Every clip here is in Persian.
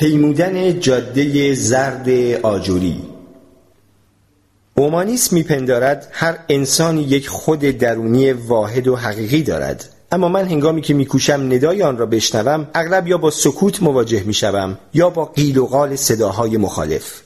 پیمودن جاده زرد آجوری. اومانیس میپندارد هر انسانی یک خود درونی واحد و حقیقی دارد. اما من هنگامی که میکوشم ندای آن را بشنوم اغلب یا با سکوت مواجه می‌شوم یا با قیل و قال صداهای مخالف.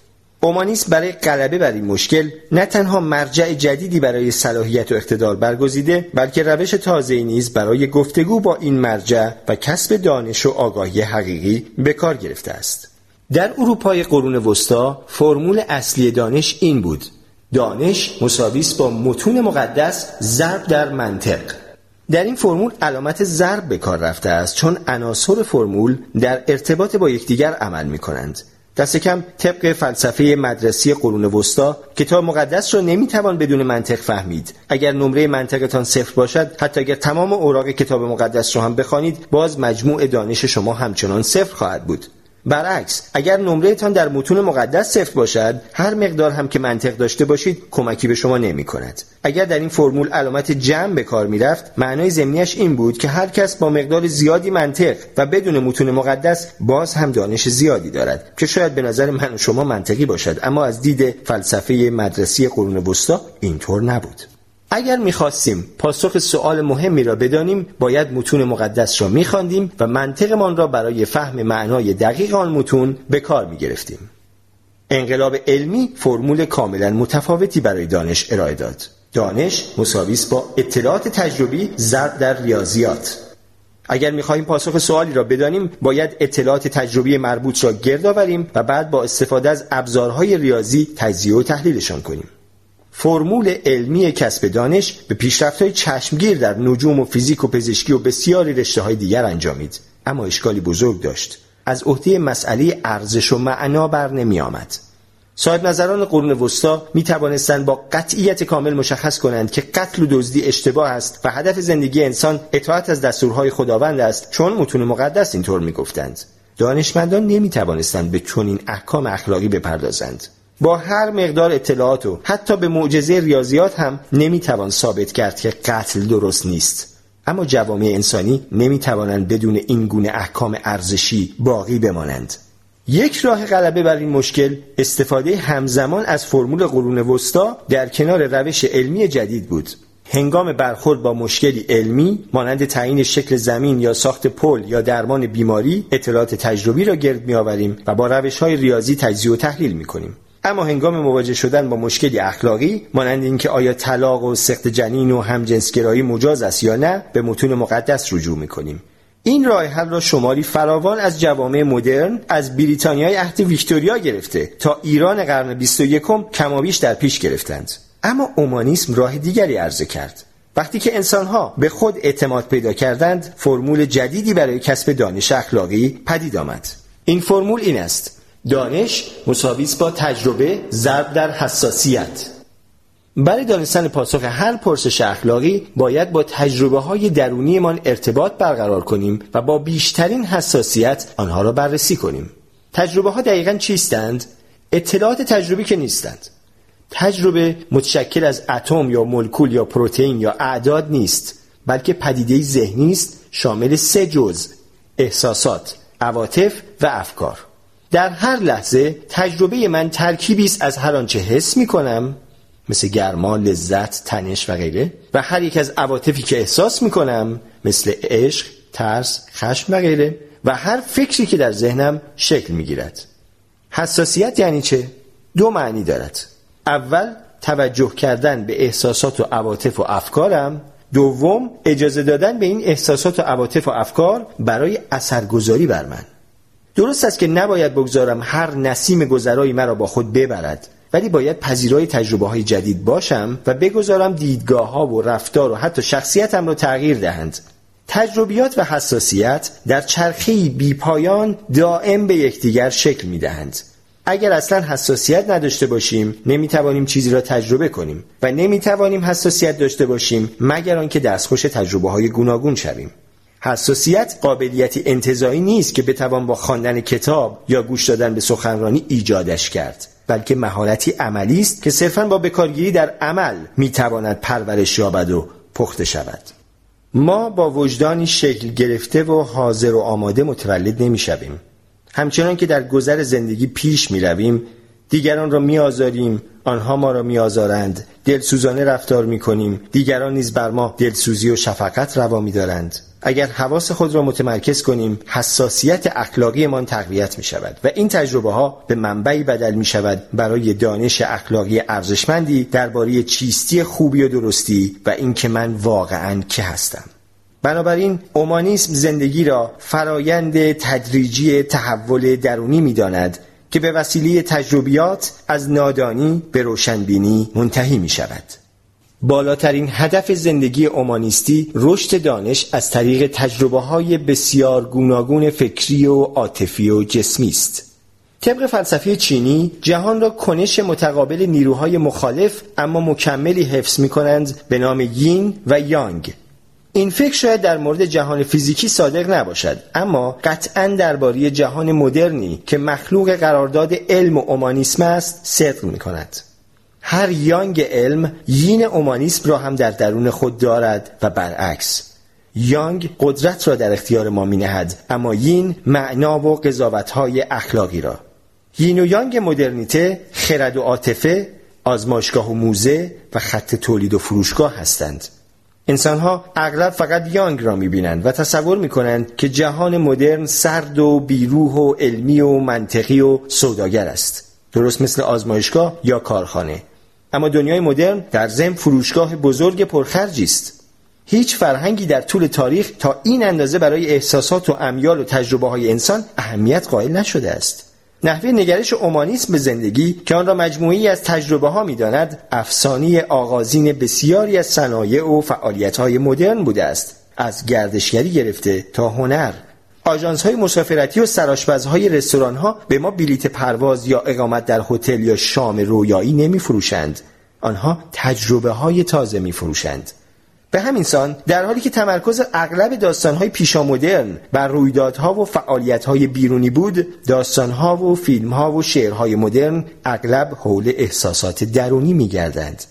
اومانیسم برای غلبه بر این مشکل. نه تنها مرجع جدیدی برای صلاحیت و اقتدار برگزیده بلکه روش تازه نیز برای گفتگو با این مرجع و کسب دانش و آگاهی حقیقی به کار گرفته است. در اروپای قرون وسطا فرمول اصلی دانش این بود. دانش مساویس با متون مقدس ضرب در منطق. در این فرمول علامت ضرب به کار رفته است چون عناصر فرمول در ارتباط با یکدیگر عمل می کنند دست کم طبق فلسفه مدرسی قرون وسطا کتاب مقدس را نمی‌توان بدون منطق فهمید. اگر نمره منطقتان صفر باشد حتی اگر تمام اوراق کتاب مقدس را هم بخوانید باز مجموع دانش شما همچنان صفر خواهد بود. برعکس اگر نمرهتان در متون مقدس صفر باشد هر مقدار هم که منطق داشته باشید کمکی به شما نمی کند اگر در این فرمول علامت جمع به کار می رفت معنای ضمنیش این بود که هر کس با مقدار زیادی منطق و بدون متون مقدس باز هم دانش زیادی دارد که شاید به نظر من و شما منطقی باشد. اما از دید فلسفه مدرسی قرون وسطا اینطور نبود. اگر می‌خواستیم پاسخ سؤال مهمی را بدانیم باید متون مقدس را میخواندیم و منطقمان را برای فهم معنای دقیق آن متون به کار می‌گرفتیم. انقلاب علمی فرمول کاملا متفاوتی برای دانش ارائه داد. دانش مساویس با اطلاعات تجربی ضرب در ریاضیات. اگر می‌خواهیم پاسخ سوالی را بدانیم باید اطلاعات تجربی مربوط را گرد آوریم و بعد با استفاده از ابزارهای ریاضی تجزیه و تحلیلشان کنیم. فرمول علمی کسب دانش به پیشرفت‌های چشمگیر در نجوم و فیزیک و پزشکی و بسیاری رشته های دیگر انجامید اما اشکالی بزرگ داشت. از عهده مسئله ارزش و معنا بر نمی آمد صاحب نظران قرون وسطا می توانستند با قطعیت کامل مشخص کنند که قتل و دزدی اشتباه است و هدف زندگی انسان اطاعت از دستورهای خداوند است چون متون مقدس اینطور می گفتند دانشمندان نمی توانستند به چنین احکام اخلاقی بپردازند. با هر مقدار اطلاعات و حتی به معجزه ریاضیات هم نمی‌توان ثابت کرد که قتل درست نیست. اما جوامع انسانی نمی‌توانند بدون این گونه احکام ارزشی باقی بمانند. یک راه غلبه بر این مشکل استفاده همزمان از فرمول قرون وسطا در کنار روش علمی جدید بود. هنگام برخورد با مشکلی علمی مانند تعیین شکل زمین یا ساخت پل یا درمان بیماری اطلاعات تجربی را گرد میآوریم و با روش های ریاضی تجزیه و تحلیل می‌کنیم. اما هنگام مواجه شدن با مشکلی اخلاقی مانند اینکه آیا طلاق و سخت جنین و همجنسگرایی مجاز است یا نه به متون مقدس رجوع می‌کنیم. این راه حل را شماری فراوان از جوامع مدرن از بریتانیای عهد ویکتوریا گرفته تا ایران قرن 21 کمابیش در پیش گرفتند. اما اومانیسم راه دیگری عرضه کرد. وقتی که انسانها به خود اعتماد پیدا کردند فرمول جدیدی برای کسب دانش اخلاقی پدید آمد. این فرمول این است دانش مساویس با تجربه ضرب در حساسیت. برای دانستن پاسخ هر پرسش اخلاقی باید با تجربه های درونیمان ارتباط برقرار کنیم و با بیشترین حساسیت آنها را بررسی کنیم. تجربه ها دقیقا چیستند؟ اطلاعات تجربی که نیستند. تجربه متشکل از اتم یا مولکول یا پروتئین یا اعداد نیست بلکه پدیده ذهنی است شامل سه جزء احساسات عواطف و افکار. در هر لحظه تجربه من ترکیبی است از هر آنچه حس می کنم مثل گرما، لذت، تنش و غیره. و هر یک از عواطفی که احساس می کنم مثل عشق، ترس، خشم و غیره. و هر فکری که در ذهنم شکل می گیرد حساسیت یعنی چه؟ دو معنی دارد. اول توجه کردن به احساسات و عواطف و افکارم. دوم اجازه دادن به این احساسات و عواطف و افکار برای اثرگذاری بر من. درست است که نباید بگذارم هر نسیم گذرایی مرا با خود ببرد ولی باید پذیرای تجربه های جدید باشم و بگذارم دیدگاه ها و رفتار و حتی شخصیتم را تغییر دهند تجربیات و حساسیت در چرخه بی پایان دائم به یکدیگر شکل می دهند. اگر اصلا حساسیت نداشته باشیم نمی توانیم چیزی را تجربه کنیم و نمی توانیم حساسیت داشته باشیم مگر آنکه دستخوش تجربه های گوناگون شویم حساسیت قابلیتی انتظایی نیست که بتوان با خواندن کتاب یا گوش دادن به سخنرانی ایجادش کرد بلکه مهارتی عملی است که صرفا با بکارگیری در عمل می‌تواند پرورش یابد و پخته شود. ما با وجدانی شکل گرفته و حاضر و آماده متولد نمی‌شویم. همچنان که در گذر زندگی پیش می رویم دیگران را می آزاریم آنها ما را می آزارند دلسوزانه رفتار می کنیم دیگران نیز بر ما دلسوزی و شفقت روا می دارند اگر حواس خود را متمرکز کنیم حساسیت اخلاقیمان تقویت می شود و این تجربه ها به منبعی بدل می شود برای دانش اخلاقی ارزشمندی درباره چیستی خوبی و درستی و اینکه من واقعا که هستم. بنابراین اومانیسم زندگی را فرایند تدریجی تحول درونی می داند که به وسیله تجربیات از نادانی به روشنبینی منتهی می شود. بالاترین هدف زندگی اومانیستی رشد دانش از طریق تجربه های بسیار گوناگون فکری و عاطفی و جسمی است. طبق فلسفه چینی جهان را کنش متقابل نیروهای مخالف اما مکملی حفظ می کنند به نام یین و یانگ این فکر شاید در مورد جهان فیزیکی صادق نباشد اما قطعا درباره جهان مدرنی که مخلوق قرارداد علم و اومانیسم است صدق می کند هر یانگ علم یین اومانیسم را هم در درون خود دارد و برعکس یانگ قدرت را در اختیار ما می نهد اما یین معنا و قضاوتهای اخلاقی را. یین و یانگ مدرنیته خرد و عاطفه آزمایشگاه و موزه و خط تولید و فروشگاه هستند. انسانها اغلب فقط یانگ را می‌بینند و تصور می‌کنند که جهان مدرن سرد و بیروح و علمی و منطقی و سوداگر است. درست مثل آزمایشگاه یا کارخانه. اما دنیای مدرن در ضمن فروشگاه بزرگ پرخرجی است. هیچ فرهنگی در طول تاریخ تا این اندازه برای احساسات و امیال و تجربه های انسان اهمیت قائل نشده است. نحوه نگرش اومانیسم به زندگی که آن را مجموعی از تجربه ها می داند افسانی آغازین بسیاری از صنایع و فعالیت های مدرن بوده است. از گردشگری گرفته تا هنر. آژانس های مسافرتی و سراشپزهای رستوران ها به ما بلیت پرواز یا اقامت در هتل یا شام رویایی نمی فروشند آنها تجربه های تازه می فروشند به همین سان در حالی که تمرکز اغلب داستانهای پیشا مدرن بر رویدادها و فعالیتهای بیرونی بود داستانها و فیلمها و شعرهای مدرن اغلب حول احساسات درونی میگردند.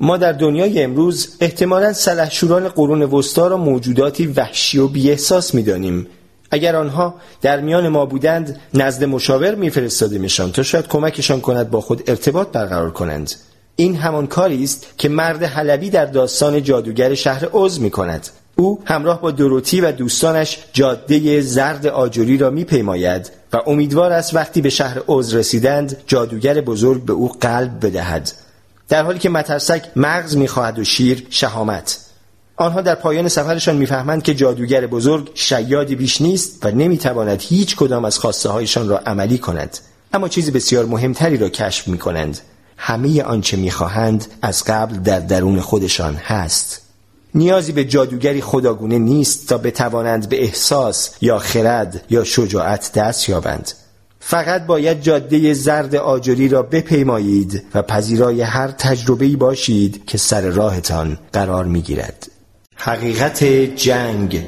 ما در دنیای امروز احتمالا سلحشوران قرون وسطا را موجوداتی وحشی و بیاحساس می‌دانیم. اگر آنها در میان ما بودند نزد مشاور میفرستادیمشان تا شاید کمکشان کند با خود ارتباط برقرار کنند. این همان کاری است که مرد حلبی در داستان جادوگر شهر اوز می کند. او همراه با دروتی و دوستانش جاده زرد آجوری را میپیماید و امیدوار است وقتی به شهر اوز رسیدند جادوگر بزرگ به او قلب بدهد. در حالی که مترسک مغز می‌خواهد و شیر شهامت. آنها در پایان سفرشان می‌فهمند که جادوگر بزرگ شیادی بیش نیست و نمی‌تواند هیچ کدام از خواسته هایشان را عملی کند. اما چیزی بسیار مهمتری را کشف می کنند همه آنچه می‌خواهند از قبل در درون خودشان هست. نیازی به جادوگری خداگونه نیست تا بتوانند به احساس یا خرد یا شجاعت دست یابند. فقط باید جاده زرد آجری را بپیمایید و پذیرای هر تجربه‌ای باشید که سر راهتان قرار می‌گیرد. حقیقت جنگ.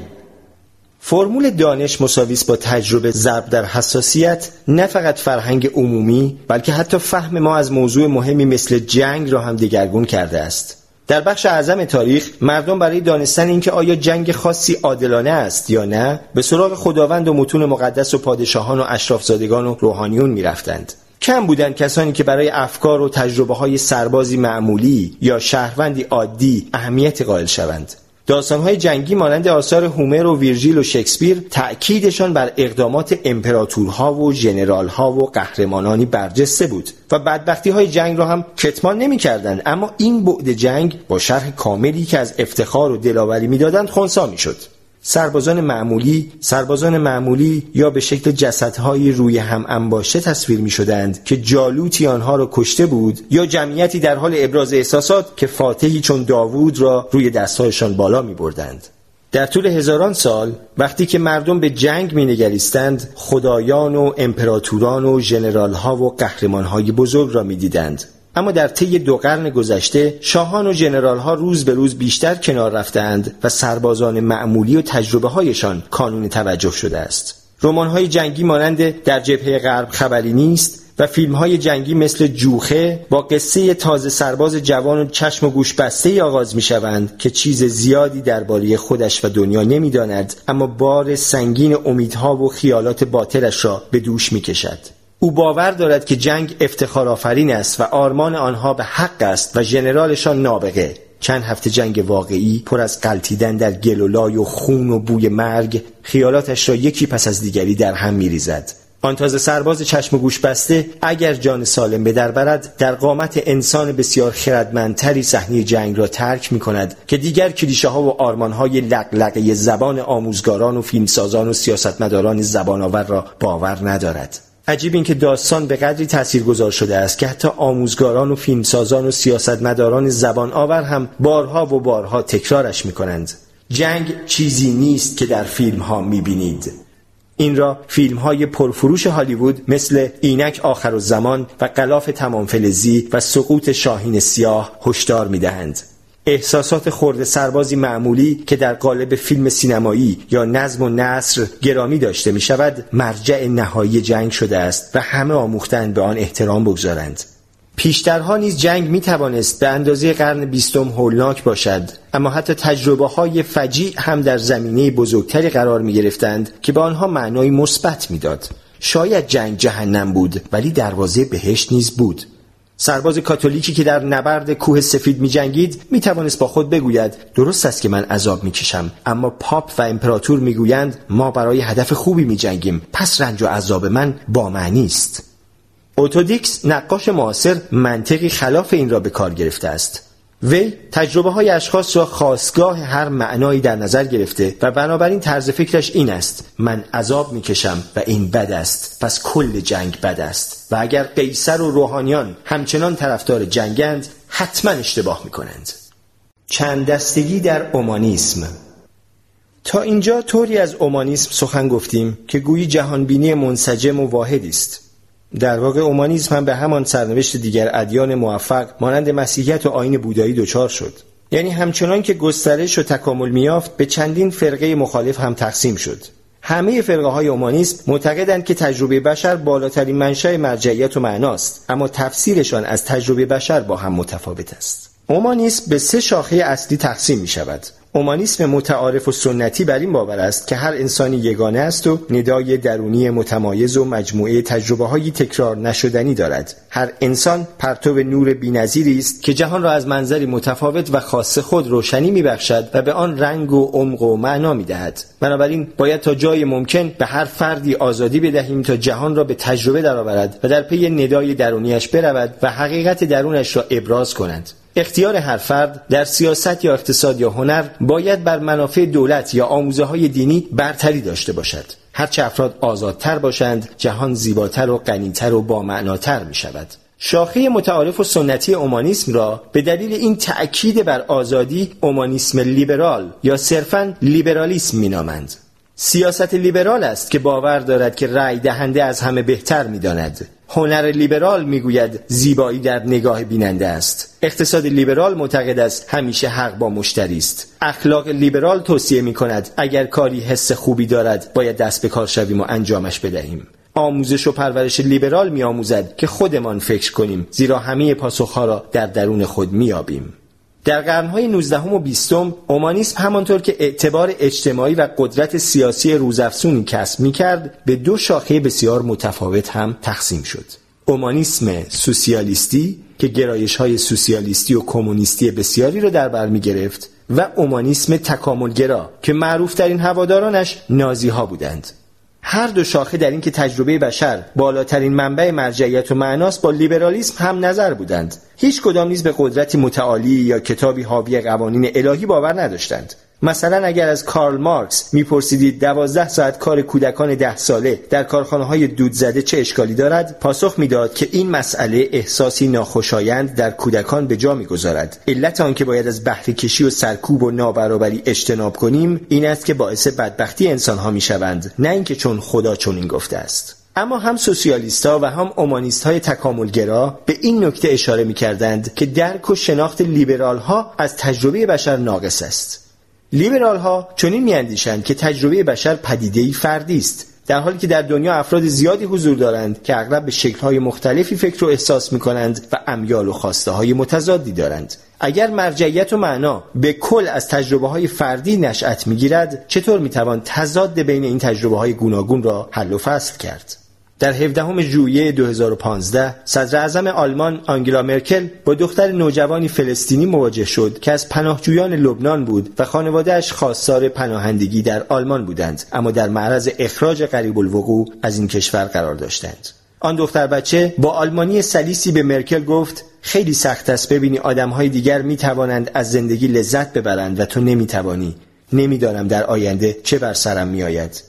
فرمول دانش مساویس با تجربه ضرب در حساسیت نه فقط فرهنگ عمومی بلکه حتی فهم ما از موضوع مهمی مثل جنگ را هم دگرگون کرده است. در بخش اعظم تاریخ مردم برای دانستن اینکه آیا جنگ خاصی عادلانه است یا نه به سراغ خداوند و متون مقدس و پادشاهان و اشرافزادگان و روحانیون می‌رفتند. کم بودند کسانی که برای افکار و تجربه های سربازی معمولی یا شهروندی عادی اهمیت قائل شوند. داستانهای جنگی مانند آثار هومر و ویرژیل و شکسپیر تأکیدشان بر اقدامات امپراتورها و ژنرالها و قهرمانانی برجسته بود و بدبختی های جنگ را هم کتمان نمی کردند اما این بعد جنگ با شرح کاملی که از افتخار و دلاوری می‌دادند خونسا می‌شد. سربازان معمولی سربازان معمولی یا به شکل جسدهایی روی هم انباشته تصویر می شدند که جالوتی آنها را کشته بود یا جمعیتی در حال ابراز احساسات که فاتحی چون داوود را روی دستهایشان بالا می بردند. در طول هزاران سال وقتی که مردم به جنگ می نگریستند خدایان و امپراتوران و ژنرالها و قهرمانهای بزرگ را می دیدند اما در طی دو قرن گذشته شاهان و جنرال ها روز به روز بیشتر کنار رفتند و سربازان معمولی و تجربه هایشان کانون توجه شده است رمان های جنگی مانند در جبهه غرب خبری نیست و فیلم های جنگی مثل جوخه با قصه تازه سرباز جوان و چشم و گوش بسته آغاز می شوند که چیز زیادی درباره خودش و دنیا نمی‌داند اما بار سنگین امیدها و خیالات باطلش را به دوش می کشد. او باور دارد که جنگ افتخار آفرین است و آرمان آنها به حق است و ژنرالشان نابغه. چند هفته جنگ واقعی پر از قلتیدن در گلولای و خون و بوی مرگ خیالاتش را یکی پس از دیگری در هم میریزد. آن تازه سرباز چشم و گوش بسته اگر جان سالم به در برد در قامت انسان بسیار خردمندتری صحنه جنگ را ترک می کند که دیگر کلیشه ها و آرمان های لقلقه زبان آموزگاران و فیلمسازان و سیاستمداران زبان آور را باور ندارد. عجیب این که داستان به قدری تاثیرگذار شده است که حتی آموزگاران و فیلمسازان و سیاستمداران زبان آور هم بارها و بارها تکرارش می کنند. جنگ چیزی نیست که در فیلم ها می بینید. این را فیلم های پرفروش هالیوود مثل اینک آخر و زمان و قلاف تمام فلزی و سقوط شاهین سیاه هشدار می دهند. احساسات خورده سربازی معمولی که در قالب فیلم سینمایی یا نظم و نصر گرامی داشته می شود مرجع نهایی جنگ شده است و همه آموختند به آن احترام بگذارند پیشترها نیز جنگ می توانست به اندازه قرن بیستم هولناک باشد اما حتی تجربه های فجیع هم در زمینه بزرگتری قرار می گرفتند که به آنها معنای مثبت می‌داد. شاید جنگ جهنم بود ولی دروازه بهشت نیز بود سرباز کاتولیکی که در نبرد کوه سفید می جنگید می توانست با خود بگوید درست است که من عذاب می کشم اما پاپ و امپراتور می گویند ما برای هدف خوبی می جنگیم پس رنج و عذاب من با معنی است اوتودیکس نقاش معاصر منطقی خلاف این را به کار گرفته است. وی تجربه های اشخاص را خواستگاه هر معنایی در نظر گرفته و بنابراین طرز فکرش این است. من عذاب می‌کشم و این بد است. پس کل جنگ بد است. و اگر قیصر و روحانیان همچنان طرفدار جنگند حتما اشتباه می‌کنند. چند دستگی در اومانیسم. تا اینجا طوری از اومانیسم سخن گفتیم که گویی جهانبینی منسجم و واحدی است. در واقع اومانیزم هم به همان سرنوشت دیگر ادیان موفق مانند مسیحیت و آین بودایی دچار شد. یعنی همچنان که گسترش و تکامل میافت به چندین فرقه مخالف هم تقسیم شد. همه فرقه های اومانیسم معتقدند که تجربه بشر بالاترین منشأ مرجعیت و معناست اما تفسیرشان از تجربه بشر با هم متفاوت است. اومانیسم به سه شاخه اصلی تقسیم می شود اومانیسم متعارف و سنتی بر این باور است که هر انسانی یگانه است و ندای درونی متمایز و مجموعه تجربه های تکرار نشدنی دارد. هر انسان پرتو نور بینظیری است که جهان را از منظری متفاوت و خاص خود روشنی میبخشد و به آن رنگ و عمق و معنا می‌دهد. بنابراین باید تا جای ممکن به هر فردی آزادی بدهیم تا جهان را به تجربه درآورد و در پی ندای درونیش برود و حقیقت درونش را ابراز کند. اختیار هر فرد در سیاست یا اقتصاد یا هنر باید بر منافع دولت یا آموزه های دینی برتری داشته باشد. هرچه افراد آزادتر باشند جهان زیباتر و غنیتر و بامعناتر می شود شاخه متعارف و سنتی اومانیسم را به دلیل این تأکید بر آزادی اومانیسم لیبرال یا صرفا لیبرالیسم مینامند. سیاست لیبرال است که باور دارد که رأی دهنده از همه بهتر می‌داند. هنر لیبرال می‌گوید زیبایی در نگاه بیننده است. اقتصاد لیبرال معتقد است همیشه حق با مشتری است. اخلاق لیبرال توصیه می کند اگر کاری حس خوبی دارد باید دست به کار شویم و انجامش بدهیم. آموزش و پرورش لیبرال می آموزد که خودمان فکر کنیم زیرا همه پاسخها را در درون خود میابیم در قرنهای 19 و 20 اومانیسم همانطور که اعتبار اجتماعی و قدرت سیاسی روزافزونی کسب می‌کرد به دو شاخه بسیار متفاوت هم تقسیم شد. اومانیسم سوسیالیستی که گرایش های سوسیالیستی و کمونیستی بسیاری را در بر می گرفت و اومانیسم تکاملگرا که معروفترین هوادارانش نازی ها بودند. هر دو شاخه در اینکه تجربه بشر بالاترین منبع مرجعیت و معناست با لیبرالیسم هم نظر بودند. هیچ کدام نیز به قدرتی متعالی یا کتابی حاوی قوانین الهی باور نداشتند. مثلا اگر از کارل مارکس میپرسیدید دوازده ساعت کار کودکان ده ساله در کارخانه های دود زده چه اشکالی دارد پاسخ می‌داد که این مسئله احساسی ناخوشایند در کودکان به جا می‌گذارد. علت آنکه باید از بهره کشی و سرکوب و نابرابری اجتناب کنیم این است که باعث بدبختی انسانها می‌شوند نه اینکه چون خدا چنین گفته است. اما هم سوسیالیستا و هم اومانیست های تکاملگرا به این نکته اشاره می کردند که درک و شناخت لیبرال ها از تجربه بشر ناقص است. لیبرال ها چنین میاندیشند که تجربه بشر پدیده فردی است در حالی که در دنیا افراد زیادی حضور دارند که اغلب به شکل‌های مختلفی فکر و احساس می‌کنند و امیال و خواسته های متضادی دارند. اگر مرجعیت و معنا به کل از تجربه های فردی نشأت می‌گیرد چطور می‌توان تضاد بین این تجربه های گوناگون را حل و فصل کرد؟ در 17 ژوئیه 2015 صدر اعظم آلمان آنگلا مرکل با دختر نوجوانی فلسطینی مواجه شد که از پناهجویان لبنان بود و خانوادهش خواستار پناهندگی در آلمان بودند اما در معرض اخراج قریب الوقوع از این کشور قرار داشتند. آن دختر بچه با آلمانی سلیسی به مرکل گفت خیلی سخت است ببینی آدمهای دیگر می توانند از زندگی لذت ببرند و تو نمی توانی نمی‌دانم در آینده چه بر سرم می آید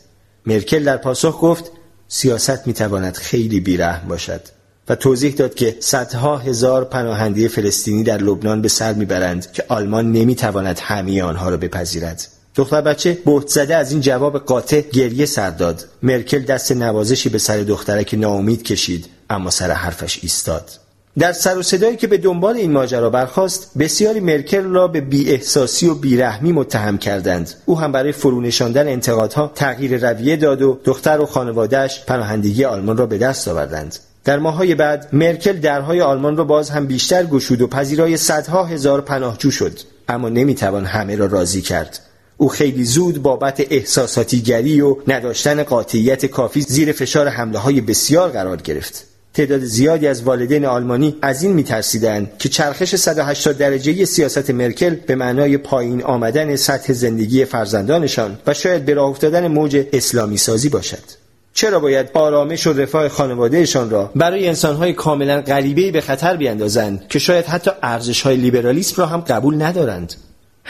مرکل در پاسخ گفت سیاست می تواند خیلی بیرحم باشد و توضیح داد که صدها هزار پناهنده فلسطینی در لبنان به سر می‌برند که آلمان نمی‌تواند همه آنها را بپذیرد. دختر بچه بهت زده از این جواب قاطع گریه سر داد. مرکل دست نوازشی به سر دخترک ناامید کشید اما سر حرفش ایستاد. در سر و صدایی که به دنبال این ماجرا برخاست بسیاری مرکل را به بی احساسی و بیرحمی متهم کردند. او هم برای فرونشاندن انتقادها تغییر رویه داد و دختر و خانوادهش پناهندگی آلمان را به دست آوردند. در ماهای بعد مرکل درهای آلمان را باز هم بیشتر گشود و پذیرای صدها هزار پناهجو شد. اما نمی‌توان همه را راضی کرد. او خیلی زود بابت احساساتی گری و نداشتن قاطعیت کافی زیر فشار حمله های بسیار قرار گرفت. تعداد زیادی از والدین آلمانی از این میترسیدند که چرخش 180 درجه سیاست مرکل به معنای پایین آمدن سطح زندگی فرزندانشان و شاید به راه افتادن موج اسلامی سازی باشد. چرا باید آرامش و رفاه خانوادهشان را برای انسانهای کاملا غریبهای به خطر بیاندازند که شاید حتی ارزشهای لیبرالیسم را هم قبول ندارند؟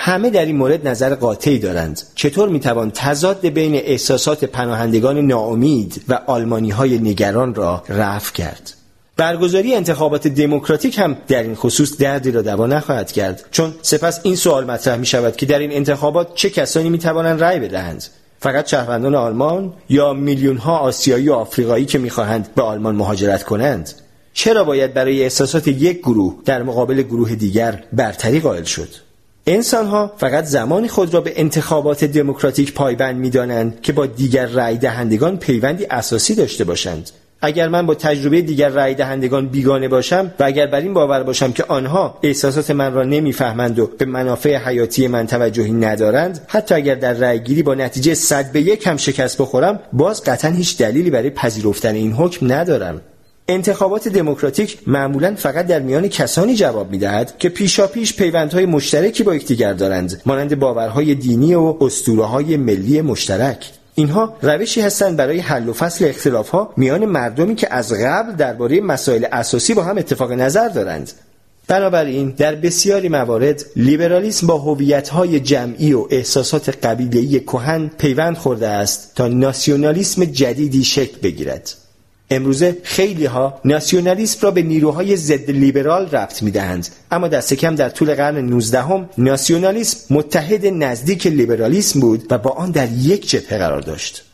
همه در این مورد نظر قاطعی دارند. چطور می‌توان تضاد بین احساسات پناهندگان ناامید و آلمانی های نگران را رفع کرد؟ برگزاری انتخابات دموکراتیک هم در این خصوص دردی را دوا نخواهد کرد. چون سپس این سوال مطرح می شود که در این انتخابات چه کسانی می توانند رأی بدهند؟ فقط شهروندان آلمان یا میلیون ها آسیایی و آفریقایی که می‌خواهند به آلمان مهاجرت کنند؟ چرا باید برای احساسات یک گروه در مقابل گروه دیگر برتری قائل شد؟ انسانها فقط زمانی خود را به انتخابات دموکراتیک پایبند می‌دانند که با دیگر رأی دهندگان پیوندی اساسی داشته باشند. اگر من با تجربه دیگر رأی دهندگان بیگانه باشم و اگر بر این باور باشم که آنها احساسات من را نمی‌فهمند و به منافع حیاتی من توجهی ندارند حتی اگر در رأیگیری با نتیجه صد به یک هم شکست بخورم باز قطعا هیچ دلیلی برای پذیرفتن این حکم ندارم. انتخابات دموکراتیک معمولا فقط در میان کسانی جواب می‌دهد که پیشاپیش پیوندهای مشترکی با یکدیگر دارند مانند باورهای دینی و اسطوره‌های ملی مشترک. اینها روشی هستند برای حل و فصل اختلافها میان مردمی که از قبل درباره مسائل اساسی با هم اتفاق نظر دارند. بنابراین در بسیاری موارد لیبرالیسم با هویت‌های جمعی و احساسات قبیله‌ای کهن پیوند خورده است تا ناسیونالیسم جدیدی شکل بگیرد. امروزه خیلی ها ناسیونالیسم را به نیروهای ضد لیبرال ربط می‌دهند. اما دست کم در طول قرن 19 هم ناسیونالیسم متحد نزدیک لیبرالیسم بود و با آن در یک جبهه قرار داشت.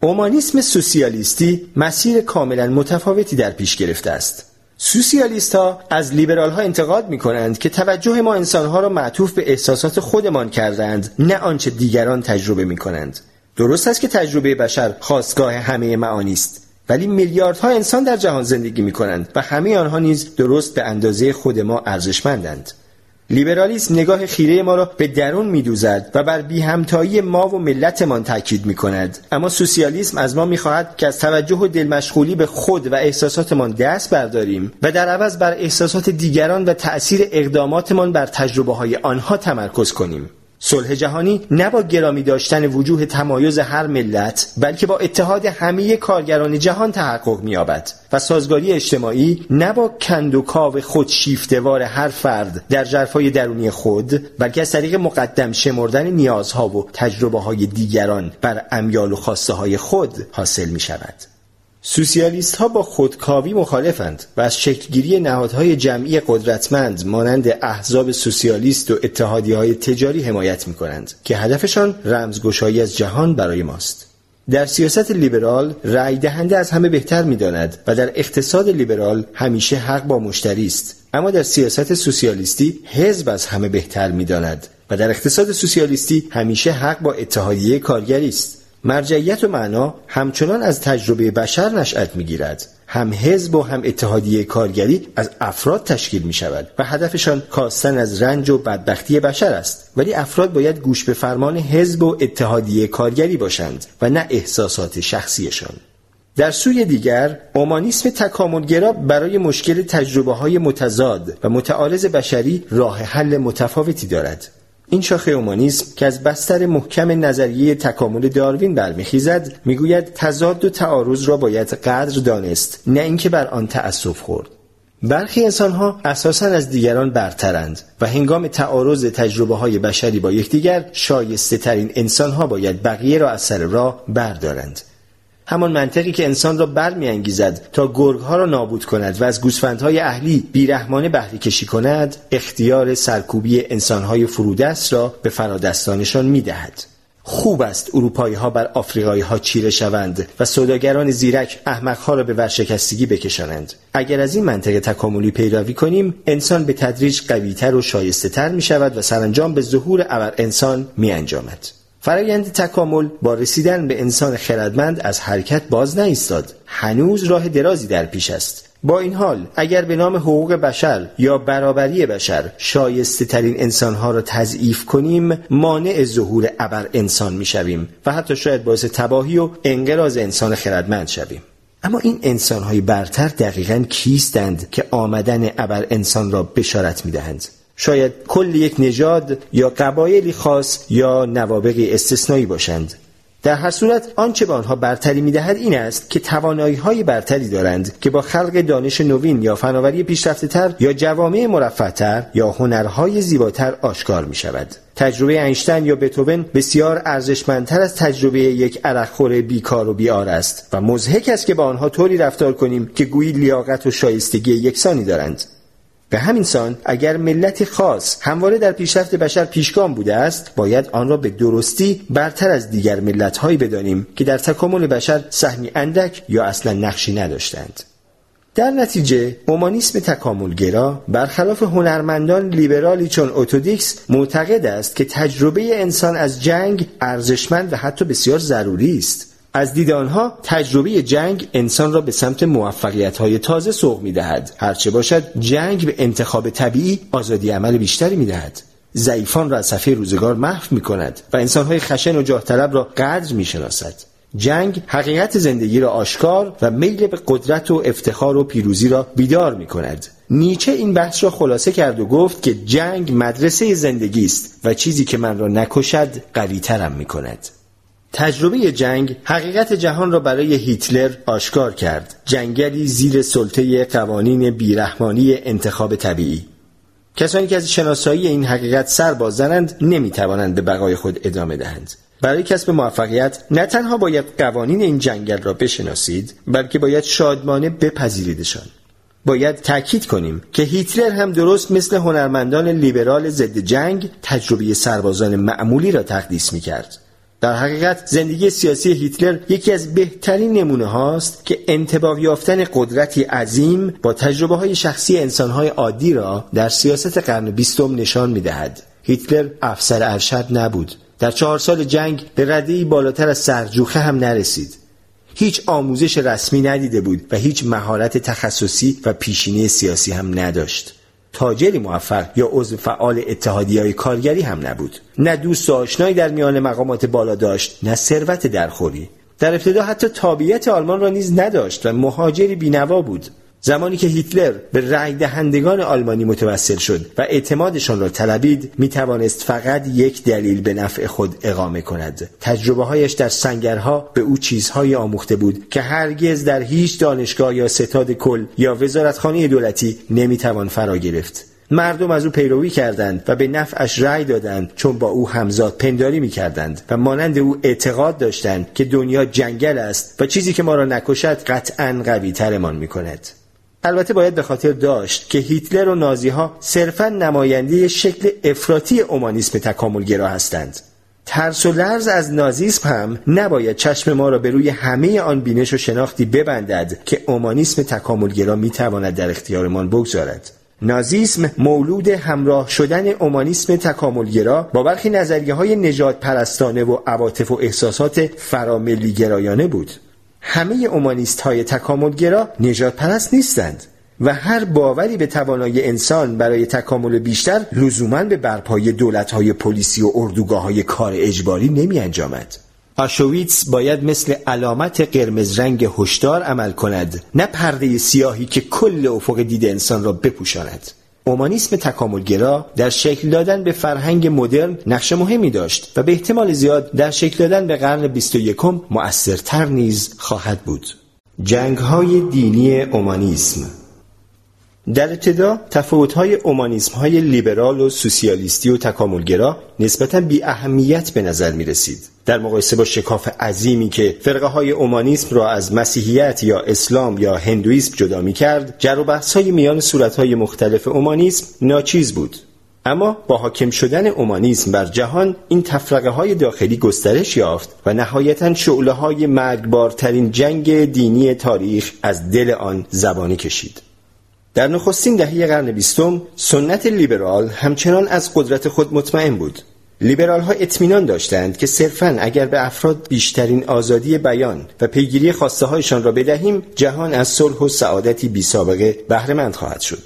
اومانیسم سوسیالیستی مسیر کاملا متفاوتی در پیش گرفته است. سوسیالیست ها از لیبرال ها انتقاد می کنند که توجه ما انسان ها را معطوف به احساسات خودمان کردند نه آنچه دیگران تجربه می کنند درست است که تجربه بشر خواستگاه همه معانی است. ولی میلیاردها انسان در جهان زندگی می کنند و همه آنها نیز درست به اندازه خود ما ارزشمندند. لیبرالیسم نگاه خیره ما را به درون میدوزد و بر بی همتایی ما و ملتمان تاکید می کند اما سوسیالیسم از ما می‌خواهد که از توجه و دلمشغولی به خود و احساساتمان دست برداریم و در عوض بر احساسات دیگران و تأثیر اقداماتمان بر تجربه های آنها تمرکز کنیم صلح جهانی نه با گرامی داشتن وجوه تمایز هر ملت بلکه با اتحاد همه کارگران جهان تحقق می‌یابد و سازگاری اجتماعی نه با کند و کاو خود شیفتوار هر فرد در جرفای درونی خود بلکه از طریق مقدم شمردن نیازها و تجربه های دیگران بر امیال و خواسته های خود حاصل می شود. سوسیالیست ها با خودکاوی مخالفند و از شکلگیری نهادهای جمعی قدرتمند مانند احزاب سوسیالیست و اتحادی های تجاری حمایت می کنند که هدفشان رمزگشایی از جهان برای ماست. در سیاست لیبرال رأی دهنده از همه بهتر می داند و در اقتصاد لیبرال همیشه حق با مشتری است اما در سیاست سوسیالیستی حزب از همه بهتر می داند و در اقتصاد سوسیالیستی همیشه حق با اتحادیه کارگری است مرجعیت و معنا همچنان از تجربه بشر نشأت می‌گیرد. هم حزب و هم اتحادیه کارگری از افراد تشکیل می شود و هدفشان کاستن از رنج و بدبختی بشر است. ولی افراد باید گوش به فرمان حزب و اتحادیه کارگری باشند و نه احساسات شخصیشان. در سوی دیگر اومانیسم تکاملگرا برای مشکل تجربه های متضاد و متعارض بشری راه حل متفاوتی دارد. این شاخه اومانیسم که از بستر محکم نظریه تکامل داروین برمیخیزد می‌گوید تضاد و تعارض را باید قدر دانست نه اینکه بر آن تأسف خورد. برخی انسان ها اساسا از دیگران برترند و هنگام تعارض تجربه های بشری با یکدیگر شایسته ترین انسان ها باید بقیه را از سر راه بردارند. همان منطقی که انسان را برمیانگیزد تا گرگها را نابود کند و از گوسفندهای اهلی بیرحمانه بهره کشی کند اختیار سرکوبی انسانهای فرودست را به فرادستانشان می‌دهد خوب است اروپایی ها بر آفریقایی ها چیره شوند و سوداگران زیرک احمقها را به ورشکستگی بکشانند اگر از این منطق تکاملی پیروی کنیم انسان به تدریج قویتر و شایسته تر می شود و سرانجام به ظهور ابر انسان می انجامد. فرایند تکامل با رسیدن به انسان خردمند از حرکت باز نایستاد. هنوز راه درازی در پیش است. با این حال اگر به نام حقوق بشر یا برابری بشر شایسته ترین انسانها را تضعیف کنیم مانع ظهور ابر انسان می شویم و حتی شاید باعث تباهی و انقراض انسان خردمند شویم. اما این انسانهای برتر دقیقا کیستند که آمدن ابر انسان را بشارت می دهند شاید کل یک نژاد یا قبایلی خاص یا نوابقی استثنایی باشند در هر صورت آنچه به آنها برتری می‌دهد این است که توانایی های برتری دارند که با خلق دانش نوین یا فناوری پیشرفته تر یا جوامع مرفعتر یا هنرهای زیباتر آشکار می شود. تجربه اینشتین یا بتوون بسیار ارزشمندتر از تجربه یک عرقخور بیکار و بیار است و مزهک است که با آنها طوری رفتار کنیم که گویی لیاقت و شایستگی یکسانی دارند به همین سان اگر ملت خاص همواره در پیشرفت بشر پیشگام بوده است باید آن را به درستی برتر از دیگر ملتهایی بدانیم که در تکامل بشر سهمی اندک یا اصلا نقشی نداشتند. در نتیجه اومانیسم تکاملگرا برخلاف هنرمندان لیبرالی چون اوتودیکس معتقد است که تجربه انسان از جنگ ارزشمند و حتی بسیار ضروری است. از دید آنها تجربه جنگ انسان را به سمت موفقیت های تازه سوق می دهد. هرچه باشد جنگ به انتخاب طبیعی آزادی عمل بیشتری می دهد. ضعیفان را از صفحه روزگار محو می کند و انسانهای خشن و جاه طلب را قدر می شناسد. جنگ حقیقت زندگی را آشکار و میل به قدرت و افتخار و پیروزی را بیدار می کند. نیچه این بحث را خلاصه کرد و گفت که جنگ مدرسه زندگی است و چیزی که من را نکشد قوی ترم می کند. تجربه جنگ حقیقت جهان را برای هیتلر آشکار کرد. جنگلی زیر سلطه قوانین بیرحمانی انتخاب طبیعی. کسانی که از شناسایی این حقیقت سر باززنند نمی‌توانند به بقای خود ادامه دهند. برای کسب موفقیت نه تنها باید قوانین این جنگل را بشناسید بلکه باید شادمانه بپذیریدشان. باید تاکید کنیم که هیتلر هم درست مثل هنرمندان لیبرال ضد جنگ تجربه سربازان معمولی را تقدیس می کرد. در حقیقت زندگی سیاسی هیتلر یکی از بهترین نمونه هاست که انتباه یافتن قدرتی عظیم با تجربه های شخصی انسان های عادی را در سیاست قرن بیستم نشان می دهد. هیتلر افسر ارشد نبود. در چهار سال جنگ به ردهی بالاتر از سرجوخه هم نرسید. هیچ آموزش رسمی ندیده بود و هیچ مهارت تخصصی و پیشینه سیاسی هم نداشت. تاجری موفق یا عضو فعال اتحادی های کارگری هم نبود. نه دوست آشنایی در میان مقامات بالا داشت نه ثروت درخوری. در ابتدا حتی تابعیت آلمان را نیز نداشت و مهاجری بینوا بود. زمانی که هیتلر به رأی دهندگان آلمانی متوسل شد و اعتمادشان را طلبید می توانست فقط یک دلیل به نفع خود اقامه کند تجربه هایش در سنگرها به او چیزهایی آموخته بود که هرگز در هیچ دانشگاه یا ستاد کل یا وزارتخانه دولتی نمی‌توان فرا گرفت مردم از او پیروی کردند و به نفعش رأی دادند چون با او همزاد پنداری می کردند و مانند او اعتقاد داشتند که دنیا جنگل است و چیزی که ما را نکشد قطعا قوی ترمان می کند. البته باید به خاطر داشت که هیتلر و نازی ها صرفا نماینده شکل افراطی اومانیسم تکاملگرا هستند. ترس و لرز از نازیسم هم نباید چشم ما را به روی همه آن بینش و شناختی ببندد که اومانیسم تکاملگرا می‌تواند در اختیارمان بگذارد. نازیسم مولود همراه شدن اومانیسم تکاملگرا با برخی نظریه های نجات پرستانه و عواطف و احساسات فراملی گرایانه بود. همه اومانیست های تکاملگرا نجات پرست نیستند و هر باوری به توانایی انسان برای تکامل بیشتر لزوما به برپای دولت های پلیسی و اردوگاه های کار اجباری نمی انجامد. آشویتس باید مثل علامت قرمز رنگ هشدار عمل کند نه پرده سیاهی که کل افق دید انسان را بپوشاند اومانیسم تکاملگرا در شکل دادن به فرهنگ مدرن نقش مهمی داشت و به احتمال زیاد در شکل دادن به قرن 21 مؤثرتر نیز خواهد بود. جنگ های دینی اومانیسم در ابتدا تفاوت‌های های لیبرال و سوسیالیستی و تکاملگرا نسبتا بی اهمیت به نظر می رسید. در مقایسه با شکاف عظیمی که فرقه های اومانیسم را از مسیحیت یا اسلام یا هندویسم جدا می کرد، جر و بحث های میان های مختلف اومانیسم ناچیز بود. اما با حاکم شدن اومانیسم بر جهان این تفرقه های داخلی گسترش یافت و نهایتا شعله های مرگبارترین جنگ دینی تاریخ از دل آن زبانی کشید. در نخستین دهه قرن بیستم سنت لیبرال همچنان از قدرت خود مطمئن بود. لیبرال ها اطمینان داشتند که صرفا اگر به افراد بیشترین آزادی بیان و پیگیری خواسته هایشان را بدهیم جهان از صلح و سعادتی بی سابقه بهرهمند خواهد شد.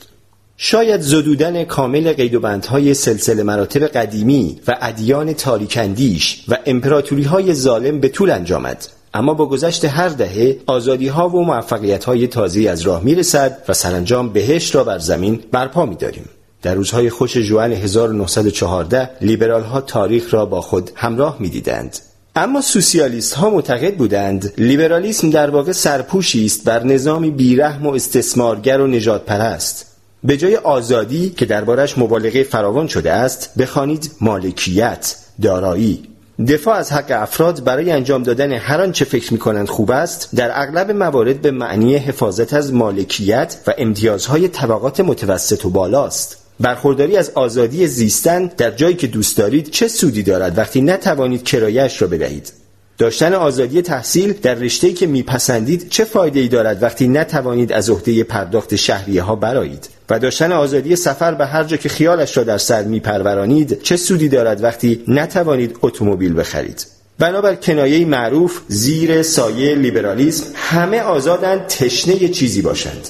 شاید زدودن کامل قید و بندهای سلسله مراتب قدیمی و ادیان تاریکندیش و امپراتوری های ظالم به طول انجامد. اما با گذشت هر دهه آزادی ها و موفقیت های تازی از راه می رسد و سرانجام بهشت را بر زمین برپا می داریم. در روزهای خوش جوان 1914 لیبرال ها تاریخ را با خود همراه می دیدند. اما سوسیالیست ها معتقد بودند لیبرالیسم در واقع سرپوشی است بر نظامی بیرحم و استثمارگر و نجات پرست به جای آزادی که دربارش مبالغه فراوان شده است بخوانید مالکیت دارایی دفاع از حق افراد برای انجام دادن هر آنچه فکر کنند خوب است در اغلب موارد به معنی حفاظت از مالکیت و امتیازهای طبقات متوسط و بالاست. برخورداری از آزادی زیستن در جایی که دوست دارید چه سودی دارد وقتی نتوانید کرایش را بدهید؟ داشتن آزادی تحصیل در رشته‌ای که میپسندید چه فایده ای دارد وقتی نتوانید از عهده پرداخت شهریه ها برایید و داشتن آزادی سفر به هر جا که خیالش را در سر میپرورانید چه سودی دارد وقتی نتوانید اتومبیل بخرید؟ بنابر کنایه معروف زیر سایه لیبرالیسم همه آزادند تشنه چیزی باشند.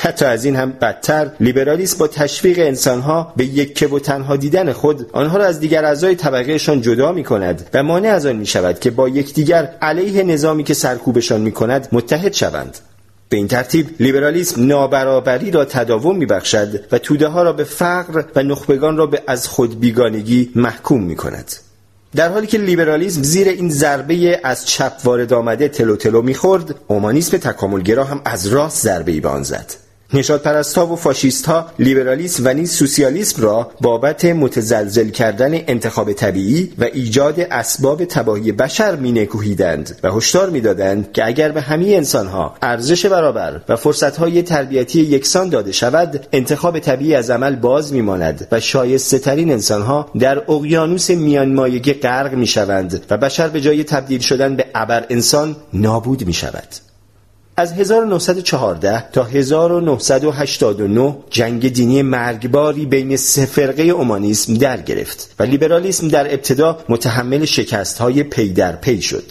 حتی از این هم بدتر لیبرالیسم با تشویق انسانها به یکه و تنها دیدن خود آنها را از دیگر اعضای طبقهشان جدا می کند و مانع از آن می شود که با یکدیگر علیه نظامی که سرکوبشان می کند متحد شوند به این ترتیب لیبرالیسم نابرابری را تداوم میبخشد و توده ها را به فقر و نخبگان را به از خود بیگانگی محکوم می کند. در حالی که لیبرالیسم زیر این ضربه از چپ وارد آمده تلو تلو می‌خورد اومانیسم تکاملگرا هم از راست ضربه ای به آن زد نشاد ها و فاشیست ها لیبرالیسم و نیز سوسیالیسم را بابت متزلزل کردن انتخاب طبیعی و ایجاد اسباب تباهی بشر مینکوهیدند و هشدار می‌دادند که اگر به همه انسانها ارزش برابر و فرصتهای تربیتی یکسان داده شود انتخاب طبیعی از عمل باز میماند و شایسته ترین انسانها در اقیانوس میانمایگی غرق می‌شوند و بشر به جای تبدیل شدن به ابر انسان نابود می شود. از 1914 تا 1989 جنگ دینی مرگباری بین سه فرقه اومانیسم در گرفت و لیبرالیسم در ابتدا متحمل شکست های پی در پی شد.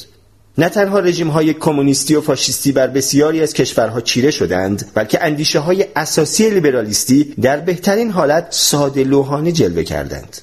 نه تنها رژیم های کمونیستی و فاشیستی بر بسیاری از کشورها چیره شدند بلکه اندیشه های اساسی لیبرالیستی در بهترین حالت ساده لوحانه جلوه کردند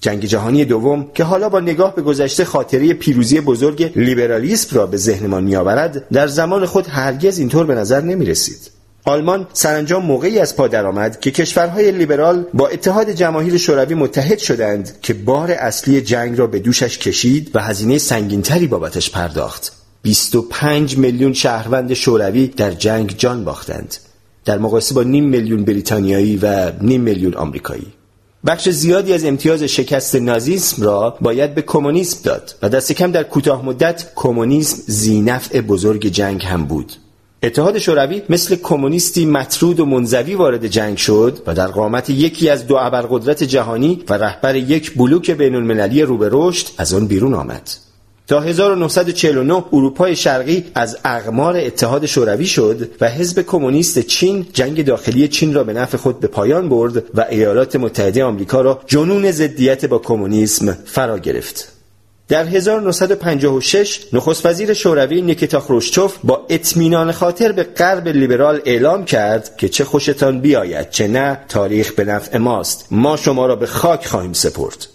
جنگ جهانی دوم که حالا با نگاه به گذشته خاطره پیروزی بزرگ لیبرالیسم را به ذهنمان میآورد در زمان خود هرگز اینطور به نظر نمی رسید. آلمان سرانجام موقعی از پا درآمد که کشورهای لیبرال با اتحاد جماهیر شوروی متحد شدند که بار اصلی جنگ را به دوشش کشید و هزینه سنگینتری بابتش پرداخت. 25 میلیون شهروند شوروی در جنگ جان باختند. در مقایسه با نیم میلیون بریتانیایی و نیم میلیون آمریکایی. بخش زیادی از امتیاز شکست نازیسم را باید به کمونیسم داد و دست کم در کوتاه مدت کمونیسم زینفع بزرگ جنگ هم بود. اتحاد شوروی مثل کمونیستی مطرود و منزوی وارد جنگ شد و در قامت یکی از دو ابرقدرت جهانی و رهبر یک بلوک بین المللی رو به رشد از آن بیرون آمد. تا 1949 اروپای شرقی از اقمار اتحاد شوروی شد و حزب کمونیست چین جنگ داخلی چین را به نفع خود به پایان برد و ایالات متحده آمریکا را جنون ضدیت با کمونیسم فرا گرفت. در 1956 نخست وزیر شوروی نیکیتا خروشچوف با اطمینان خاطر به غرب لیبرال اعلام کرد که چه خوشتان بیاید چه نه تاریخ به نفع ماست ما شما را به خاک خواهیم سپرد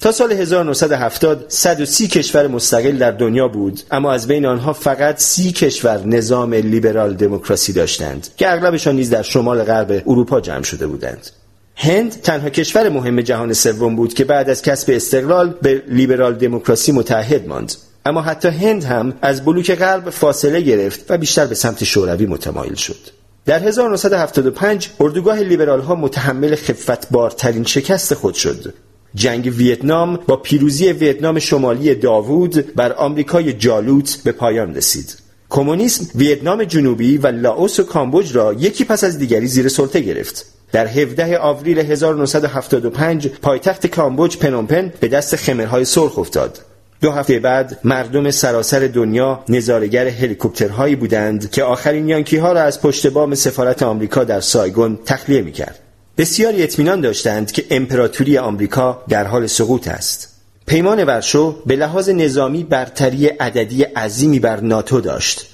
تا سال 1970 130 کشور مستقل در دنیا بود اما از بین آنها فقط 30 کشور نظام لیبرال دموکراسی داشتند که اغلبشان نیز در شمال غرب اروپا جمع شده بودند. هند تنها کشور مهم جهان سوم بود که بعد از کسب استقلال به لیبرال دموکراسی متحد ماند. اما حتی هند هم از بلوک غرب فاصله گرفت و بیشتر به سمت شوروی متمایل شد. در 1975 اردوگاه لیبرال ها متحمل خفتبارترین شکست خود شد. جنگ ویتنام با پیروزی ویتنام شمالی داوود بر آمریکای جالوت به پایان رسید. کمونیسم ویتنام جنوبی و لاوس و کامبوج را یکی پس از دیگری زیر سلطه گرفت. در 17 آوریل 1975 پایتخت کامبوج پنومپن به دست خمرهای سرخ افتاد. دو هفته بعد مردم سراسر دنیا نظارگر هلیکوپترهایی بودند که آخرین یانکی ها را از پشت بام سفارت آمریکا در سایگون تخلیه می‌کرد. بسیاری اطمینان داشتند که امپراتوری آمریکا در حال سقوط است. پیمان ورشو به لحاظ نظامی برتری عددی عظیمی بر ناتو داشت.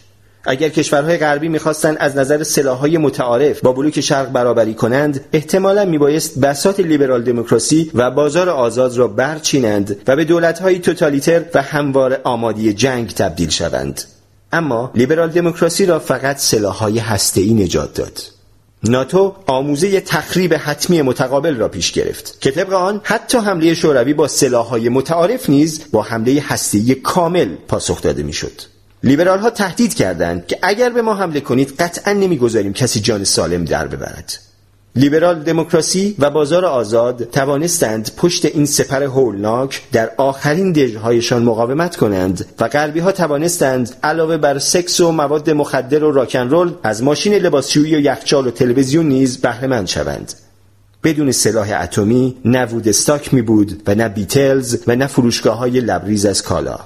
اگر کشورهای غربی می‌خواستند از نظر سلاحهای متعارف با بلوک شرق برابری کنند احتمالا میبایست بسات لیبرال دموکراسی و بازار آزاد را برچینند و به دولتهای توتالیتر و هموار آمادی جنگ تبدیل شوند. اما لیبرال دموکراسی را فقط سلاحهای هسته‌ای نجات داد. ناتو آموزه تخریب حتمی متقابل را پیش گرفت که طبق آن حتی حمله شوروی با سلاحهای متعارف نیز با حمله هسته‌ای کامل پاسخ داده می‌شد. لیبرال ها تهدید کردند که اگر به ما حمله کنید قطعا نمی‌گذاریم کسی جان سالم در ببرد لیبرال دموکراسی و بازار آزاد توانستند پشت این سپر هولناک در آخرین دژهایشان مقاومت کنند و غربی ها توانستند علاوه بر سکس و مواد مخدر و راکن رول از ماشین لباسشویی و یخچال و تلویزیون نیز بهره شوند. بدون سلاح اتمی نه وودستاک می بود و نه بیتلز و نه فروشگاه های لبریز از کالا.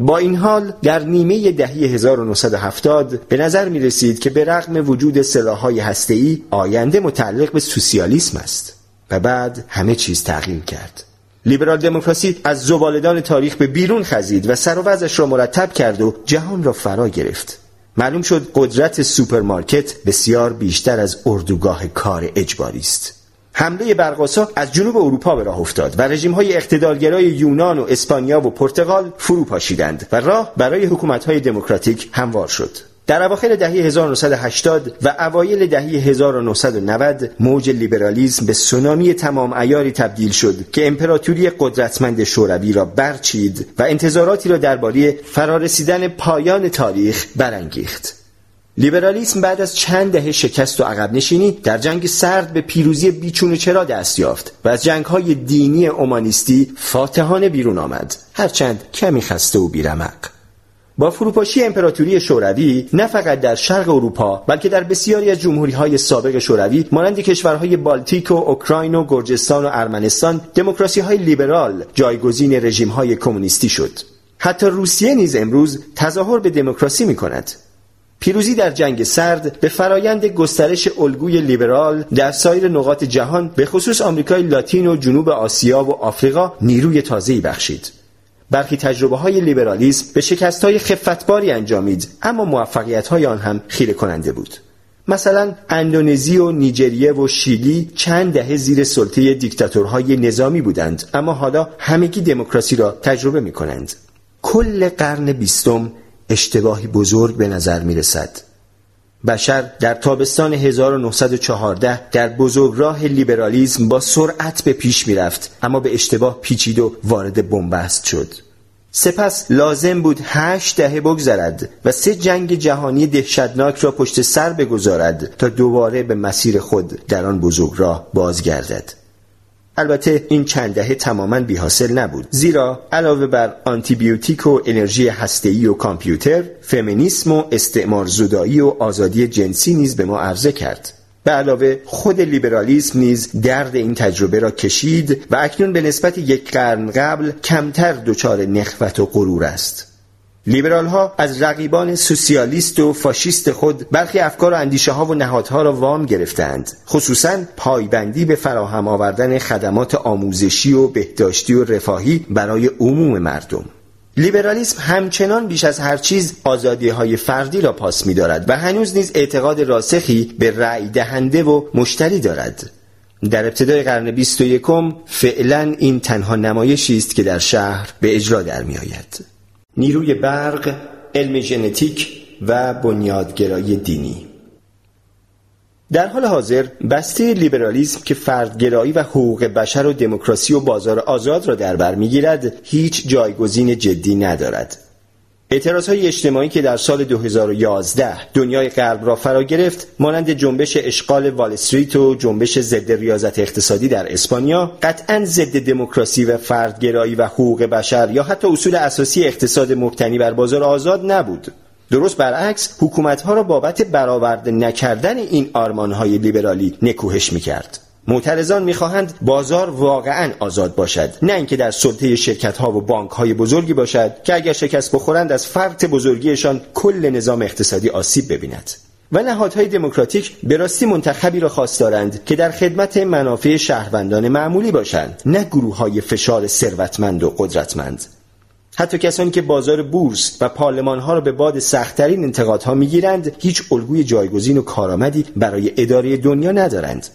با این حال در نیمه دهه 1970 به نظر می رسید که به رغم وجود سلاحهای هسته‌ای آینده متعلق به سوسیالیسم است و بعد همه چیز تغییر کرد. لیبرال دموکراسی از زبالدان تاریخ به بیرون خزید و سر و را مرتب کرد و جهان را فرا گرفت. معلوم شد قدرت سوپرمارکت بسیار بیشتر از اردوگاه کار اجباری است. حمله برقاسا از جنوب اروپا به راه افتاد و رژیم های اقتدارگرای یونان و اسپانیا و پرتغال فرو پاشیدند و راه برای حکومت های دموکراتیک هموار شد در اواخر دهه 1980 و اوایل دهه 1990 موج لیبرالیزم به سونامی تمام ایاری تبدیل شد که امپراتوری قدرتمند شوروی را برچید و انتظاراتی را درباره فرارسیدن پایان تاریخ برانگیخت. لیبرالیسم بعد از چند دهه شکست و عقب نشینی در جنگ سرد به پیروزی بیچون چرا دست یافت و از جنگ های دینی اومانیستی فاتحانه بیرون آمد. هرچند کمی خسته و بیرمق. با فروپاشی امپراتوری شوروی نه فقط در شرق اروپا بلکه در بسیاری از جمهوری های سابق شوروی مانند کشورهای بالتیک و اوکراین و گرجستان و ارمنستان دموکراسی های لیبرال جایگزین رژیم های کمونیستی شد. حتی روسیه نیز امروز تظاهر به دموکراسی می کند پیروزی در جنگ سرد به فرایند گسترش الگوی لیبرال در سایر نقاط جهان به خصوص آمریکای لاتین و جنوب آسیا و آفریقا نیروی تازه‌ای بخشید. برخی تجربه های لیبرالیسم به شکست های خفتباری انجامید اما موفقیت های آن هم خیره کننده بود. مثلا اندونزی و نیجریه و شیلی چند دهه زیر سلطه دیکتاتورهای نظامی بودند اما حالا همگی دموکراسی را تجربه می کنند. کل قرن بیستم اشتباهی بزرگ به نظر می رسد. بشر در تابستان 1914 در بزرگراه لیبرالیزم با سرعت به پیش می رفت اما به اشتباه پیچید و وارد بنبست شد. سپس لازم بود هشت دهه بگذرد و سه جنگ جهانی دهشتناک را پشت سر بگذارد تا دوباره به مسیر خود در آن بزرگراه بازگردد. البته این چند دهه تماما بیحاصل نبود. زیرا علاوه بر آنتیبیوتیک و انرژی هسته‌ای و کامپیوتر فمینیسم و استعمار زدایی و آزادی جنسی نیز به ما عرضه کرد. به علاوه خود لیبرالیسم نیز درد این تجربه را کشید و اکنون به نسبت یک قرن قبل کمتر دچار نخوت و غرور است. لیبرال ها از رقیبان سوسیالیست و فاشیست خود برخی افکار و اندیشه ها و نهادها را وام گرفتند خصوصا پایبندی به فراهم آوردن خدمات آموزشی و بهداشتی و رفاهی برای عموم مردم. لیبرالیسم همچنان بیش از هر چیز آزادی های فردی را پاس می دارد و هنوز نیز اعتقاد راسخی به رأی دهنده و مشتری دارد. در ابتدای قرن بیست و یکم فعلا این تنها نمایشی است که در شهر به اجرا در می آید. نیروی برق، علم ژنتیک و بنیادگرایی دینی. در حال حاضر بسته لیبرالیسم که فردگرایی و حقوق بشر و دموکراسی و بازار آزاد را در بر می‌گیرد هیچ جایگزین جدی ندارد. اعتراض های اجتماعی که در سال 2011 دنیای غرب را فرا گرفت مانند جنبش اشغال وال استریت و جنبش ضد ریاضت اقتصادی در اسپانیا قطعا ضد دموکراسی و فردگرایی و حقوق بشر یا حتی اصول اساسی اقتصاد مبتنی بر بازار آزاد نبود. درست برعکس حکومت ها را بابت برآورده نکردن این آرمان های لیبرالی نکوهش می‌کرد. معترضان می‌خواهند بازار واقعا آزاد باشد. نه اینکه در سلطه شرکت ها و بانک های بزرگی باشد که اگر شکست بخورند از فرط بزرگیشان کل نظام اقتصادی آسیب ببیند. و نهادهای دموکراتیک به راستی منتخبی را خواست دارند که در خدمت منافع شهروندان معمولی باشند نه گروه های فشار ثروتمند و قدرتمند. حتی کسانی که بازار بورس و پارلمان ها را به باد سختترین انتقادها می‌گیرند هیچ الگوی جایگزین و کارآمدی برای اداره دنیا ندارند.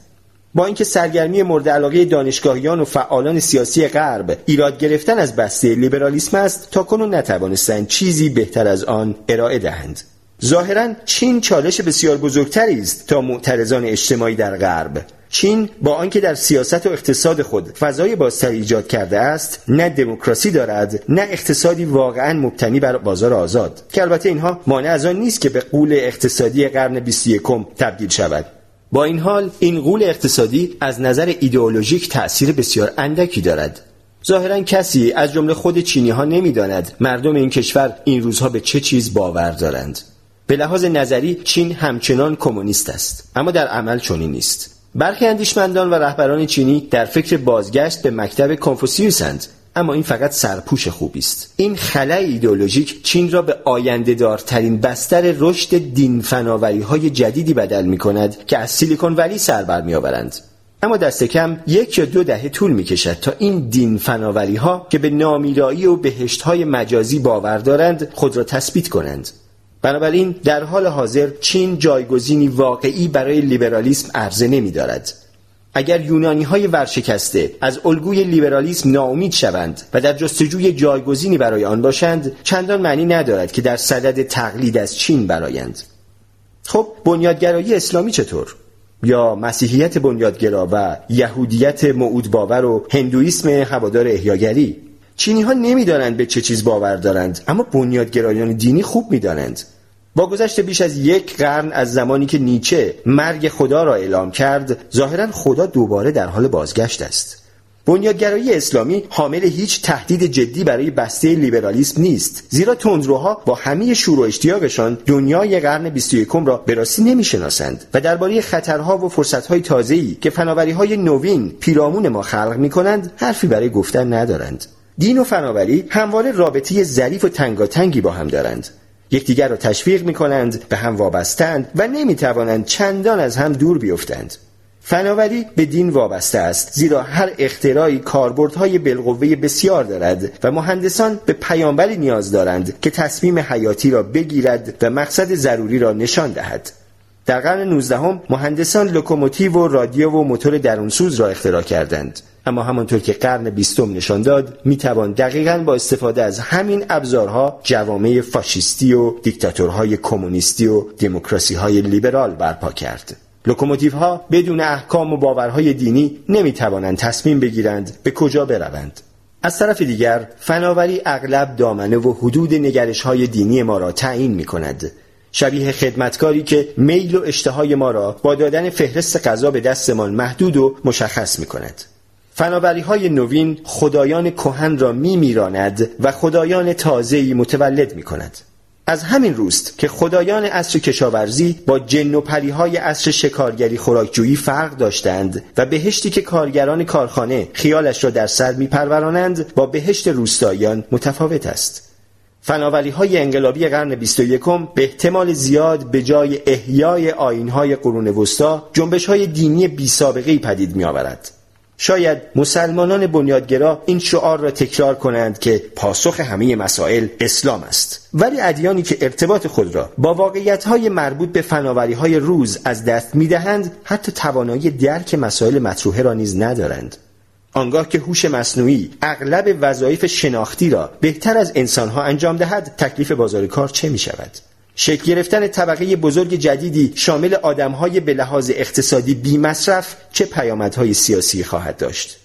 با اینکه سرگرمی مورد علاقه دانشگاهیان و فعالان سیاسی غرب ایراد گرفتن از بسته لیبرالیسم است تا کنون نتوانستند چیزی بهتر از آن ارائه دهند. ظاهرا چین چالش بسیار بزرگتری است تا معترضان اجتماعی در غرب. چین با آنکه در سیاست و اقتصاد خود فضای بازتر ایجاد کرده است نه دموکراسی دارد نه اقتصادی واقعا مبتنی بر بازار آزاد. که البته اینها مانع از آن نیست که به قول اقتصادی قرن 21 تبدیل شود. با این حال این قول اقتصادی از نظر ایدئولوژیک تأثیر بسیار اندکی دارد. ظاهرا کسی از جمله خود چینی ها نمی‌داند مردم این کشور این روزها به چه چیز باور دارند. به لحاظ نظری چین همچنان کمونیست است اما در عمل چنین نیست. برخی اندیشمندان و رهبران چینی در فکر بازگشت به مکتب کنفوسیوسند اما این فقط سرپوش خوبی است. این خلای ایدئولوژیک چین را به آینده دارترین بستر رشد دین فناوری های جدیدی بدل می کند که از سیلیکون ولی سر بر می آورند اما دست کم یک یا دو دهه طول می کشد تا این دین فناوری ها که به نامیرایی و بهشت های مجازی باور دارند خود را تثبیت کنند. بنابراین در حال حاضر چین جایگزینی واقعی برای لیبرالیسم عرضه نمی دارد. اگر یونانی های ورشکسته از الگوی لیبرالیسم ناامید شوند و در جستجوی جایگزینی برای آن باشند چندان معنی ندارد که در صدد تقلید از چین برایند خب بنیادگرایی اسلامی چطور؟ یا مسیحیت بنیادگرا و یهودیت معود باور و هندویسم هوادار احیاگری؟ چینی ها نمی‌دانند به چه چیز باور دارند اما بنیادگرایان دینی خوب می‌دانند. با گذشت بیش از یک قرن از زمانی که نیچه مرگ خدا را اعلام کرد ظاهرا خدا دوباره در حال بازگشت است. بنیادگرایی اسلامی حامل هیچ تهدید جدی برای بسته لیبرالیسم نیست زیرا تندروها با همه شور و اشتیاقشان دنیای قرن 21 را به راستی نمی‌شناسند و درباره خطرها و فرصتهای تازه‌ای که فناوری‌های نوین پیرامون ما خلق می‌کنند حرفی برای گفتن ندارند. دین و فناوری همواره رابطه ظریف و تنگاتنگی با هم دارند. یکدیگر را تشویق می کنند به هم وابستند و نمی توانند چندان از هم دور بیفتند. فناوری به دین وابسته است زیرا هر اختراعی کاربردهای بالقوه بسیار دارد و مهندسان به پیامبری نیاز دارند که تصمیم حیاتی را بگیرد و مقصد ضروری را نشان دهد. در قرن 19 مهندسان لوکوموتیو و رادیو و موتور درونسوز را اختراع کردند. اما همانطور که قرن بیستم نشان داد می‌توان دقیقا با استفاده از همین ابزارها جوامع فاشیستی و دیکتاتورهای کمونیستی و دموکراسی های لیبرال برپا کرد. لوکوموتیو ها بدون احکام و باورهای دینی نمی‌توانند تصمیم بگیرند به کجا بروند. از طرف دیگر فناوری اغلب دامنه و حدود نگرش های دینی ما را تعیین می کند شبیه خدمتکاری که میل و اشتهای ما را با دادن فهرست غذا به دستمان محدود و مشخص می کند فناوری های نوین خدایان کهن را می میراند و خدایان تازه‌ای متولد می کند. از همین روست که خدایان عصر کشاورزی با جن و پریهای عصر شکارگری خوراکجویی فرق داشتند و بهشتی که کارگران کارخانه خیالش را در سر میپرورانند با بهشت روستاییان متفاوت است فناوری های انقلابی قرن 21 به احتمال زیاد به جای احیای آین های قرون وسطا جنبش های دینی بی سابقه پدید می آورد. شاید مسلمانان بنیادگرا این شعار را تکرار کنند که پاسخ همه مسائل اسلام است ولی ادیانی که ارتباط خود را با واقعیت‌های مربوط به فناوری‌های روز از دست می‌دهند حتی توانایی درک مسائل مطروحه را نیز ندارند آنگاه که هوش مصنوعی اغلب وظایف شناختی را بهتر از انسانها انجام دهد تکلیف بازار کار چه می شود؟ شکل گرفتن طبقه بزرگ جدیدی شامل آدمهای به لحاظ اقتصادی بی مصرف چه پیامدهای سیاسی خواهد داشت.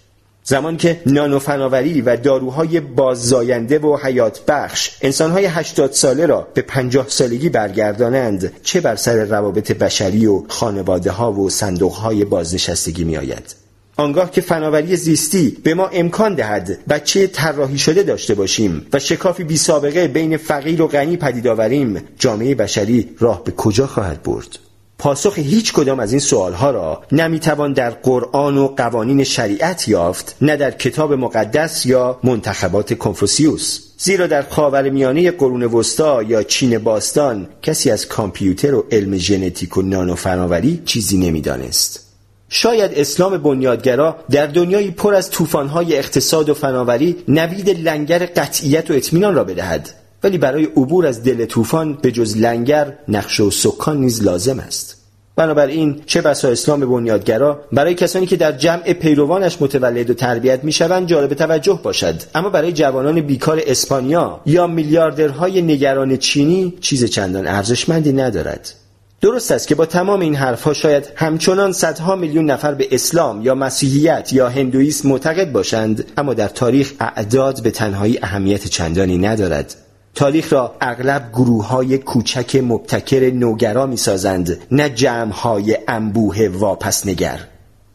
زمان که نانو فناوری و داروهای باززاینده و حیات بخش انسانهای هشتاد ساله را به پنجاه سالگی برگردانند چه بر سر روابط بشری و خانواده ها و صندوق های بازنشستگی می آید آنگاه که فناوری زیستی به ما امکان دهد بچه طراحی شده داشته باشیم و شکافی بی سابقه بین فقیر و غنی پدید آوریم جامعه بشری راه به کجا خواهد برد؟ پاسخ هیچ کدام از این سوالها را نمی‌توان در قرآن و قوانین شریعت یافت نه در کتاب مقدس یا منتخبات کنفوسیوس. زیرا در خاور میانه قرون وسطا یا چین باستان کسی از کامپیوتر و علم ژنتیک و نانو فناوری چیزی نمی‌دانست. شاید اسلام بنیادگرا در دنیایی پر از طوفان‌های اقتصاد و فناوری نوید لنگر قطعیت و اطمینان را بدهد. ولی برای عبور از دل طوفان به جز لنگر نقش و سکان نیز لازم است. بنابراین چه بسا اسلام بنیادگرا برای کسانی که در جمع پیروانش متولد و تربیت می‌شوند جالب توجه باشد. اما برای جوانان بیکار اسپانیا یا میلیاردرهای نگران چینی چیز چندان ارزشمندی ندارد. درست است که با تمام این حرفها شاید همچنان صدها میلیون نفر به اسلام یا مسیحیت یا هندویسم معتقد باشند اما در تاریخ اعداد به تنهایی اهمیت چندانی ندارد. تاریخ را اغلب گروه های کوچک مبتکر نوگرا می سازند نه جمع های انبوه واپسنگر.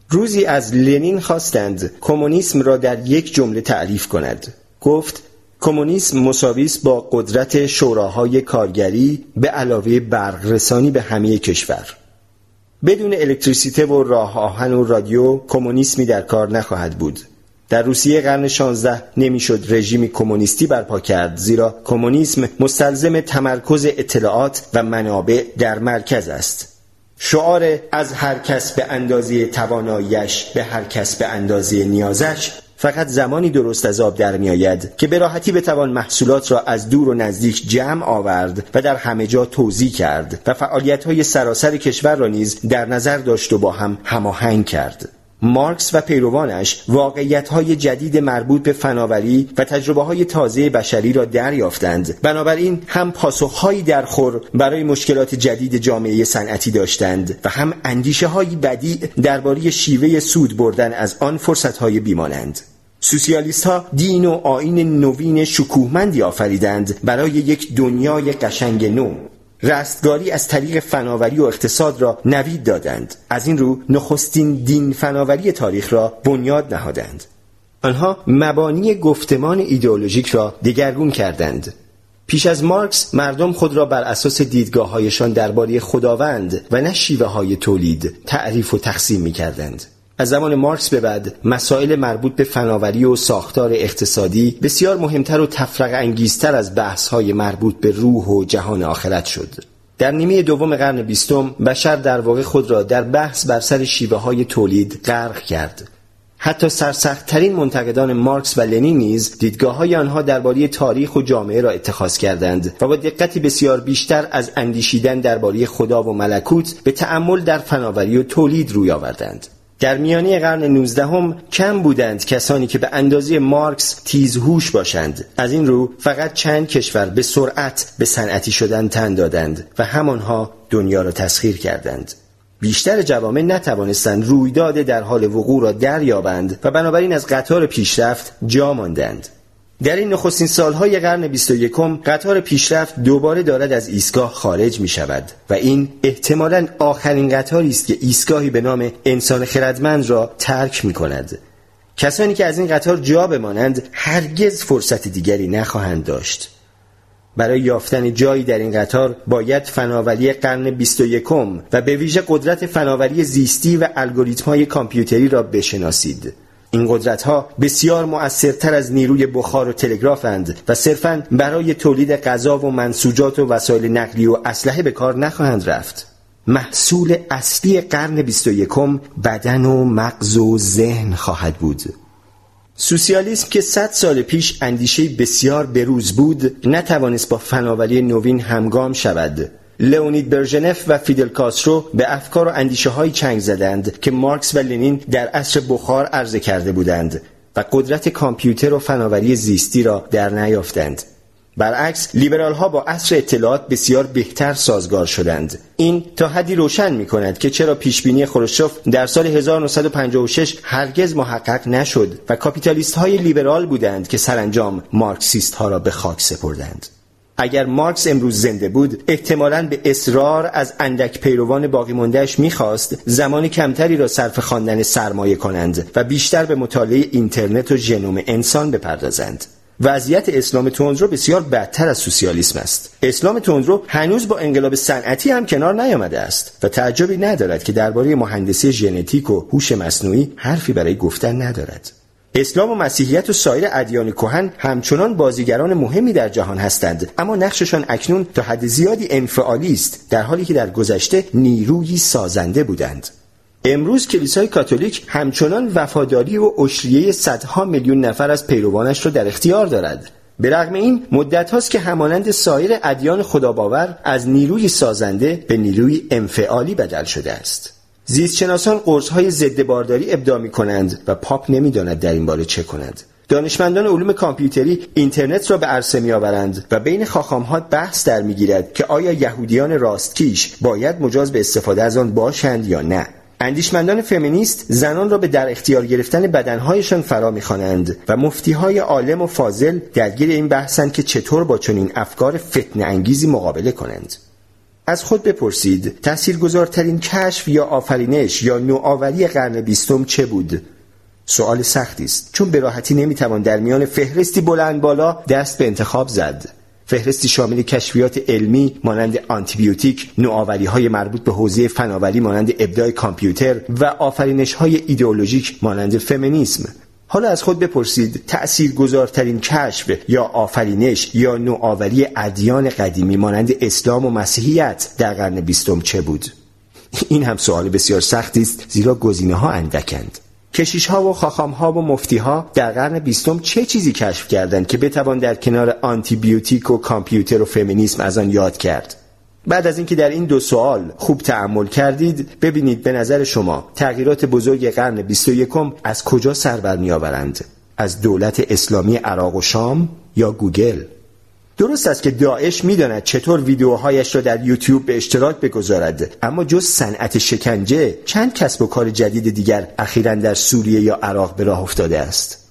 روزی از لنین خواستند کمونیسم را در یک جمله تعریف کند. گفت کمونیسم مساویس با قدرت شوراهای کارگری به علاوه برق رسانی به همه کشور. بدون الکتریسیته و راه آهن و رادیو کمونیسمی در کار نخواهد بود. در روسیه قرن 16 نمی‌شد رژیمی کمونیستی برپا کرد زیرا کمونیسم مستلزم تمرکز اطلاعات و منابع در مرکز است. شعار از هر کس به اندازه تواناییش به هر کس به اندازه نیازش فقط زمانی درست از آب در میآید که به راحتی بتوان محصولات را از دور و نزدیک جمع آورد و در همه جا توزیع کرد و فعالیت های سراسر کشور را نیز در نظر داشت و با هم هماهنگ کرد. مارکس و پیروانش واقعیت های جدید مربوط به فناوری و تجربه های تازه بشری را دریافتند. بنابراین هم پاسخهایی درخور برای مشکلات جدید جامعه صنعتی داشتند و هم اندیشه های بدی درباره شیوه سود بردن از آن فرصت های بیمانند. سوسیالیست ها دین و آین نوین شکوهمندی آفریدند برای یک دنیای قشنگ نو. رستگاری از طریق فناوری و اقتصاد را نوید دادند. از این رو نخستین دین فناوری تاریخ را بنیاد نهادند. آنها مبانی گفتمان ایدئولوژیک را دگرگون کردند. پیش از مارکس مردم خود را بر اساس دیدگاههایشان درباره خداوند و نه شیوه تولید تعریف و تقسیم می کردند. از زمان مارکس به بعد مسائل مربوط به فناوری و ساختار اقتصادی بسیار مهمتر و تفرق انگیزتر از بحث های مربوط به روح و جهان آخرت شد. در نیمه دوم قرن بیستم بشر در واقع خود را در بحث بر سر شیوه های تولید غرق کرد. حتی سرسختترین منتقدان مارکس و لنین نیز دیدگاه های آنها درباره تاریخ و جامعه را اتخاذ کردند و با دقتی بسیار بیشتر از اندیشیدن درباره خدا و ملکوت به تأمل در فناوری و تولید روی آوردند. در میانی قرن نوزدهم کم بودند کسانی که به اندازه مارکس تیزهوش باشند. از این رو فقط چند کشور به سرعت به صنعتی شدن تن دادند و همانها دنیا را تسخیر کردند. بیشتر جوامع نتوانستند رویداد در حال وقوع را دریابند و بنابراین از قطار پیشرفت جا ماندند. در این نخستین سالهای قرن 21 قطار پیشرفت دوباره دارد از ایستگاه خارج می شود و این احتمالا آخرین قطاری است که ایستگاهی به نام انسان خردمند را ترک می کند. کسانی که از این قطار جا بمانند هرگز فرصت دیگری نخواهند داشت. برای یافتن جایی در این قطار باید فناوری قرن 21 و به ویژه قدرت فناوری زیستی و الگوریتم‌های کامپیوتری را بشناسید. این قدرت ها بسیار مؤثرتر از نیروی بخار و تلگرافند و صرفا برای تولید غذا و منسوجات و وسایل نقلی و اسلحه به کار نخواهند رفت. محصول اصلی قرن 21 بدن و مغز و ذهن خواهد بود. سوسیالیسم که صد سال پیش اندیشه بسیار بروز بود نتوانست با فناوری نوین همگام شود لئونید برژنف و فیدل کاسترو به افکار و اندیشه های چنگ زدند که مارکس و لنین در عصر بخار عرضه کرده بودند و قدرت کامپیوتر و فناوری زیستی را در نیافتند. برعکس لیبرال ها با عصر اطلاعات بسیار بهتر سازگار شدند. این تا حدی روشن می کند که چرا پیشبینی خروشچوف در سال 1956 هرگز محقق نشد و کاپیتالیست های لیبرال بودند که سرانجام مارکسیست ها را به خاک سپردند. اگر مارکس امروز زنده بود احتمالا به اصرار از اندک پیروان باقی مندهش می‌خواست زمان کمتری را صرف خواندن سرمایه کنند و بیشتر به مطالعه اینترنت و ژنوم انسان بپردازند. وضعیت اسلام تندرو بسیار بدتر از سوسیالیسم است. اسلام تندرو هنوز با انقلاب صنعتی هم کنار نیامده است و تعجبی ندارد که درباره مهندسی ژنتیک و هوش مصنوعی حرفی برای گفتن ندارد. اسلام و مسیحیت و سایر ادیان کهن همچنان بازیگران مهمی در جهان هستند. اما نقششان اکنون تا حد زیادی انفعالی است در حالی که در گذشته نیرویی سازنده بودند. امروز کلیسای کاتولیک همچنان وفاداری و اشریه صدها میلیون نفر از پیروانش را در اختیار دارد. به رغم این مدت هاست که همانند سایر ادیان خداباور از نیروی سازنده به نیروی انفعالی بدل شده است. زیستشناسان قرص های ضد بارداری ابداع می کنند و پاپ نمی‌داند در این باره چه کند دانشمندان علوم کامپیوتری اینترنت را به عرصه میآورند و بین ها بحث در می‌گیرد که آیا یهودیان راستکیش باید مجاز به استفاده از آن باشند یا نه. اندیشمندان فمینیست زنان را به در اختیار گرفتن بدنهایشان فرا می‌خوانند و مفتیهای عالم و فاضل درگیر این بحثند که چطور با چنین افکار فتن انگیزی مقابله کنند. از خود بپرسید تاثیرگذارترین کشف یا آفرینش یا نوآوری قرن بیستم چه بود سوال سختی است چون به راحتی نمی‌توان در میان فهرستی بلند بالا دست به انتخاب زد فهرستی شامل کشفیات علمی مانند آنتیبیوتیک، نوآوری های مربوط به حوزه فناوری مانند ابداع کامپیوتر و آفرینش های ایدئولوژیک مانند فمینیسم. حالا از خود بپرسید تأثیر گذارترین کشف یا آفرینش یا نوآوری ادیان قدیمی مانند اسلام و مسیحیت در قرن بیستم چه بود؟ این هم سوال بسیار سختی است زیرا گزینه ها اندکند. کشیش ها و خاخام ها و مفتی ها در قرن بیستم چه چیزی کشف کردند که بتوان در کنار آنتی بیوتیک و کامپیوتر و فمینیسم از آن یاد کرد بعد از اینکه در این دو سوال خوب تعمل کردید ببینید به نظر شما تغییرات بزرگ قرن 21 از کجا سر بر میآورند؟ از دولت اسلامی عراق و شام یا گوگل؟ درست است که داعش می‌داند چطور ویدیوهایش را در یوتیوب به اشتراک بگذارد اما جز صنعت شکنجه چند کسب و کار جدید دیگر اخیرا در سوریه یا عراق به راه افتاده است؟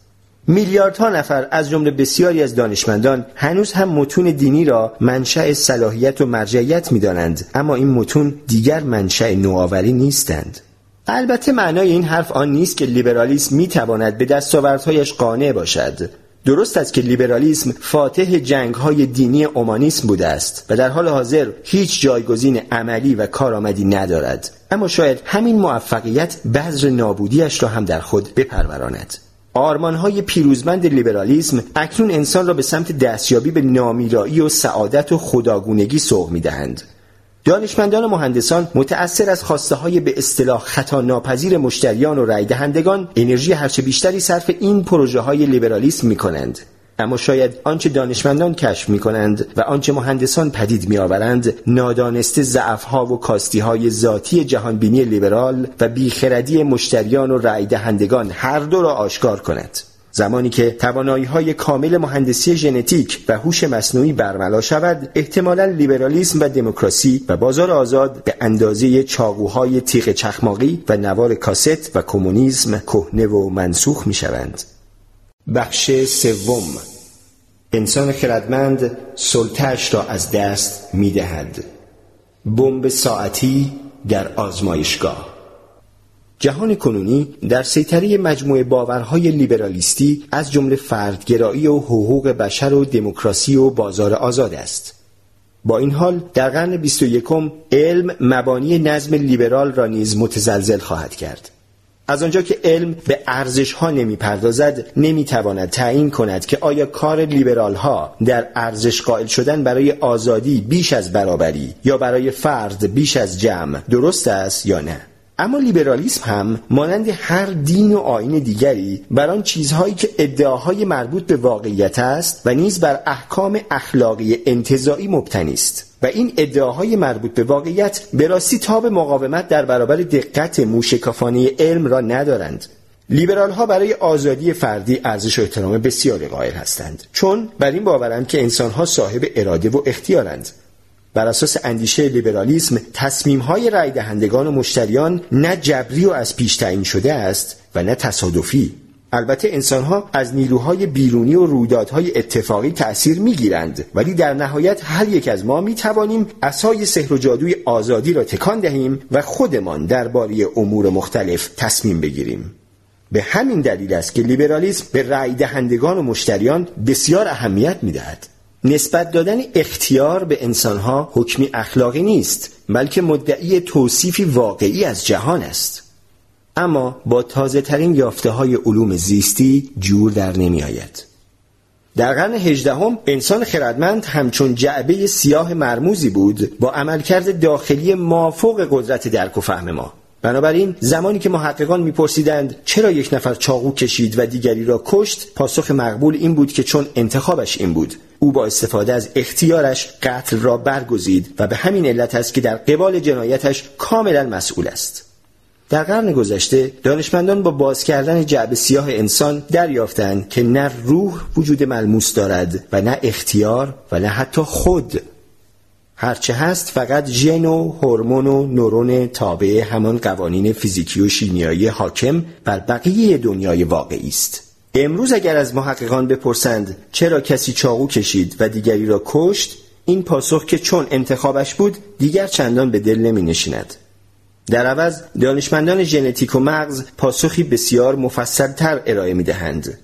میلیاردها نفر از جمله بسیاری از دانشمندان هنوز هم متون دینی را منشأ صلاحیت و مرجعیت می‌دانند اما این متون دیگر منشأ نوآوری نیستند. البته معنای این حرف آن نیست که لیبرالیسم می‌تواند به دستاوردهایش قانع باشد. درست است که لیبرالیسم فاتح جنگ های دینی اومانیسم بوده است و در حال حاضر هیچ جایگزین عملی و کارآمدی ندارد. اما شاید همین موفقیت بذر نابودیش را هم در خود بپروراند. های پیروزمند لیبرالیسم اکنون انسان را به سمت دستیابی به نامیرایی و سعادت و خداگونگی سوق می‌دهند دانشمندان و مهندسان متأثر از خواسته های به اصطلاح خطا ناپذیر مشتریان و رای دهندگان انرژی هرچه بیشتری صرف این پروژه های لیبرالیسم می کنند. اما شاید آنچه دانشمندان کشف می کنند و آنچه مهندسان پدید می آورند نادانسته ضعف ها و کاستی های ذاتی جهانبینی لیبرال و بیخردی مشتریان و رای دهندگان هر دو را آشکار کند. زمانی که توانایی های کامل مهندسی ژنتیک و هوش مصنوعی برملا شود احتمالا لیبرالیسم و دموکراسی و بازار آزاد به اندازه چاقوهای تیغ چخماقی و نوار کاست و کمونیسم کهنه و منسوخ می شوند بخش سوم انسان خردمند سلطهش را از دست می دهد بمب ساعتی در آزمایشگاه جهان کنونی در سیطره مجموعه باورهای لیبرالیستی از جمله فردگرایی و حقوق بشر و دموکراسی و بازار آزاد است. با این حال در قرن 21 علم مبانی نظم لیبرال را نیز متزلزل خواهد کرد. از آنجا که علم به ارزش ها نمی پردازد نمی تواند تعیین کند که آیا کار لیبرال ها در ارزش قائل شدن برای آزادی بیش از برابری یا برای فرد بیش از جمع درست است یا نه. اما لیبرالیسم هم مانند هر دین و آین دیگری بر آن چیزهایی که ادعاهای مربوط به واقعیت است و نیز بر احکام اخلاقی انتظاعی مبتنی است. و این ادعاهای مربوط به واقعیت به راستی تاب مقاومت در برابر دقت موشکافانه علم را ندارند. لیبرال ها برای آزادی فردی ارزش و احترام بسیاری قائل هستند. چون بر این باورند که انسان ها صاحب اراده و اختیارند. بر اساس اندیشه لیبرالیسم تصمیم های رای دهندگان و مشتریان نه جبری و از پیش تعیین شده است و نه تصادفی. البته انسانها از نیروهای بیرونی و رویدادهای اتفاقی تأثیر می‌گیرند. ولی در نهایت هر یک از ما می توانیم اسای سحر و جادوی آزادی را تکان دهیم و خودمان درباره امور مختلف تصمیم بگیریم. به همین دلیل است که لیبرالیسم به رأی دهندگان و مشتریان بسیار اهمیت می‌دهد. نسبت دادن اختیار به انسانها حکمی اخلاقی نیست بلکه مدعی توصیفی واقعی از جهان است. اما با تازه ترین یافته های علوم زیستی جور در نمی آید. در قرن هجدهم انسان خردمند همچون جعبه سیاه مرموزی بود با عملکرد داخلی مافوق قدرت درک و فهم ما. بنابراین زمانی که محققان میپرسیدند چرا یک نفر چاقو کشید و دیگری را کشت پاسخ مقبول این بود که چون انتخابش این بود. او با استفاده از اختیارش قتل را برگزید و به همین علت است که در قبال جنایتش کاملا مسئول است. در قرن گذشته دانشمندان با باز کردن جعب سیاه انسان دریافتند که نه روح وجود ملموس دارد و نه اختیار و نه حتی خود هرچه هست فقط ژن و هورمون و نورون تابع همان قوانین فیزیکی و شیمیایی حاکم بر بقیه دنیای واقعی است امروز اگر از محققان بپرسند چرا کسی چاقو کشید و دیگری را کشت این پاسخ که چون انتخابش بود دیگر چندان به دل نمی نشیند. در عوض دانشمندان ژنتیک و مغز پاسخی بسیار مفصلتر ارائه می دهند.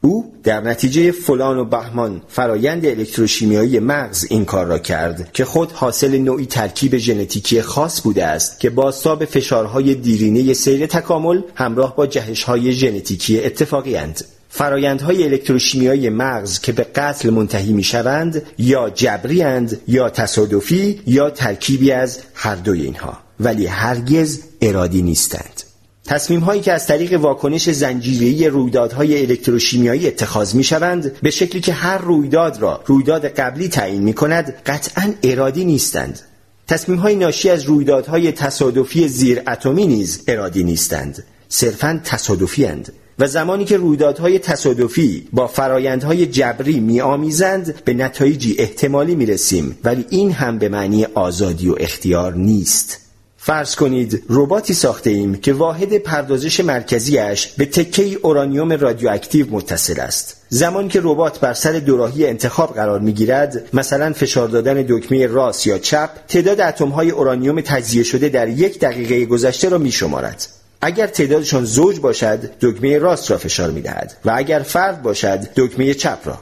او در نتیجه فلان و بهمان فرایند الکتروشیمیایی مغز این کار را کرد که خود حاصل نوعی ترکیب ژنتیکی خاص بوده است که بازتاب فشارهای دیرینه سیر تکامل همراه با جهشهای ژنتیکی اتفاقی اند. فرایندهای الکتروشیمیایی مغز که به قتل منتهی می شوند یا جبری اند یا تصادفی یا ترکیبی از هر دوی اینها ولی هرگز ارادی نیستند. تصمیم هایی که از طریق واکنش زنجیری رویدادهای الکتروشیمیایی اتخاذ می شوند به شکلی که هر رویداد را رویداد قبلی تعیین می کند قطعا ارادی نیستند. تصمیم های ناشی از رویدادهای تصادفی زیر اتمی نیز ارادی نیستند. صرفا تصادفی اند. و زمانی که رویدادهای تصادفی با فرایندهای جبری میآمیزند به نتایجی احتمالی می رسیم ولی این هم به معنی آزادی و اختیار نیست. فرض کنید رباتی ساخته ایم که واحد پردازش مرکزیش به تکه اورانیوم رادیواکتیو متصل است. زمانی که ربات بر سر دوراهی انتخاب قرار می گیرد مثلا فشار دادن دکمه راست یا چپ تعداد اتم های اورانیوم تجزیه شده در یک دقیقه گذشته را می شمارد اگر تعدادشان زوج باشد دکمه راست را فشار می دهد و اگر فرد باشد دکمه چپ را.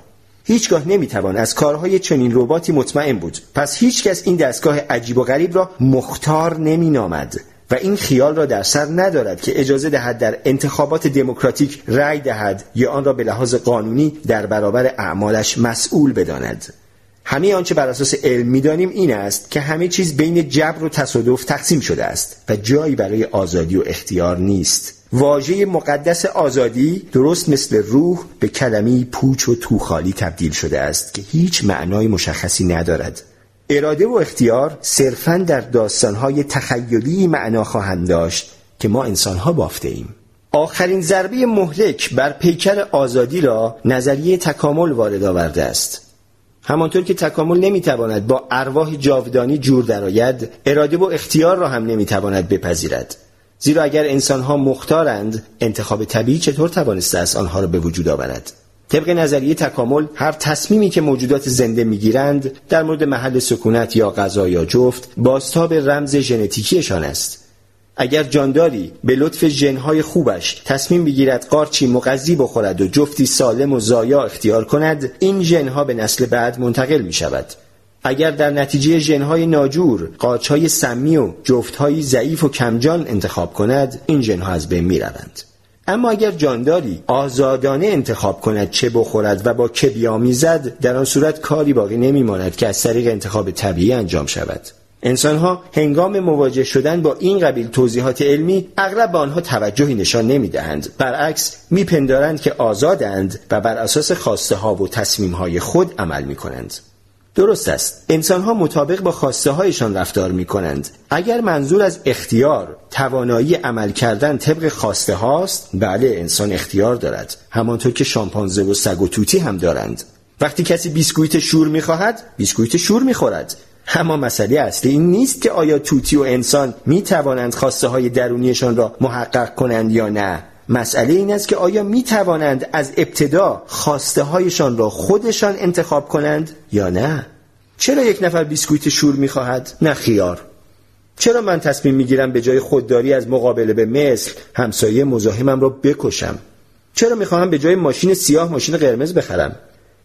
هیچگاه نمی‌توان از کارهای چنین رباتی مطمئن بود. پس هیچکس این دستگاه عجیب و غریب را مختار نامد و این خیال را در سر ندارد که اجازه دهد در انتخابات دموکراتیک رأی دهد یا آن را به لحاظ قانونی در برابر اعمالش مسئول بداند. همه آنچه بر اساس علم می‌دانیم این است که همه چیز بین جبر و تصادف تقسیم شده است و جایی برای آزادی و اختیار نیست. واژه مقدس آزادی درست مثل روح به کلمی پوچ و توخالی تبدیل شده است که هیچ معنای مشخصی ندارد. اراده و اختیار صرفا در داستانهای تخیلی معنا خواهند داشت که ما انسانها بافته ایم. آخرین ضربه مهلک بر پیکر آزادی را نظریه تکامل وارد آورده است. همانطور که تکامل نمی‌تواند با ارواح جاودانی جور درآید اراده و اختیار را هم نمی‌تواند بپذیرد. زیرا اگر انسانها مختارند انتخاب طبیعی چطور توانسته است آنها را به وجود آورد؟ طبق نظریه تکامل هر تصمیمی که موجودات زنده می‌گیرند در مورد محل سکونت یا غذا یا جفت بازتاب رمز ژنتیکیشان است. اگر جانداری به لطف جنهای خوبش تصمیم بگیرد قارچی مغذی بخورد و جفتی سالم و زایا اختیار کند این ژنها به نسل بعد منتقل می شود اگر در نتیجه ژنهای ناجور قارچهای سمی و جفتهایی ضعیف و کمجان انتخاب کند این ژنها از بین می روند. اما اگر جانداری آزادانه انتخاب کند چه بخورد و با که بیامیزد در آن صورت کاری باقی نمیماند که از طریق انتخاب طبیعی انجام شود. انسانها هنگام مواجه شدن با این قبیل توضیحات علمی اغلب به آنها توجهی نشان نمی‌دهند. برعکس میپندارند که آزادند و بر اساس خواسته ها و تصمیم های خود عمل می کنند درست است. انسانها مطابق با خواسته هایشان رفتار می کنند اگر منظور از اختیار توانایی عمل کردن طبق خواسته هاست بله انسان اختیار دارد. همانطور که شامپانزه و سگ و توتی هم دارند. وقتی کسی بیسکویت شور می‌خواهد بیسکویت شور می‌خورد. اما مسئله اصلی این نیست که آیا توتی و انسان می توانند خواسته های درونیشان را محقق کنند یا نه. مسئله این است که آیا می توانند از ابتدا خواسته هایشان را خودشان انتخاب کنند یا نه؟ چرا یک نفر بیسکویت شور می خواهد نه خیار. چرا من تصمیم می گیرم به جای خودداری از مقابله به مثل همسایه مزاحمم را بکشم؟ چرا می خواهم به جای ماشین سیاه ماشین قرمز بخرم؟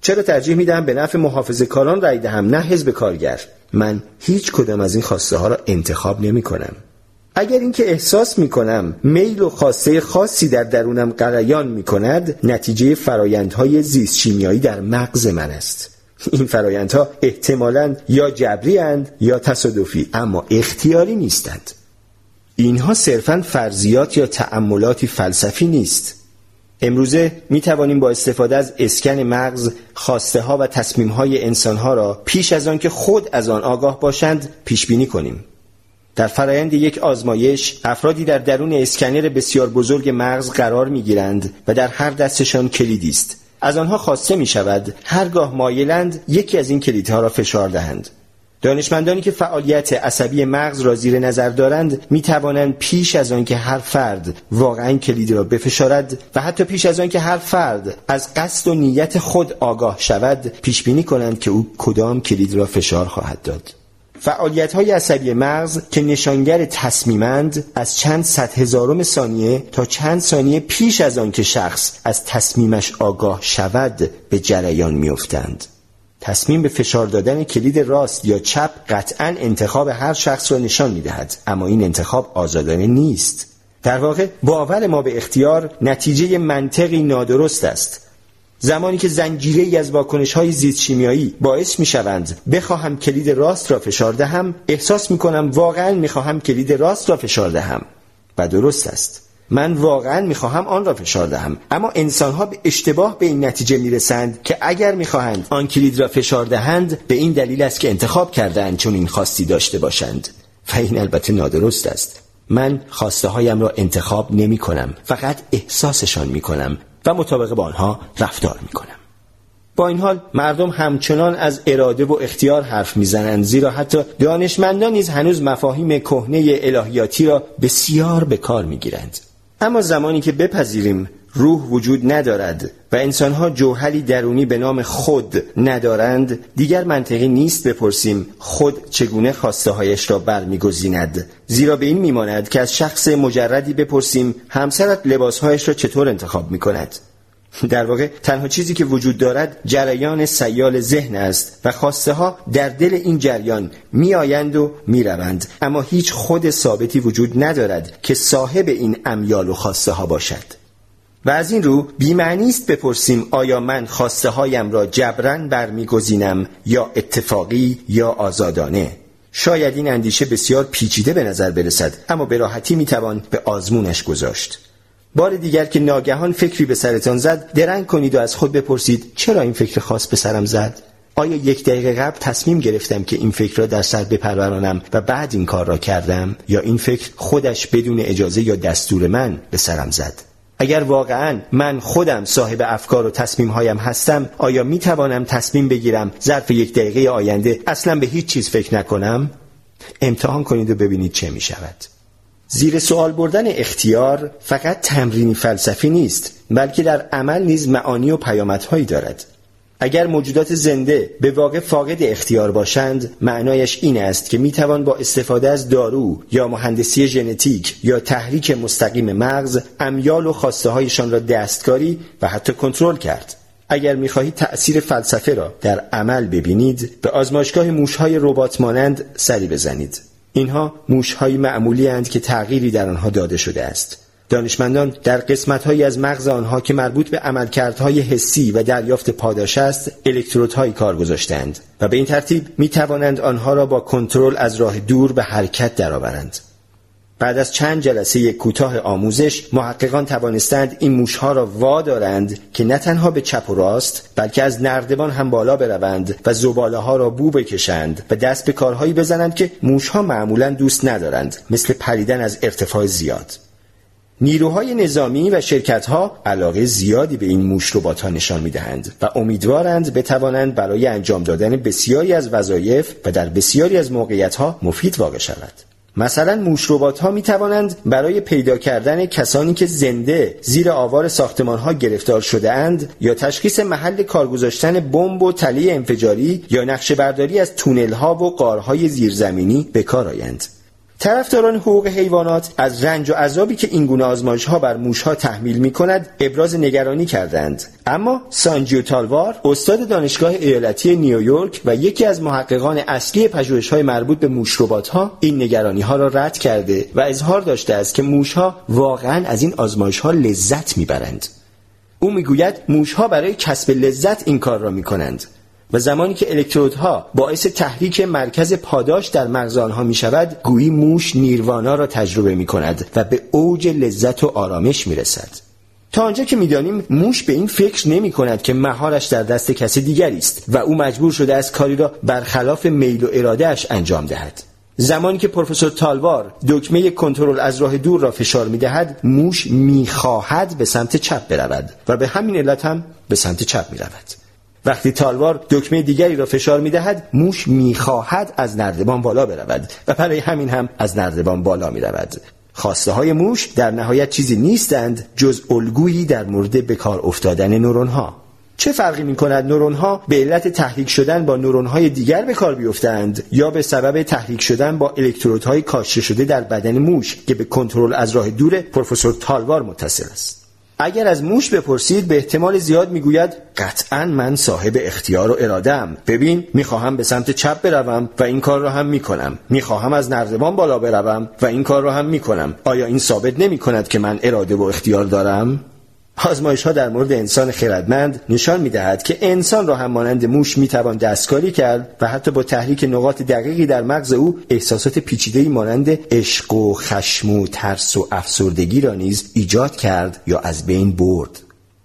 چرا ترجیح می دهم به نفع محافظه کاران رای دهم نه حزب کارگر؟ من هیچ کدام از این خواسته ها را انتخاب نمی کنم اگر اینکه احساس می کنم میل و خواسته خاصی در درونم قریان می کند نتیجه فرایندهای زیست شیمیایی در مغز من است. این فرایندها احتمالا یا جبری اند یا تصادفی اما اختیاری نیستند. اینها صرفا فرضیات یا تأملاتی فلسفی نیست. امروزه می توانیم با استفاده از اسکن مغز خواسته ها و تصمیم های انسان ها را پیش از آن که خود از آن آگاه باشند پیش بینی کنیم. در فرایند یک آزمایش افرادی در درون اسکنر بسیار بزرگ مغز قرار می گیرند و در هر دستشان کلیدی است. از آنها خواسته می شود هرگاه مایلند یکی از این کلیدها را فشار دهند. دانشمندانی که فعالیت عصبی مغز را زیر نظر دارند می توانند پیش از آن که هر فرد واقعا کلید را بفشارد و حتی پیش از آن که هر فرد از قصد و نیت خود آگاه شود پیش بینی کنند که او کدام کلید را فشار خواهد داد. فعالیت های عصبی مغز که نشانگر تصمیمند از چند صد هزارم ثانیه تا چند ثانیه پیش از آن که شخص از تصمیمش آگاه شود به جریان میافتند. تصمیم به فشار دادن کلید راست یا چپ قطعا انتخاب هر شخص را نشان می دهد اما این انتخاب آزادانه نیست در واقع باور ما به اختیار نتیجه منطقی نادرست است زمانی که زنجیره ای از واکنش های زیست شیمیایی باعث می شوند بخواهم کلید راست را فشار دهم احساس می کنم واقعا می خواهم کلید راست را فشار دهم. و درست است. من واقعا می‌خواهم آن را فشار دهم. اما انسانها به اشتباه به این نتیجه می‌رسند که اگر می‌خواهند آن کلید را فشار دهند به این دلیل است که انتخاب کردند چون این خواستی داشته باشند. و این البته نادرست است. من خواسته هایم را انتخاب نمی کنم فقط احساسشان می کنم مطابق با آنها رفتار می کنم با این حال مردم همچنان از اراده و اختیار حرف می‌زنند زیرا حتی دانشمندان نیز هنوز مفاهیم کهنه الهیاتی را بسیار به کار می‌گیرند. اما زمانی که بپذیریم روح وجود ندارد و انسانها جوهری درونی به نام خود ندارند. دیگر منطقی نیست بپرسیم خود چگونه خواسته هایش را برمیگزیند. زیرا به این میماند که از شخص مجردی بپرسیم همسرت لباسهایش را چطور انتخاب می کند در واقع تنها چیزی که وجود دارد جریان سیال ذهن است و خواسته ها در دل این جریان میآیند و می‌روند. اما هیچ خود ثابتی وجود ندارد که صاحب این امیال و خواسته ها باشد. و از این رو بیمعنی است بپرسیم آیا من خواسته هایم را جبران برمیگزینم یا اتفاقی یا آزادانه؟ شاید این اندیشه بسیار پیچیده به نظر برسد اما به راحتی می‌توان به آزمونش گذاشت. بار دیگر که ناگهان فکری به سرتان زد درنگ کنید و از خود بپرسید چرا این فکر خاص به سرم زد؟ آیا یک دقیقه قبل تصمیم گرفتم که این فکر را در سر بپرورانم و بعد این کار را کردم یا این فکر خودش بدون اجازه یا دستور من به سرم زد؟ اگر واقعا من خودم صاحب افکار و تصمیم هایم هستم آیا می توانم تصمیم بگیرم ظرف یک دقیقه آینده اصلا به هیچ چیز فکر نکنم؟ امتحان کنید و ببینید چه می شود زیر سوال بردن اختیار فقط تمرینی فلسفی نیست بلکه در عمل نیز معانی و پیامدهایی دارد. اگر موجودات زنده به واقع فاقد اختیار باشند معنایش این است که می‌توان با استفاده از دارو یا مهندسی ژنتیک یا تحریک مستقیم مغز امیال و خواسته هایشان را دستکاری و حتی کنترل کرد. اگر می‌خواهید تأثیر فلسفه را در عمل ببینید به آزمایشگاه موشهای ربات مانند سری بزنید. اینها موشهایی معمولی هند که تغییری در آنها داده شده است. دانشمندان در قسمتهایی از مغز آنها که مربوط به عملکردهای حسی و دریافت پاداش است الکترودهایی کار گذاشتند و به این ترتیب می توانند آنها را با کنترل از راه دور به حرکت درآورند. بعد از چند جلسه کوتاه آموزش محققان توانستند این موشها را وادارند که نه تنها به چپ و راست بلکه از نردبان هم بالا بروند و زباله ها را بو بکشند و دست به کارهایی بزنند که موشها معمولا دوست ندارند مثل پریدن از ارتفاع زیاد. نیروهای نظامی و شرکتها علاقه زیادی به این موش ها نشان می‌دهند و امیدوارند بتوانند برای انجام دادن بسیاری از وظایف و در بسیاری از موقعیت ها مفید واقع شود. مثلا موش ربات ها می توانند برای پیدا کردن کسانی که زنده زیر آوار ساختمان ها گرفتار شده اند یا تشخیص محل کار گذاشتن بمب و تله انفجاری یا نقشه برداری از تونل ها و قارهای زیرزمینی به کار آیند. طرفداران حقوق حیوانات از رنج و عذابی که این گونه آزمایش ها بر موش ها تحمیل می کند ابراز نگرانی کردند. اما سانجیو تالوار استاد دانشگاه ایالتی نیویورک و یکی از محققان اصلی پژوهش های مربوط به موش ها این نگرانی ها را رد کرده و اظهار داشته است که موش ها واقعا از این آزمایش ها لذت می‌برند. او می‌گوید موش ها برای کسب لذت این کار را می کنند و زمانی که الکترودها باعث تحریک مرکز پاداش در مغز آنها می شود گویی موش نیروانا را تجربه می کند و به اوج لذت و آرامش می رسد تا آنجا که می‌دانیم موش به این فکر نمی کند که مهارش در دست کسی دیگری است و او مجبور شده از کاری را برخلاف میل و ارادهش انجام دهد. زمانی که پروفسور تالوار دکمه کنترل از راه دور را فشار می دهد موش می‌خواهد به سمت چپ برود و به همین علت هم به سمت چپ می رود وقتی تالوار دکمه دیگری را فشار می دهد موش می خواهد از نردبان بالا برود و برای همین هم از نردبان بالا می رود خواسته های موش در نهایت چیزی نیستند جز الگویی در مورد به کار افتادن نورون ها چه فرقی می کند نورون ها به علت تحریک شدن با نورون های دیگر به کار بیفتند یا به سبب تحریک شدن با الکترودهای کاشته شده در بدن موش که به کنترل از راه دور پروفسور تالوار متصل است؟ اگر از موش بپرسید به احتمال زیاد می‌گوید قطعا من صاحب اختیار و ارادم ببین می‌خواهم به سمت چپ بروم و این کار را هم می‌کنم. می‌خواهم از نردبان بالا بروم و این کار را هم می‌کنم. آیا این ثابت نمی کند که من اراده و اختیار دارم؟ آزمایش ها در مورد انسان خردمند نشان می دهد که انسان را هم مانند موش می توان دستکاری کرد و حتی با تحریک نقاط دقیقی در مغز او احساسات پیچیده‌ای مانند عشق و خشم و ترس و افسردگی را نیز ایجاد کرد یا از بین برد.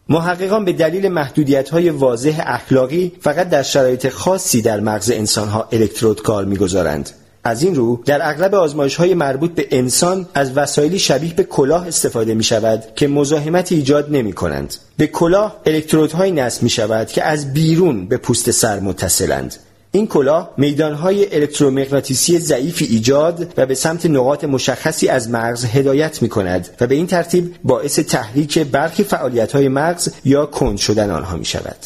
محققان به دلیل محدودیت های واضح اخلاقی فقط در شرایط خاصی در مغز انسان ها الکترود کار می‌گذارند از این رو در اغلب آزمایش های مربوط به انسان از وسایلی شبیه به کلاه استفاده می شود که مزاحمت ایجاد نمی کنند. به کلاه الکترودهایی نصب می شود که از بیرون به پوست سر متصلند. این کلاه میدانهای الکترومغناطیسی ضعیفی ایجاد و به سمت نقاط مشخصی از مغز هدایت می کند و به این ترتیب باعث تحریک برخی فعالیت های مغز یا کند شدن آنها می شود.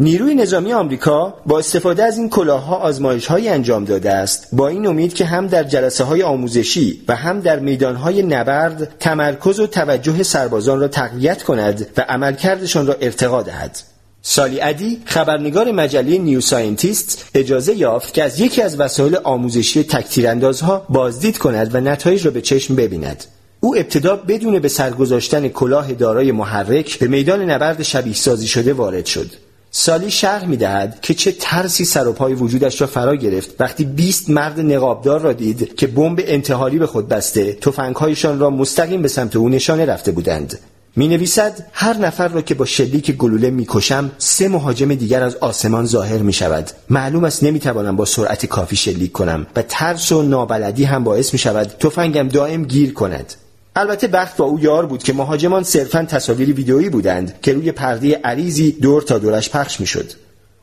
نیروی نظامی آمریکا با استفاده از این کلاهها آزمایشهایی انجام داده است. با این امید که هم در جلسه های آموزشی و هم در میدانهای نبرد تمرکز و توجه سربازان را تقویت کند و عملکردشان را ارتقا دهد. سالی ادی خبرنگار مجله نیو ساینتیست اجازه یافت که از یکی از وسایل آموزشی تک‌تیراندازها بازدید کند و نتایج را به چشم ببیند. او ابتدا بدون به سرگذاشتن کلاه دارای محرک به میدان نبرد شبیه سازی شده وارد شد. سالی شرح می دهد که چه ترسی سرتاپای وجودش را فرا گرفت. وقتی 20 مرد نقابدار را دید که بمب انتحاری به خود بسته تفنگهایشان را مستقیم به سمت او نشانه رفته بودند. می نویسد هر نفر را که با شلیک گلوله می کشم سه مهاجم دیگر از آسمان ظاهر می شود معلوم است نمی توانم با سرعت کافی شلیک کنم و ترس و نابلدی هم باعث می شود تفنگم دائم گیر کند. البته بخت با او یار بود که مهاجمان صرفا تصاویری ویدئویی بودند که روی پرده عریضی دور تا دورش پخش می‌شد.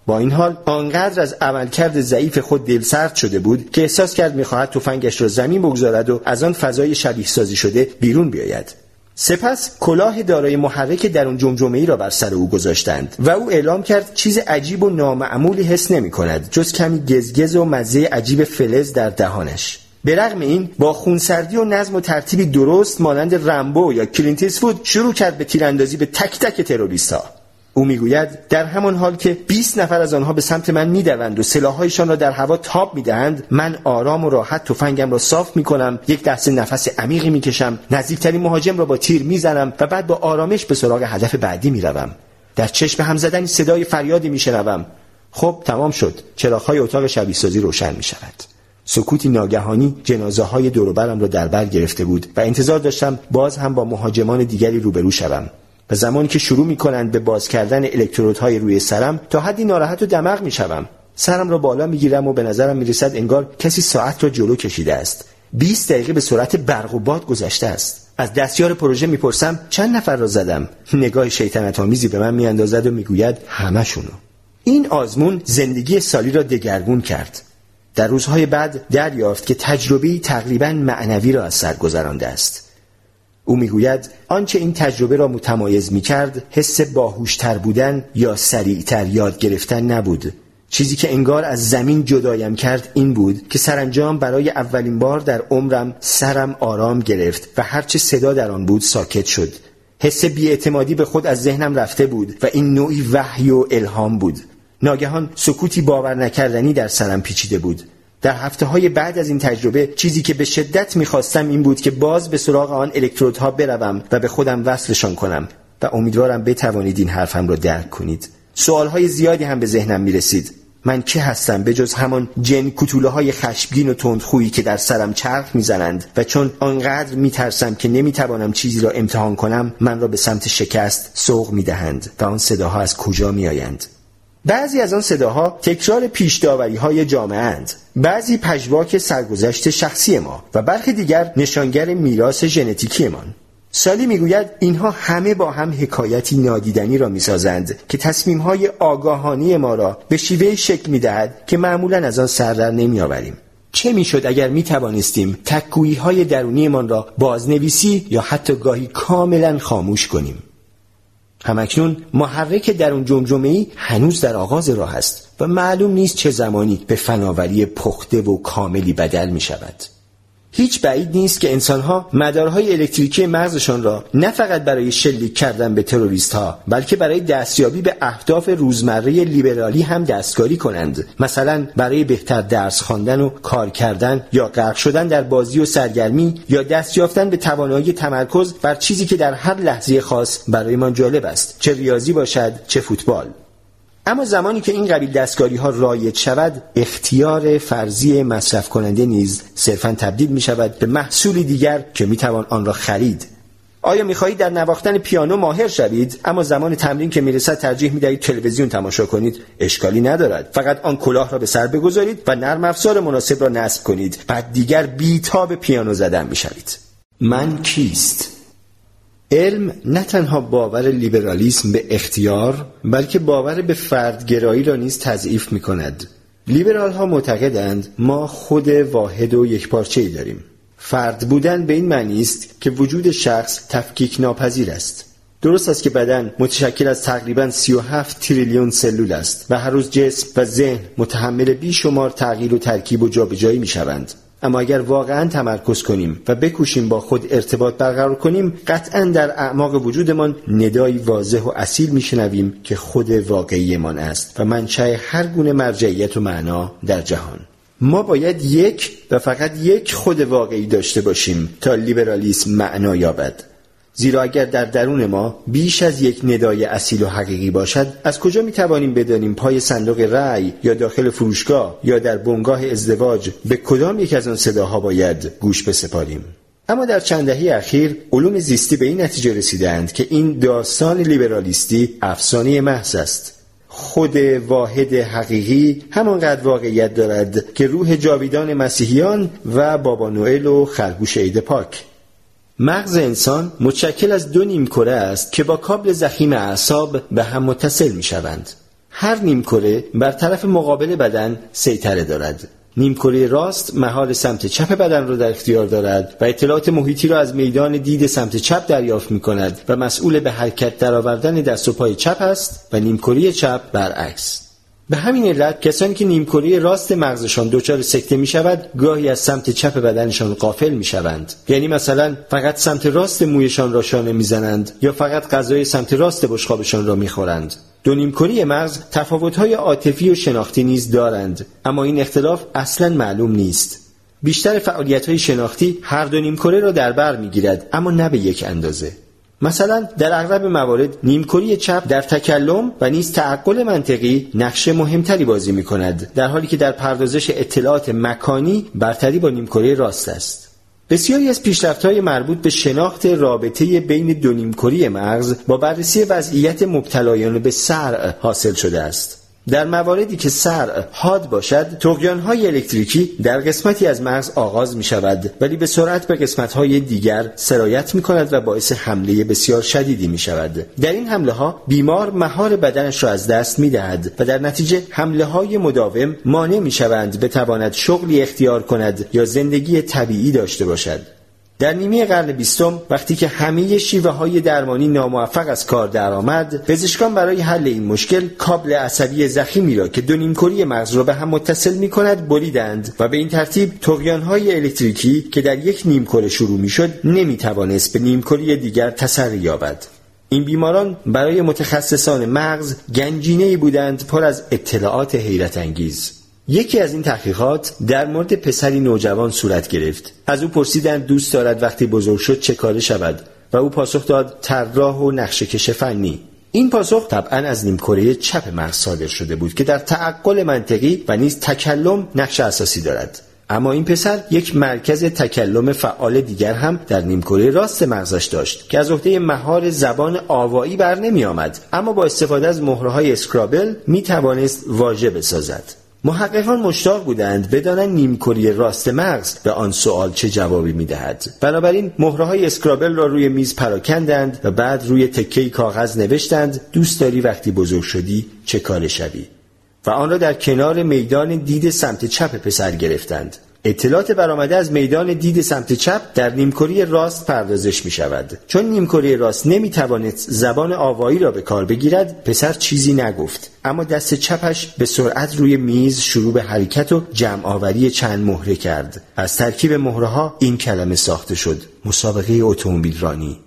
با این حال آنقدر از عملکرد ضعیف خود دلسرد شده بود که احساس کرد می‌خواهد تفنگش را زمین بگذارد و از آن فضای شبیه سازی شده بیرون بیاید. سپس کلاه دارای محرک درون جمجمه ای را بر سر او گذاشتند و او اعلام کرد چیز عجیب و نامعمولی حس نمی کند جز کمی گزگز و مزه عجیب فلز در دهانش. به رغم این با خونسردی و نظم و ترتیبی درست مانند رمبو یا کلینت ایستوود شروع کرد به تیراندازی به تک تک تروریست ها او می‌گوید در همان حال که 20 نفر از آنها به سمت من می‌دوند و سلاحهایشان را در هوا تاب می‌دهند من آرام و راحت تفنگم را صاف می‌کنم یک دسته نفس عمیقی می‌کشم نزدیکترین مهاجم را با تیر می‌زنم و بعد با آرامش به سراغ هدف بعدی می‌روم. در چشم هم زدن صدای فریادی میشنوم. خب تمام شد. چراغهای اتاق شبیه سازی روشن می‌شود. سکوتی ناگهانی جنازه های دوروبرم را در بر گرفته بود و انتظار داشتم باز هم با مهاجمان دیگری روبرو شوم. و زمانی که شروع می کنند به باز کردن الکترودهای روی سرم تا حدی ناراحت و دماغ می شوم. سرم را بالا می گیرم و به نظرم می رسد انگار کسی ساعت را جلو کشیده است. 20 دقیقه به سرعت برق و باد گذشته است. از دستیار پروژه می‌پرسم چند نفر را زدم. نگاه شیطنت آمیزی به من میاندازد و می‌گوید همشونو. این آزمون زندگی سالی را دگرگون کرد. در روزهای بعد دریافت که تجربه تقریبا معنوی را از سر گذرانده است. او می‌گوید آنچه این تجربه را متمایز می کرد حس باهوشتر بودن یا سریعتر یاد گرفتن نبود. چیزی که انگار از زمین جدایم کرد این بود که سرانجام برای اولین بار در عمرم سرم آرام گرفت و هرچه صدا در آن بود ساکت شد. حس بیاعتمادی به خود از ذهنم رفته بود و این نوعی وحی و الهام بود. ناگهان سکوتی باور نکردنی در سرم پیچیده بود. در هفته های بعد از این تجربه چیزی که به شدت می‌خواستم این بود که باز به سراغ آن الکترودها بروم و به خودم وصلشان کنم و امیدوارم بتوانید این حرفم را درک کنید. سوالهای زیادی هم به ذهنم می‌رسید. من که هستم به جز همان جن کتوله های خشمگین و تندخویی که در سرم چرخ می‌زنند و چون آنقدر میترسم که نمی‌توانم چیزی را امتحان کنم من را به سمت شکست سوق می‌دهند و آن صداها از کجا میآیند؟ بعضی از آن صداها تکرار پیش های جامعه اند بعضی پژواک سرگذشت شخصی ما و برخی دیگر نشانگر میراث ژنتیکیمان سالی می‌گوید اینها همه با هم حکایتی نادیدنی را می‌سازند که تصمیمهای آگاهانی ما را به شیوه شکل می‌دهد که معمولا از آن سر در نمیآوریم. چه می‌شد اگر می توانستیم تکگویی های درونیمان را بازنویسی یا حتی گاهی کاملا خاموش کنیم؟ همکنون محرک در اون جمجمه ای هنوز در آغاز راه است و معلوم نیست چه زمانی به فناوری پخته و کاملی بدل می شود. هیچ بعید نیست که انسانها مدارهای الکتریکی مغزشان را نه فقط برای شلیک کردن به تروریست ها بلکه برای دستیابی به اهداف روزمره لیبرالی هم دستکاری کنند. مثلا برای بهتر درس خواندن و کار کردن یا غرق شدن در بازی و سرگرمی یا دست یافتن به توانایی تمرکز بر چیزی که در هر لحظه خاص برایمان جالب است چه ریاضی باشد چه فوتبال. اما زمانی که این قبیل دستکاری ها رایج شود اختیار فرضی مصرف کننده نیز صرفا تبدیل می شود به محصولی دیگر که می توان آن را خرید. آیا می‌خواهید در نواختن پیانو ماهر شوید؟ اما زمان تمرین که می‌رسد ترجیح می‌دهید تلویزیون تماشا کنید. اشکالی ندارد. فقط آن کلاه را به سر بگذارید و نرم افزار مناسب را نصب کنید. بعد دیگر بیتاب پیانو زدن می‌شوید. من کیست؟ علم نه تنها باور لیبرالیسم به اختیار بلکه باور به فردگرایی را نیز تضعیف می کند لیبرال ها معتقدند ما خود واحد و یک پارچه ای داریم. فرد بودن به این معنی است که وجود شخص تفکیک ناپذیر است. درست است که بدن متشکل از تقریبا 37 تریلیون سلول است و هر روز جسم و ذهن متحمل بیشمار تغییر و ترکیب و جابجایی می شوند اما اگر واقعا تمرکز کنیم و بکوشیم با خود ارتباط برقرار کنیم قطعا در اعماق وجودمان ندایی واضح و اصیل میشنویم که خود واقعیمان است و منشأ هر گونه مرجعیت و معنا در جهان. ما باید یک و فقط یک خود واقعی داشته باشیم تا لیبرالیسم معنا یابد. زیرا اگر در درون ما بیش از یک ندای اصیل و حقیقی باشد از کجا می توانیم بدانیم پای صندوق رأی یا داخل فروشگاه یا در بنگاه ازدواج به کدام یک از آن صداها باید گوش بسپاریم؟ اما در چند دهه اخیر علوم زیستی به این نتیجه رسیدند که این داستان لیبرالیستی افسانه محض است. خود واحد حقیقی همانقدر واقعیت دارد که روح جاویدان مسیحیان و بابا نوئل و خرگوش عید پاک. مغز انسان متشکل از دو نیمکره است که با کابل زخیم اعصاب به هم متصل می شوند. هر نیمکره بر طرف مقابل بدن سیطره دارد. نیمکره راست مهار سمت چپ بدن را در اختیار دارد و اطلاعات محیطی را از میدان دید سمت چپ دریافت می کند و مسئول به حرکت درآوردن دست و پای چپ است و نیمکره چپ برعکس به همین علت کسانی که نیمکره راست مغزشان دچار سکته می شود گاهی از سمت چپ بدنشان قافل می شوند یعنی مثلا فقط سمت راست مویشان را شانه می‌زنند یا فقط غذای سمت راست بشقابشان را می‌خورند. دو نیمکره مغز تفاوت‌های عاطفی و شناختی نیز دارند اما این اختلاف اصلا معلوم نیست. بیشتر فعالیت شناختی هر دو نیمکره را در بر می‌گیرد اما نه به یک اندازه. مثلا در اغلب موارد نیمکره چپ در تکلم و نیز تعقل منطقی نقش مهمتری بازی می کند در حالی که در پردازش اطلاعات مکانی برتری با نیمکره راست است. بسیاری از پیشرفت‌های مربوط به شناخت رابطه بین دو نیمکره مغز با بررسی وضعیت مبتلایان به سرع حاصل شده است. در مواردی که سر حاد باشد تقیان های الکتریکی در قسمتی از مغز آغاز می شود ولی به سرعت به قسمت های دیگر سرایت می کند و باعث حمله بسیار شدیدی می شود در این حمله ها بیمار مهار بدنش را از دست می دهد و در نتیجه حمله های مداوم مانع می شوند بتواند شغلی اختیار کند یا زندگی طبیعی داشته باشد. در نیمه قرن بیستم وقتی که همه شیوه های درمانی ناموفق از کار درآمد پزشکان برای حل این مشکل کابل عصبی زخیمی را که دو نیمکری مغز را به هم متصل می کند بریدند و به این ترتیب تقیان های الکتریکی که در یک نیمکره شروع می شد نمی توانست به نیمکره دیگر تسری یابد. این بیماران برای متخصصان مغز گنجینه بودند پر از اطلاعات حیرت انگیز. یکی از این تحقیقات در مورد پسری نوجوان صورت گرفت. از او پرسیدند دوست دارد وقتی بزرگ شد چه کاره شود و او پاسخ داد طراح و نقشه کش فنی. این پاسخ طبعا از نیمکره چپ مغز صادر شده بود که در تعقل منطقی و نیز تکلم نقش اساسی دارد. اما این پسر یک مرکز تکلم فعال دیگر هم در نیمکره راست مغزش داشت که از عهده مهار زبان آوایی بر نمی آمد. اما با استفاده از مهره های اسکرابل می توانست واژه بسازد. محققان مشتاق بودند بدانند نیمکره راست مغز به آن سوال چه جوابی می‌دهد. بنابراین مهره های اسکرابل را روی میز پراکندند و بعد روی تکه کاغذ نوشتند دوست داری وقتی بزرگ شدی چه کار شوی؟ و آن را در کنار میدان دید سمت چپ پسر گرفتند. اطلاعات برآمده از میدان دید سمت چپ در نیمکره راست پردازش می شود چون نیمکره راست نمی توانست زبان آوایی را به کار بگیرد پسر چیزی نگفت. اما دست چپش به سرعت روی میز شروع به حرکت و جمع آوری چند مهره کرد. از ترکیب مهره ها این کلمه ساخته شد. مسابقه اتومبیل رانی.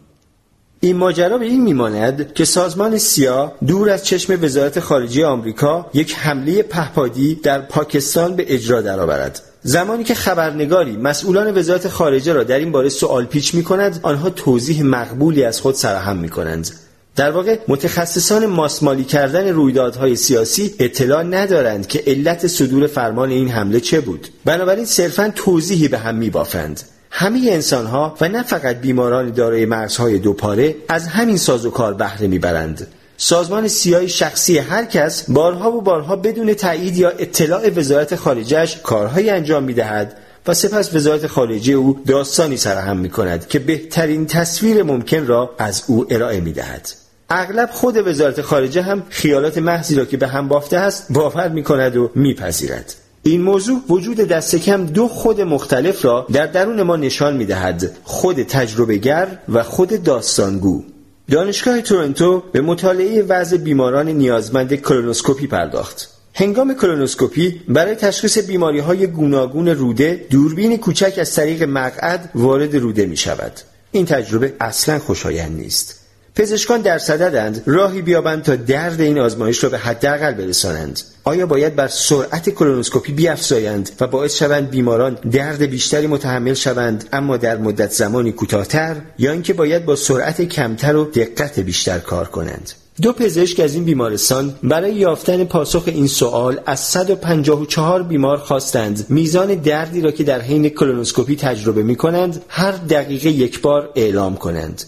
این ماجرا به این میماند که سازمان سیا دور از چشم وزارت خارجه آمریکا یک حمله پهپادی در پاکستان به اجرا درآورد. زمانی که خبرنگاری مسئولان وزارت خارجه را در این باره سوال پیچ می کند آنها توضیح مقبولی از خود سرهم می کنند در واقع متخصصان ماسمالی کردن رویدادهای سیاسی اطلاع ندارند که علت صدور فرمان این حمله چه بود. بنابراین صرفا توضیحی به هم میبافند. همه انسان ها و نه فقط بیماران دارای مرزهای دوپاره از همین سازوکار بهره می‌برند. سازمان سیای شخصی هر کس بارها و بارها بدون تایید یا اطلاع وزارت خارجهش کارهایی انجام می‌دهد و سپس وزارت خارجه او داستانی سرهم می کند که بهترین تصویر ممکن را از او ارائه می دهد. اغلب خود وزارت خارجه هم خیالات محضی را که به هم بافته است باور می کند و میپذیرد. این موضوع وجود دست کم دو خود مختلف را در درون ما نشان می دهد خود تجربهگر و خود داستانگو دانشگاه تورنتو به مطالعه وضع بیماران نیازمند کلونوسکوپی پرداخت. هنگام کلونوسکوپی برای تشخیص بیماری های گوناگون روده دوربین کوچک از طریق مقعد وارد روده می شود. این تجربه اصلا خوشایند نیست. پزشکان در صددند. راهی بیابند تا درد این آزمایش را به حداقل برسانند. آیا باید بر سرعت کلونوسکوپی بیافزایند و باعث شوند بیماران درد بیشتری متحمل شوند اما در مدت زمانی کوتاهتر یا اینکه باید با سرعت کمتر و دقت بیشتر کار کنند؟ دو پزشک از این بیمارستان برای یافتن پاسخ این سوال از 154 بیمار خواستند. میزان دردی را که در حین کلونوسکوپی تجربه می کنند هر دقیقه یک بار اعلام کنند.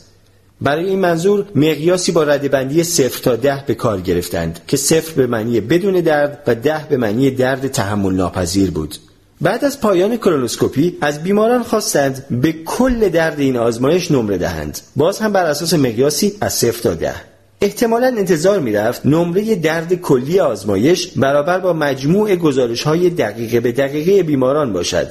برای این منظور مقیاسی با ردبندی صفر تا ده به کار گرفتند که صفر به معنی بدون درد و ده به معنی درد تحمل ناپذیر بود. بعد از پایان کلونوسکوپی از بیماران خواستند به کل درد این آزمایش نمره دهند. باز هم بر اساس مقیاسی از صفر تا ده. احتمالا انتظار می‌رفت نمره درد کلی آزمایش برابر با مجموع گزارش های دقیقه به دقیقه بیماران باشد.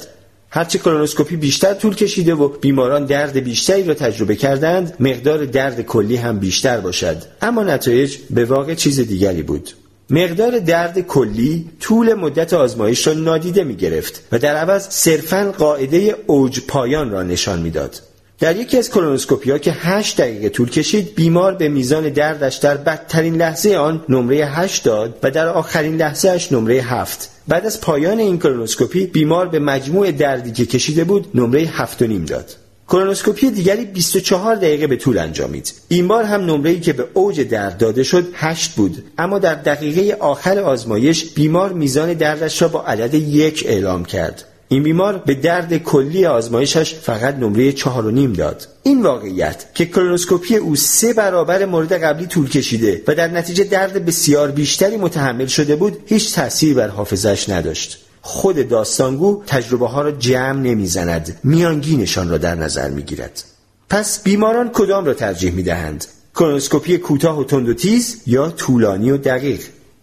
هرچه کلونوسکوپی بیشتر طول کشیده و بیماران درد بیشتری را تجربه کردند مقدار درد کلی هم بیشتر باشد اما نتایج به واقع چیز دیگری بود مقدار درد کلی طول مدت آزمایش را نادیده می گرفت و در عوض صرفا قاعده اوج پایان را نشان می‌داد. در یکی از کلونوسکوپی ها که 8 دقیقه طول کشید بیمار به میزان دردش در بدترین لحظه آن نمره 8 داد و در آخرین لحظه اش نمره 7 بعد از پایان این کلونوسکوپی بیمار به مجموع دردی که کشیده بود نمره 7.5 داد. کلونوسکوپی دیگری 24 دقیقه به طول انجامید. این بار هم نمره‌ای که به اوج درد داده شد 8 بود. اما در دقیقه آخر آزمایش بیمار میزان دردش را با عدد یک اعلام کرد. این بیمار به درد کلی آزمایشش فقط نمره چهار و نیم داد. این واقعیت که کلونوسکوپی او سه برابر مورد قبلی طول کشیده و در نتیجه درد بسیار بیشتری متحمل شده بود هیچ تأثیری بر حافظش نداشت. خود داستانگو تجربه ها را جمع نمی‌زند میانگینشان را در نظر می‌گیرد. پس بیماران کدام را ترجیح می دهند؟ کلونوسکوپی کوتاه و تند و تیز یا طولانی و دقیق؟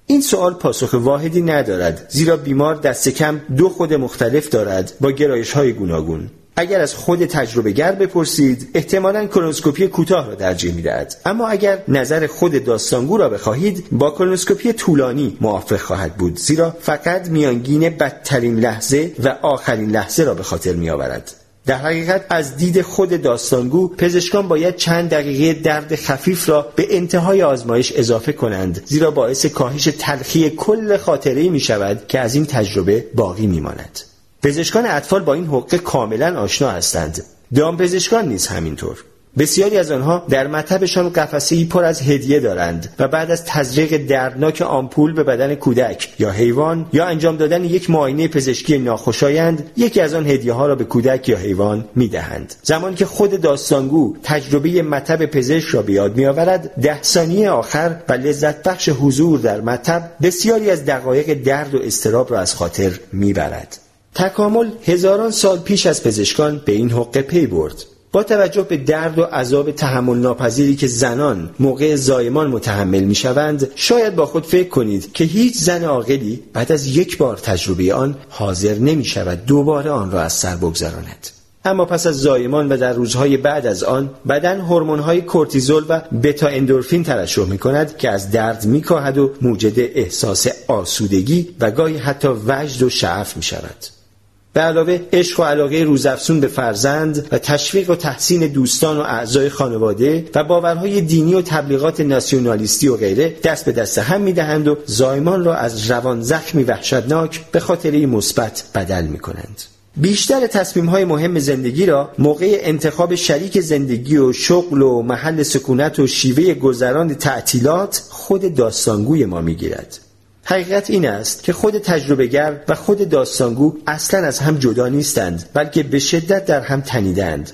این سوال پاسخ واحدی ندارد زیرا بیمار دست کم دو خود مختلف دارد با گرایش های گوناگون. اگر از خود تجربه گر بپرسید احتمالا کلونوسکوپی کوتاه را ترجیح می‌دهد. اما اگر نظر خود داستانگو را بخواهید با کلونوسکوپی طولانی موافق خواهد بود زیرا فقط میانگین بدترین لحظه و آخرین لحظه را به خاطر میآورد. در حقیقت از دید خود داستانگو پزشکان باید چند دقیقه درد خفیف را به انتهای آزمایش اضافه کنند زیرا باعث کاهش تلخی کل خاطره می شود که از این تجربه باقی می ماند. پزشکان اطفال با این حقه کاملا آشنا هستند دام پزشکان نیز همینطور بسیاری از آنها در مطبشان قفسه پر از هدیه دارند و بعد از تزریق دردناک آمپول به بدن کودک یا حیوان یا انجام دادن یک معاینه پزشکی ناخوشایند یکی از آن هدیه ها را به کودک یا حیوان می دهند زمانی که خود داستانگو تجربه مطب پزشک را به یاد می آورد ده ثانیه آخر و لذت بخش حضور در مطب بسیاری از دقایق درد و استراب را از خاطر می برد. تکامل هزاران سال پیش از پزشکان به این حقه پی برد با توجه به درد و عذاب تحمل ناپذیری که زنان موقع زایمان متحمل می شوند شاید با خود فکر کنید که هیچ زن عاقلی بعد از یک بار تجربه آن حاضر نمی شود دوباره آن را از سر بگذراند اما پس از زایمان و در روزهای بعد از آن بدن هورمون‌های کورتیزول و بتا اندورفین ترشح می کند که از درد می کاهد و موجد احساس آسودگی و گاهی حتی وجد و شعف می شود. به علاوه عشق و علاقه روزافزون به فرزند و تشویق و تحسین دوستان و اعضای خانواده و باورهای دینی و تبلیغات ناسیونالیستی و غیره دست به دست هم می‌دهند و زایمان را از روان زخمی وحشتناک به خاطره مثبت بدل می کنند. بیشتر تصمیم های مهم زندگی را موقع انتخاب شریک زندگی و شغل و محل سکونت و شیوه گذران تعطیلات خود داستانگوی ما می‌گیرد. حقیقت این است که خود تجربهگر و خود داستانگو اصلا از هم جدا نیستند بلکه به شدت در هم تنیدند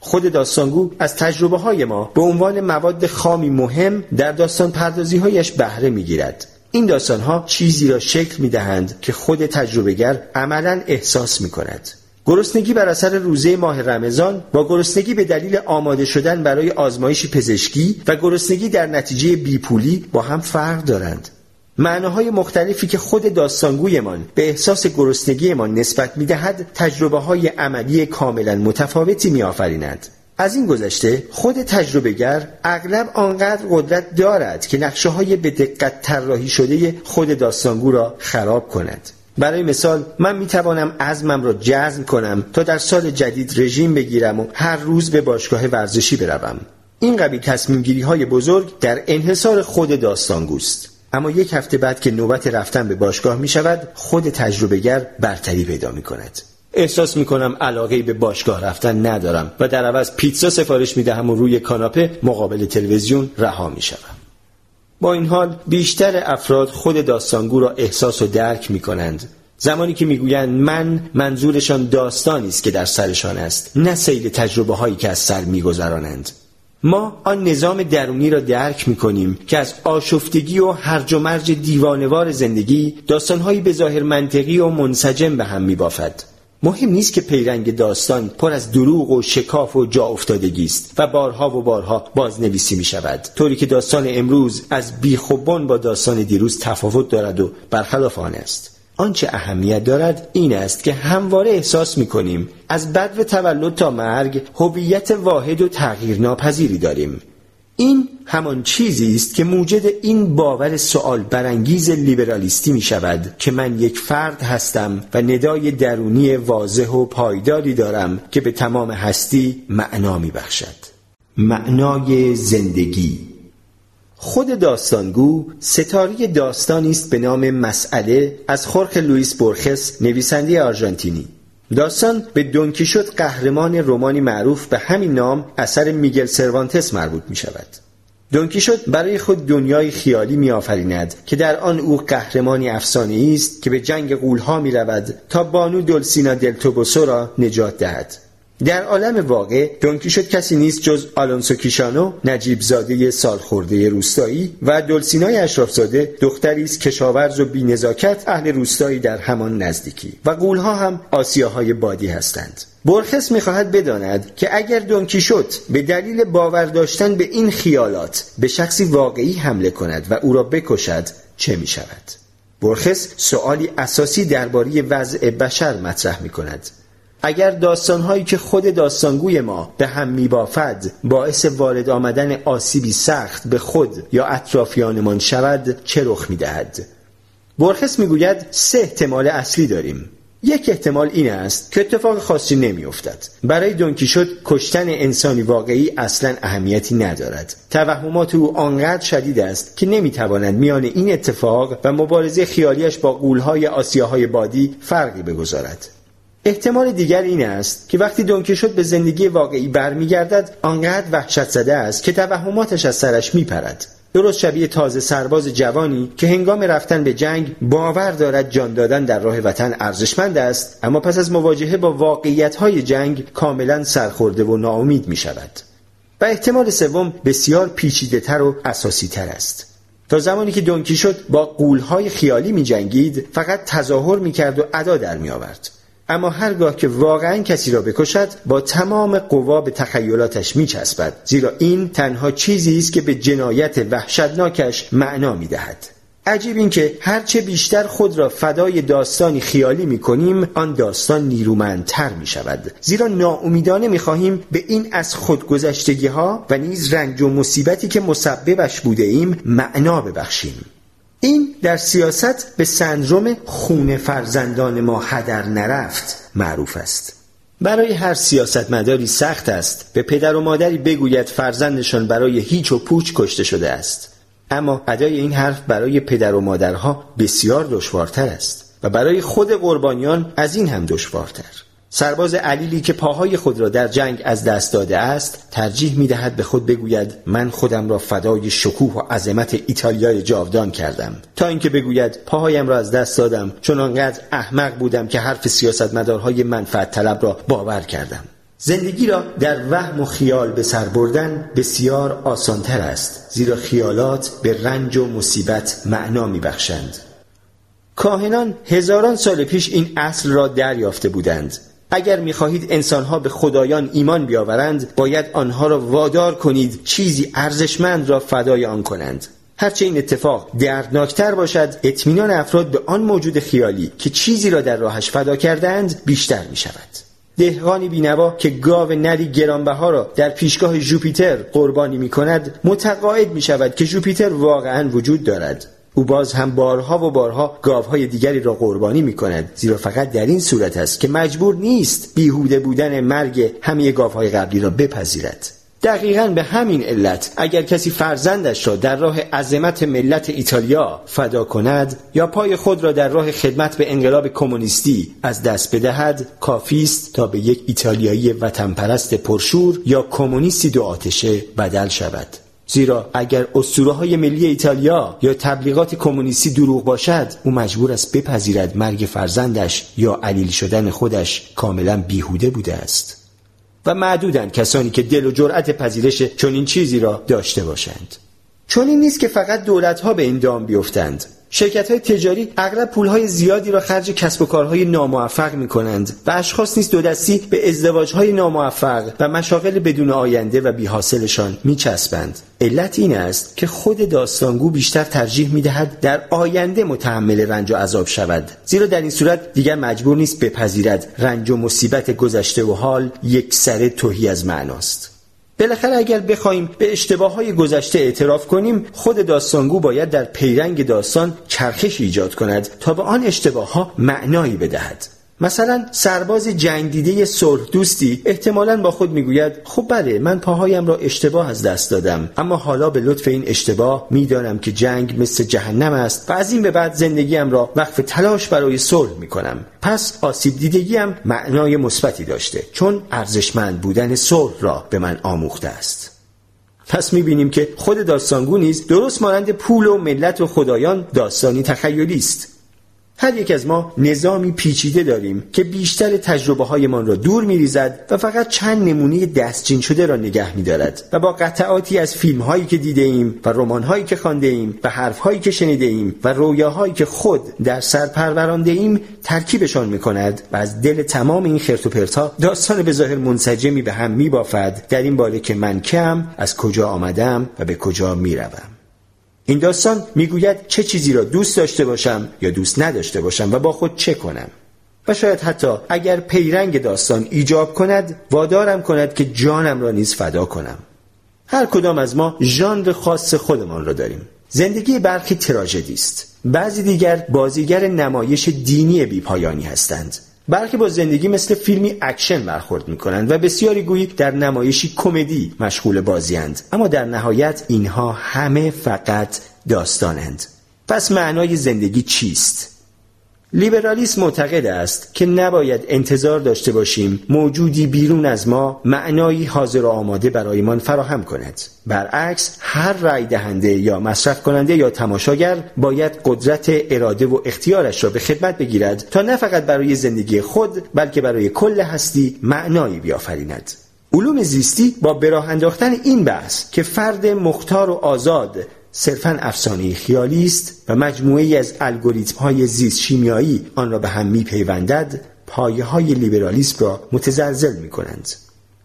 خود داستانگو از تجربه های ما به عنوان مواد خامی مهم در داستان پردازی هایش بهره می گیرد. این داستان ها چیزی را شکل می دهند که خود تجربهگر عملا احساس می کند. گرسنگی بر اثر روزه ماه رمضان با گرسنگی به دلیل آماده شدن برای آزمایش پزشکی و گرسنگی در نتیجه بیپولی با هم فرق دارند. معناهای مختلفی که خود داستانگویمان به احساس گرسنگیمان نسبت می‌دهد تجربه های عملی کاملا متفاوتی میآفرینند از این گذشته خود تجربهگر اغلب آنقدر قدرت دارد که نقشه های به دقت طراحی شده خود داستانگو را خراب کند. برای مثال من می توانم عزمم را جزم کنم تا در سال جدید رژیم بگیرم و هر روز به باشگاه ورزشی بروم. این قبیل تصمیم گیری های بزرگ در انحصار خود داستانگوست. اما یک هفته بعد که نوبت رفتن به باشگاه می شود خود تجربهگر برتری پیدا می کند احساس می کنم علاقه به باشگاه رفتن ندارم و در عوض پیتزا سفارش می دهم و روی کاناپه مقابل تلویزیون رها می شوم. با این حال بیشتر افراد خود داستانگو را احساس و درک می کنند زمانی که می‌گویند من منظورشان داستانی است که در سرشان است نه سیل تجربه هایی که از سر میگذرانند. ما آن نظام درونی را درک می کنیم که از آشفتگی و هرج و مرج دیوانوار زندگی داستانهایی به ظاهر منطقی و منسجم به هم می بافد. مهم نیست که پیرنگ داستان پر از دروغ و شکاف و جا افتادگی است و بارها و بارها بازنویسی می شود طوری که داستان امروز از بیخوبان با داستان دیروز تفاوت دارد و برخلاف آن است آنچه اهمیت دارد این است که همواره احساس می کنیم از بد و تولد تا مرگ هویت واحد و تغییر ناپذیری داریم این همان چیزی است که موجد این باور سوال برانگیز لیبرالیستی می شود که من یک فرد هستم و ندای درونی واضح و پایداری دارم که به تمام هستی معنا می بخشد. معنای زندگی خود داستانگو ستاری داستانی است به نام مسئله از خورخ لوئیس برخس نویسنده آرژانتینی داستان به دونکیشوت قهرمان رومانی معروف به همین نام اثر میگل سروانتس مربوط می شود. دونکیشوت برای خود دنیای خیالی می آفریند که در آن او قهرمانی افسانه است که به جنگ قولها می رود تا بانو دلسینا دلتوبوسو را نجات دهد. در عالم واقع دونکیشوت کسی نیست جز آلونسو کیشانو نجیب زاده سالخورده روستایی و دلسینای اشرافزاده دختری است کشاورز و بینزاکت اهل روستایی در همان نزدیکی و قولها هم آسیاهای بادی هستند برخس می‌خواهد بداند که اگر دونکیشوت به دلیل باور داشتن به این خیالات به شخصی واقعی حمله کند و او را بکشد چه می شود؟ برخس سوالی اساسی درباره وضع بشر مطرح می کند اگر داستانهایی که خود داستانگوی ما به هم میبافد باعث وارد آمدن آسیبی سخت به خود یا اطرافیانمان شود چه رخ می‌دهد؟ برخس می‌گوید سه احتمال اصلی داریم. یک احتمال این است که اتفاق خاصی نمیافتد. برای دونکیشوت کشتن انسانی واقعی اصلا اهمیتی ندارد. توهمات او آنقدر شدید است که نمی‌تواند میان این اتفاق و مبارزه خیالیش با قولهای آسیاهای بادی فرقی بگذارد. احتمال دیگر این است که وقتی دونکیشوت به زندگی واقعی برمیگردد آنقدر وحشت زده است که توهماتش از سرش میپرد. درست شبیه تازه سرباز جوانی که هنگام رفتن به جنگ باور دارد جان دادن در راه وطن ارزشمند است اما پس از مواجهه با واقعیت های جنگ کاملا سرخورده و ناامید می شود و احتمال سوم بسیار پیچیده تر و اساسی تر است. تا زمانی که دونکیشوت با قولهای خیالی می جنگید فقط تظاهر می کرد و ادا در می آورد اما هرگاه که واقعا کسی را بکشد با تمام قوا به تخیلاتش میچسبد. زیرا این تنها چیزی است که به جنایت وحشتناکش معنا می‌دهد. عجیب این که هرچه بیشتر خود را فدای داستانی خیالی می کنیم آن داستان نیرومندتر می شود زیرا ناامیدانه می خواهیم به این از خودگذشتگی ها و نیز رنج و مصیبتی که مسببش بوده ایم معنا ببخشیم. این در سیاست به سندروم خون فرزندان ما هدر نرفت معروف است. برای هر سیاستمداری سخت است به پدر و مادری بگوید فرزندشان برای هیچ و پوچ کشته شده است. اما ادای این حرف برای پدر و مادرها بسیار دشوارتر است و برای خود قربانیان از این هم دشوارتر. سرباز علیلی که پاهای خود را در جنگ از دست داده است ترجیح می دهد به خود بگوید من خودم را فدای شکوه و عظمت ایتالیای جاودان کردم. تا اینکه بگوید پاهایم را از دست دادم چون آنقدر احمق بودم که حرف سیاستمدارهای منفعت طلب را باور کردم. زندگی را در وهم و خیال به سر بردن بسیار آسانتر است زیرا خیالات به رنج و مصیبت معنا می بخشند. کاهنان هزاران سال پیش این اصل را دریافته بودند. اگر می‌خواهید انسانها به خدایان ایمان بیاورند باید آنها را وادار کنید چیزی ارزشمند را فدای آن کنند. هرچه این اتفاق دردناکتر باشد اطمینان افراد به آن موجود خیالی که چیزی را در راهش فدا کردند بیشتر می شود دهقانی بینوا که گاو نری گرانبها را در پیشگاه جوپیتر قربانی می کند متقاعد می شود که جوپیتر واقعا وجود دارد. او باز هم بارها و بارها گاوهای دیگری را قربانی می کند زیرا فقط در این صورت است که مجبور نیست بیهوده بودن مرگ همه گاوهای قبلی را بپذیرد. دقیقا به همین علت اگر کسی فرزندش را در راه عظمت ملت ایتالیا فدا کند یا پای خود را در راه خدمت به انقلاب کمونیستی از دست بدهد کافی است تا به یک ایتالیایی وطن پرست پرشور یا کمونیستی دو آتشه بدل شود. زیرا اگر اسطوره های ملی ایتالیا یا تبلیغات کمونیستی دروغ باشد او مجبور است بپذیرد مرگ فرزندش یا علیل شدن خودش کاملا بیهوده بوده است. و معدودند کسانی که دل و جرأت پذیرش چنین چیزی را داشته باشند. چون این نیست که فقط دولت ها به این دام بیفتند. شرکت های تجاری اغلب پول های زیادی را خرج کسب و کارهای ناموفق می کنند و اشخاص نیز دو دستی به ازدواج های ناموفق و مشاغل بدون آینده و بیحاصلشان می چسبند. علت این است که خود داستانگو بیشتر ترجیح می دهد در آینده متحمل رنج و عذاب شود زیرا در این صورت دیگر مجبور نیست بپذیرد رنج و مصیبت گذشته و حال یک سر توهی از معناست بالاخره اگر بخوایم به اشتباه های گذشته اعتراف کنیم خود داستانگو باید در پیرنگ داستان چرخش ایجاد کند تا به آن اشتباه ها معنایی بدهد. مثلا سرباز جنگ دیده صلح دوستی احتمالا با خود می‌گوید خب بله من پاهایم را اشتباه از دست دادم اما حالا به لطف این اشتباه می‌دانم که جنگ مثل جهنم است و از این به بعد زندگیم را وقف تلاش برای صلح می‌کنم. پس آسیب دیدگیم معنای مثبتی داشته چون ارزشمند بودن صلح را به من آموخته است. پس می‌بینیم که خود داستانگو نیز درست مانند پول و ملت و خدایان داستانی تخیلی است. هر یک از ما نظامی پیچیده داریم که بیشتر تجربه هایمان را دور میریزد و فقط چند نمونه دستچین شده را نگه میدارد و با قطعاتی از فیلم هایی که دیده ایم و رمان هایی که خوانده ایم و حرف هایی که شنیده ایم و رویاهایی که خود در سر پرورانده ایم ترکیبشان می کند و از دل تمام این خرت و پرتا داستان به ظاهر منسجمی به هم می بافد در این باره که من کم از کجا آمدم و به کجا می این داستان می‌گوید چه چیزی را دوست داشته باشم یا دوست نداشته باشم و با خود چه کنم. و شاید حتی اگر پیرنگ داستان ایجاب کند وادارم کند که جانم را نیز فدا کنم. هر کدام از ما ژانر خاص خودمان را داریم. زندگی برخی تراژدی است. بعضی دیگر بازیگر نمایش دینی بیپایانی هستند. برخی با زندگی مثل فیلمی اکشن برخورد می کنند و بسیاری گویی در نمایشی کمدی مشغول بازیند اما در نهایت اینها همه فقط داستانند پس معنای زندگی چیست؟ لیبرالیسم معتقد است که نباید انتظار داشته باشیم موجودی بیرون از ما معنایی حاضر و آماده برایمان فراهم کند. برعکس هر رای دهنده یا مصرف کننده یا تماشاگر باید قدرت اراده و اختیارش را به خدمت بگیرد تا نه فقط برای زندگی خود بلکه برای کل هستی معنایی بیافریند. علوم زیستی با براه انداختن این بحث که فرد مختار و آزاد صرفا افسانه خیالی است و مجموعه از الگوریتم های زیست شیمیایی آن را به هم میپیوندد پایه های لیبرالیسم را متزلزل می کنند.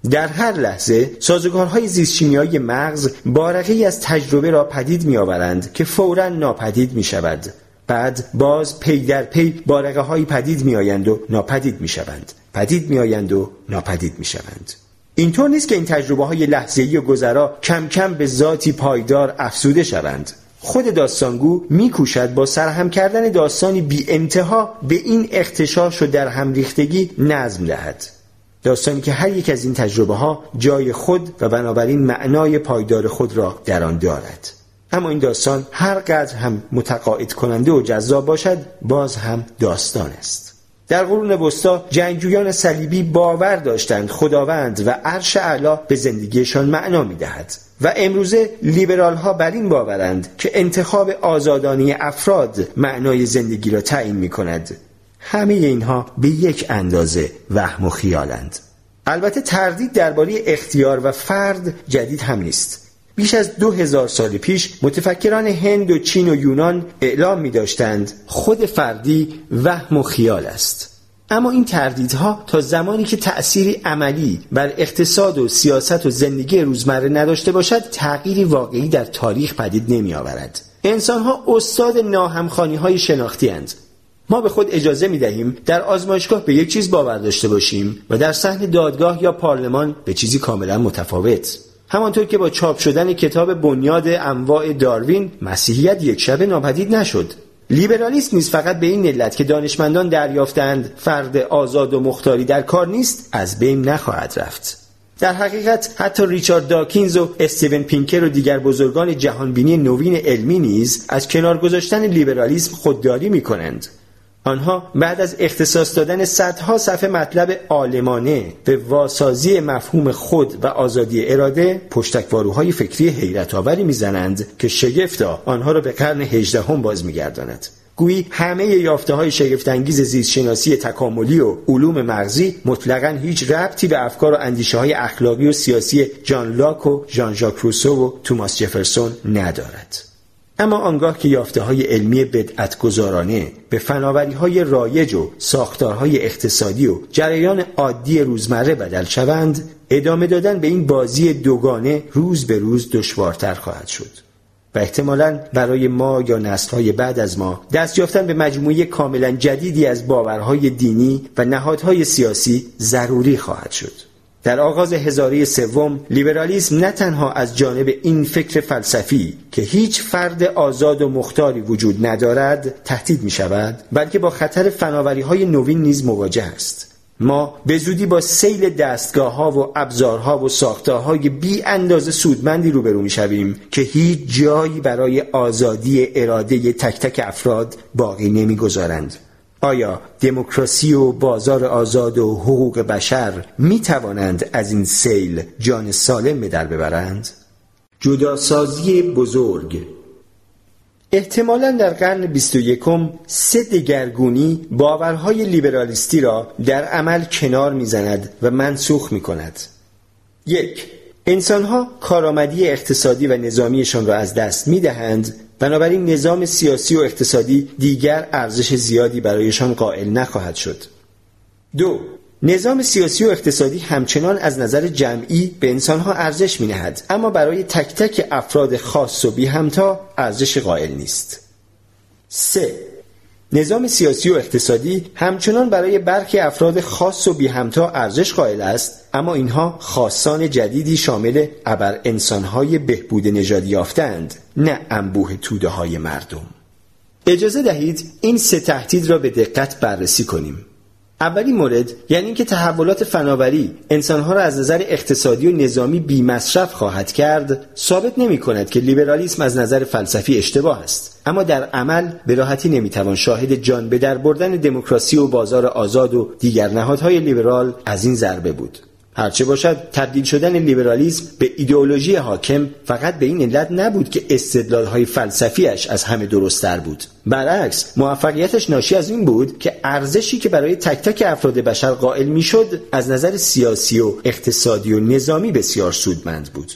در هر لحظه سازوکارهای زیست شیمیایی مغز بارقی از تجربه را پدید می آورند که فورا ناپدید می شود. بعد باز پی در پی بارقه های پدید می آیند و ناپدید می شوند. پدید می آیند و ناپدید می شوند. اینطور نیست که این تجربه های لحظه‌ای و گذرا کم کم به ذاتی پایدار افسوده شوند. خود داستانگو میکوشد با سرهم کردن داستانی بی انتها به این اختشاش و در هم ریختگی نظم دهد. داستانی که هر یک از این تجربه ها جای خود و بنابراین معنای پایدار خود را در آن دارد. اما این داستان هر قدر هم متقاعد کننده و جذاب باشد باز هم داستان است. در قرون وسطا جنگجویان صلیبی باور داشتند خداوند و عرش اعلا به زندگیشان معنا می‌دهد و امروزه لیبرال ها بر این باورند که انتخاب آزادانی افراد معنای زندگی را تعیین می کند همه اینها به یک اندازه وهم و خیالند. البته تردید درباره اختیار و فرد جدید هم نیست. بیش از دو هزار سال پیش متفکران هند و چین و یونان اعلام می داشتند خود فردی وهم و خیال است. اما این تردیدها تا زمانی که تأثیری عملی بر اقتصاد و سیاست و زندگی روزمره نداشته باشد تغییری واقعی در تاریخ پدید نمی آورد. انسانها استاد ناهمخانی های شناختی هند. ما به خود اجازه می دهیم در آزمایشگاه به یک چیز باور داشته باشیم و در صحن دادگاه یا پارلمان به چیزی کاملا متفاوت. همانطور که با چاپ شدن کتاب بنیاد انواع داروین مسیحیت یک شبه ناپدید نشد. لیبرالیسم نیز فقط به این علت که دانشمندان دریافتند فرد آزاد و مختاری در کار نیست از بین نخواهد رفت. در حقیقت حتی ریچارد داکینز و استیون پینکر و دیگر بزرگان جهانبینی نوین علمی نیز از کنار گذاشتن لیبرالیسم خودداری می کنند آنها بعد از اختصاص دادن صدها صفحه مطلب عالمانه به واسازی مفهوم خود و آزادی اراده پشتکواروهای فکری حیرت آوری می‌زنند که شگفتا آنها را به قرن هجدهم باز میگرداند. گویی همه یافته های شگفتانگیز زیستشناسی تکاملی و علوم مغزی مطلقا هیچ ربطی به افکار و اندیشه های اخلاقی و سیاسی جان لاک و ژان ژاک روسو و توماس جفرسون ندارد. اما آنگاه که یافته های علمی بدعت گذارانه به فناوری های رایج و ساختارهای اقتصادی و جریان عادی روزمره بدل شوند ادامه دادن به این بازی دوگانه روز به روز دشوارتر خواهد شد و احتمالا برای ما یا نسلهای بعد از ما دست یافتن به مجموعه کاملا جدیدی از باورهای دینی و نهادهای سیاسی ضروری خواهد شد. در آغاز هزاره سوم لیبرالیسم نه تنها از جانب این فکر فلسفی که هیچ فرد آزاد و مختاری وجود ندارد تهدید می شود بلکه با خطر فناوری های نوین نیز مواجه است ما به زودی با سیل دستگاه ها و ابزارها و ساختارهای بی اندازه سودمندی روبرو می شویم که هیچ جایی برای آزادی اراده تک تک افراد باقی نمی گذارند. آیا دموکراسی و بازار آزاد و حقوق بشر می توانند از این سیل جان سالم به در ببرند؟ جداسازی بزرگ احتمالا در قرن 21 سه دگرگونی باورهای لیبرالیستی را در عمل کنار می‌زند و منسوخ می کند. یک انسانها کارآمدی اقتصادی و نظامیشان را از دست می دهند بنابراین نظام سیاسی و اقتصادی دیگر ارزش زیادی برایشان قائل نخواهد شد. دو نظام سیاسی و اقتصادی همچنان از نظر جمعی به انسانها ارزش می نهد اما برای تک تک افراد خاص و بی همتا ارزش قائل نیست. 3. نظام سیاسی و اقتصادی همچنان برای برخی افراد خاص و بی همتا ارزش قائل است اما اینها خاصان جدیدی شامل ابر انسانهای بهبود نژادی یافتند نه انبوه توده های مردم. اجازه دهید این سه تهدید را به دقت بررسی کنیم. اولین مورد یعنی اینکه تحولات فناوری انسانها را از نظر اقتصادی و نظامی بی مصرف خواهد کرد ثابت نمی کند که لیبرالیسم از نظر فلسفی اشتباه است. اما در عمل به راحتی نمی‌توان شاهد جان به در بردن دموکراسی و بازار آزاد و دیگر نهادهای لیبرال از این ضربه بود. هرچه باشد تبدیل شدن لیبرالیسم به ایدئولوژی حاکم فقط به این علت نبود که استدلالهای فلسفیش از همه درستتر بود. برعکس موفقیتش ناشی از این بود که ارزشی که برای تک تک افراد بشر قائل می‌شد از نظر سیاسی و اقتصادی و نظامی بسیار سودمند بود.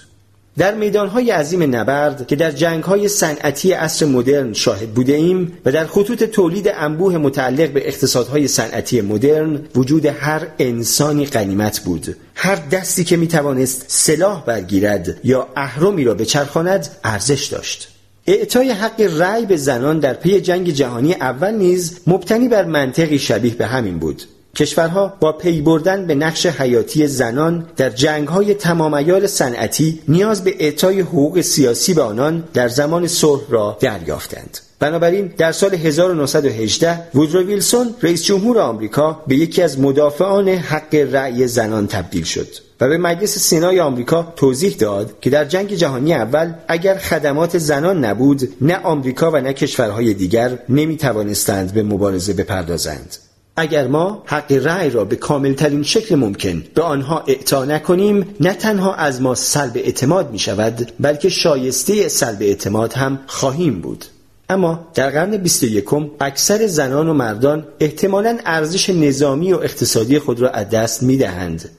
در میدانهای عظیم نبرد که در جنگهای صنعتی عصر مدرن شاهد بوده ایم و در خطوط تولید انبوه متعلق به اقتصادهای صنعتی مدرن وجود هر انسانی غنیمت بود. هر دستی که می‌توانست سلاح برگیرد یا اهرمی را بچرخاند ارزش داشت. اعطای حق رأی به زنان در پی جنگ جهانی اول نیز مبتنی بر منطقی شبیه به همین بود. کشورها با پی بردن به نقش حیاتی زنان در جنگهای تمام‌عیار صنعتی نیاز به اعطای حقوق سیاسی به آنان در زمان صلح را دریافتند. بنابراین در سال 1918 وودرو ویلسون رئیس جمهور آمریکا به یکی از مدافعان حق رأی زنان تبدیل شد و به مجلس سنای آمریکا توضیح داد که در جنگ جهانی اول اگر خدمات زنان نبود نه آمریکا و نه کشورهای دیگر نمی توانستند به مبارزه بپردازند اگر ما حق رأی را به کاملترین شکل ممکن به آنها اعطا نکنیم نه تنها از ما سلب اعتماد می شود بلکه شایسته سلب اعتماد هم خواهیم بود اما در قرن 21 اکثر زنان و مردان احتمالا ارزش نظامی و اقتصادی خود را از دست می دهند.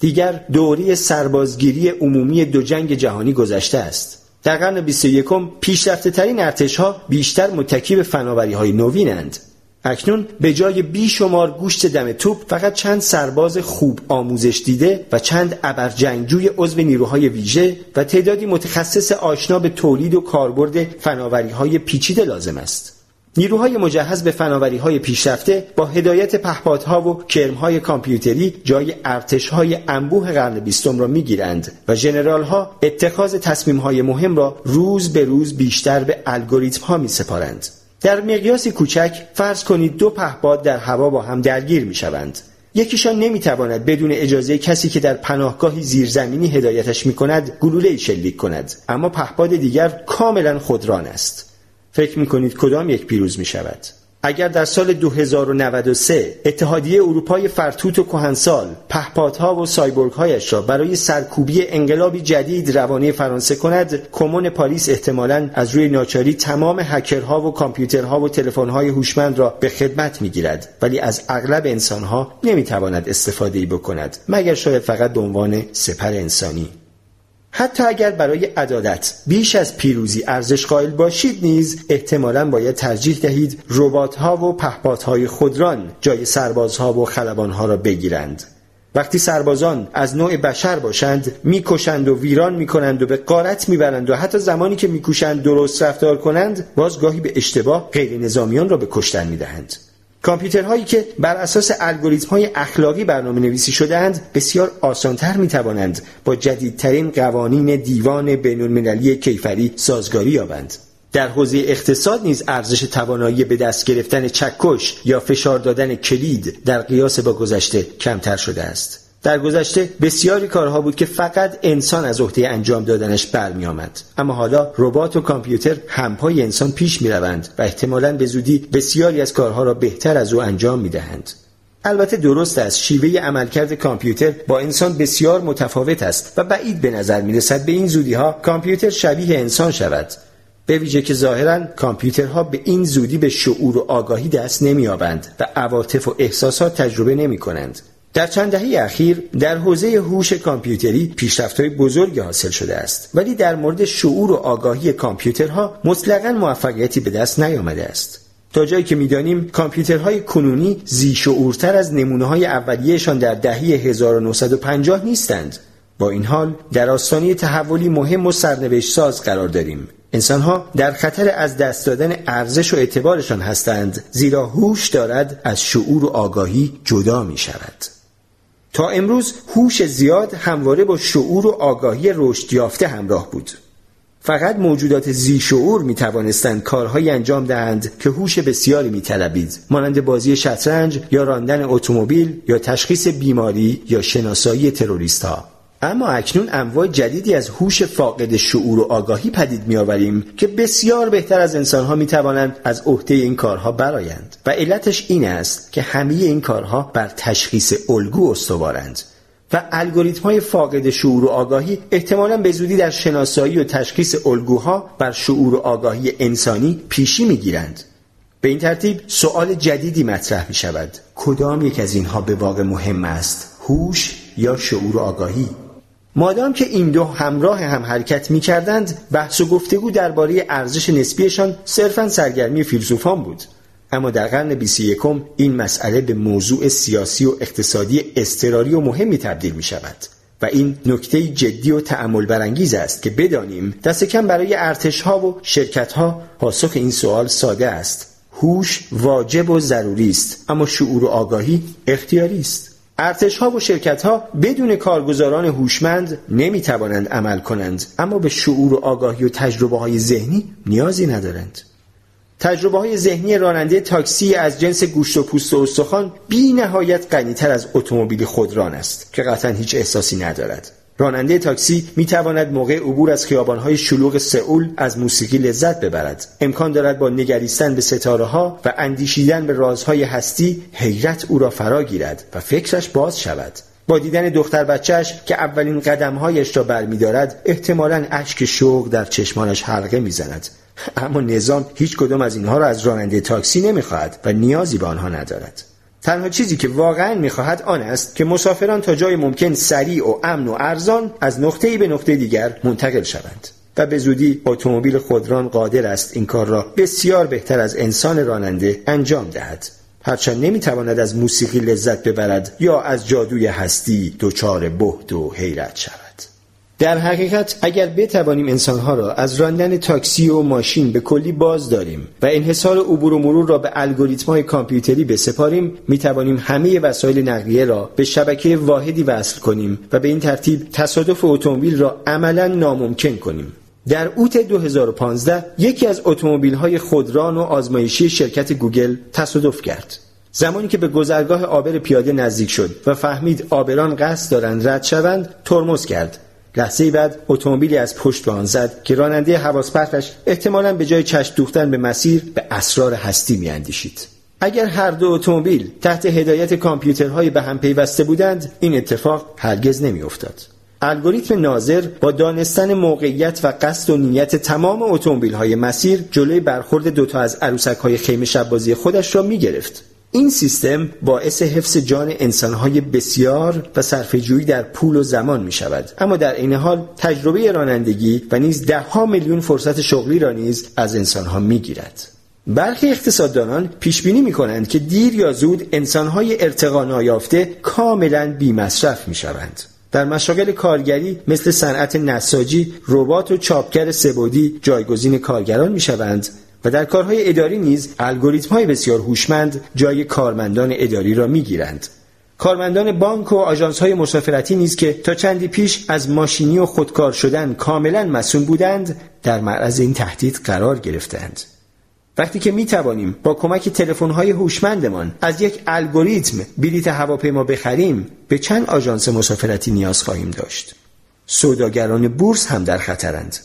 دیگر دوری سربازگیری عمومی دو جنگ جهانی گذشته است. در قرن 21 پیشرفته ترین ارتش ها بیشتر متکی به فناوری های نوینند. اکنون به جای بیشمار گوشت دم توپ فقط چند سرباز خوب آموزش دیده و چند ابرجنگجوی عضو نیروهای ویژه و تعدادی متخصص آشنا به تولید و کاربرد فناوری های پیچیده لازم است. نیروهای مجهز به فناوری های پیشرفته با هدایت پهپادها و کرمهای کامپیوتری جای ارتشهای انبوه قرن بیستم را می‌گیرند و ژنرال ها اتخاذ تصمیم های مهم را روز به روز بیشتر به الگوریتم ها می سپارند. در مقیاسی کوچک فرض کنید دو پهپاد در هوا با هم درگیر می شوند. یکیشان نمی‌تواند بدون اجازه کسی که در پناهگاهی زیرزمینی هدایتش می کند گلوله شلیک کند. اما پهپاد دیگر کاملا خودران است. فکر می کنید کدام یک پیروز می شود اگر در سال 2093 اتحادیه اروپای فرتوت و کهنسال پهپادها و سایبورگهایش را برای سرکوبی انقلابی جدید روانه فرانسه کند کمون پاریس احتمالا از روی ناچاری تمام هکرها و کامپیوترها و تلفن‌های هوشمند را به خدمت می‌گیرد ولی از اغلب انسانها نمی‌تواند استفاده ای بکند مگر شاید فقط به عنوان سپر انسانی. حتی اگر برای عدالت بیش از پیروزی ارزش قائل باشید نیز احتمالا باید ترجیح دهید ربات ها و پهپادهای های خودران جای سربازها و خلبانها را بگیرند. وقتی سربازان از نوع بشر باشند می‌کشند و ویران می‌کنند و به قارت می‌برند و حتی زمانی که میکوشند درست رفتار کنند باز گاهی به اشتباه غیر نظامیان را به کشتن می‌دهند. کامپیوترهایی که بر اساس الگوریتم های اخلاقی برنامه نویسی شدهاند بسیار آسانتر می توانند با جدیدترین قوانین دیوان بین المللی کیفری سازگاری یابند. در حوزه اقتصاد نیز ارزش توانایی به دست گرفتن چکش یا فشار دادن کلید در قیاس با گذشته کمتر شده است. در گذشته بسیاری کارها بود که فقط انسان از عهده انجام دادنش برمی آمد. اما حالا ربات و کامپیوتر همپای انسان پیش می روند و احتمالا به زودی بسیاری از کارها را بهتر از او انجام می دهند. البته درست است شیوه عملکرد کامپیوتر با انسان بسیار متفاوت است و بعید به نظر می رسد به این زودی ها کامپیوتر شبیه انسان شود به ویژه که ظاهرا کامپیوترها به این زودی به شعور و آگاهی دست نمییابند و عواطف و احساسات تجربه نمی کنند. در چند دهه اخیر در حوزه هوش کامپیوتری پیشرفت‌های بزرگی حاصل شده است ولی در مورد شعور و آگاهی کامپیوترها مطلقا موفقیتی به دست نیامده است. تا جایی که می‌دانیم کامپیوترهای کنونی زیشعورتر از نمونه های اولیهشان در دهه 1950 نیستند. با این حال در آستانه تحولی مهم و سرنوشت ساز قرار داریم. انسانها در خطر از دست دادن ارزش و اعتبارشان هستند زیرا هوش دارد از شعور و آگاهی جدا می شود تا امروز هوش زیاد همواره با شعور و آگاهی رشد یافته همراه بود. فقط موجودات زی شعور می توانستند کارهایی انجام دهند که هوش بسیاری می طلبید. مانند بازی شطرنج یا راندن اتومبیل یا تشخیص بیماری یا شناسایی تروریست ها اما اکنون انواع جدیدی از هوش فاقد شعور و آگاهی پدید میآوریم که بسیار بهتر از انسانها می توانند از عهده این کارها برایند و علتش این است که همه این کارها بر تشخیص الگو استوارند و الگوریتم های فاقد شعور و آگاهی احتمالا به زودی در شناسایی و تشخیص الگوها بر شعور و آگاهی انسانی پیشی می گیرند. به این ترتیب سوال جدیدی مطرح می شود کدام یک از اینها به واقع مهم است؟ هوش یا شعور و آگاهی؟ مادام که این دو همراه هم حرکت می کردند بحث و گفتگو درباره ارزش نسبیشان صرفا سرگرمی فیلسوفان بود. اما در قرن 21 این مسئله به موضوع سیاسی و اقتصادی استراری و مهمی تبدیل می شود و این نکته جدی و تعمل برانگیز است که بدانیم دست کم برای ارتش ها و شرکت ها پاسخ این سوال ساده است. هوش واجب و ضروری است اما شعور و آگاهی اختیاری است. ارتش ها و شرکت ها بدون کارگزاران هوشمند نمی توانند عمل کنند اما به شعور و آگاهی و تجربه های ذهنی نیازی ندارند. تجربه های ذهنی راننده تاکسی از جنس گوشت و پوست و استخوان بی نهایت غنیتر از اتومبیل خودران است که قطعا هیچ احساسی ندارد. راننده تاکسی می تواند موقع عبور از خیابانهای شلوغ سئول از موسیقی لذت ببرد. امکان دارد با نگریستن به ستاره ها و اندیشیدن به رازهای هستی حیرت او را فرا گیرد و فکرش باز شود. با دیدن دختر بچهش که اولین قدمهایش را برمیدارد احتمالا اشک شوق در چشمانش حلقه می‌زند. اما نظام هیچ کدام از اینها را از راننده تاکسی نمی‌خواهد و نیازی به آنها ندارد. تنها چیزی که واقعا می‌خواهد آن است که مسافران تا جای ممکن سریع و امن و ارزان از نقطه‌ای به نقطه دیگر منتقل شوند و به زودی اتومبیل خودران قادر است این کار را بسیار بهتر از انسان راننده انجام دهد. هرچند نمی‌تواند از موسیقی لذت ببرد یا از جادوی هستی دچار بهد و حیرت شود. در حقیقت اگر بتوانیم انسانها را از راندن تاکسی و ماشین به کلی باز داریم و انحصار عبور و مرور را به الگوریتم‌های کامپیوتری بسپاریم می‌توانیم همه وسایل نقلیه را به شبکه واحدی وصل کنیم و به این ترتیب تصادف اتومبیل را عملا ناممکن کنیم. در اوت 2015 یکی از اتومبیل‌های خودران و آزمایشی شرکت گوگل تصادف کرد. زمانی که به گذرگاه آبر پیاده نزدیک شد و فهمید آبران قصد دارند رد شوند ترمز کرد. لحظه بعد اتومبیلی از پشت آن زد که راننده حواس پرتش احتمالا به جای چشم دوختن به مسیر به اسرار هستی میاندیشید اگر هر دو اتومبیل تحت هدایت کامپیوترهای به هم پیوسته بودند این اتفاق هرگز نمیافتاد الگوریتم ناظر با دانستن موقعیت و قصد و نیت تمام اتومبیل های مسیر جلوی برخورد دوتا از عروسک های خیمه شبازی خودش را می گرفت. این سیستم باعث حفظ جان انسانهای بسیار و صرفه‌جویی در پول و زمان می شود اما در این حال تجربه رانندگی و نیز دهها میلیون فرصت شغلی را نیز از انسانها می گیرد. برخی اقتصاددانان پیش بینی می کنند که دیر یا زود انسانهای ارتقا نایافته کاملا بیمصرف می شوند. در مشاغل کارگری مثل صنعت نساجی ربات و چاپگر سبودی جایگزین کارگران می شوند و در کارهای اداری نیز الگوریتم های بسیار هوشمند جای کارمندان اداری را می گیرند. کارمندان بانک و آژانس های مسافرتی نیز که تا چندی پیش از ماشینی و خودکار شدن کاملا مسئول بودند در معرض این تهدید قرار گرفتند. وقتی که می توانیم با کمک تلفن های هوشمندمان از یک الگوریتم بلیط هواپیما بخریم به چند آژانس مسافرتی نیاز خواهیم داشت سوداگران بورس هم در خطرند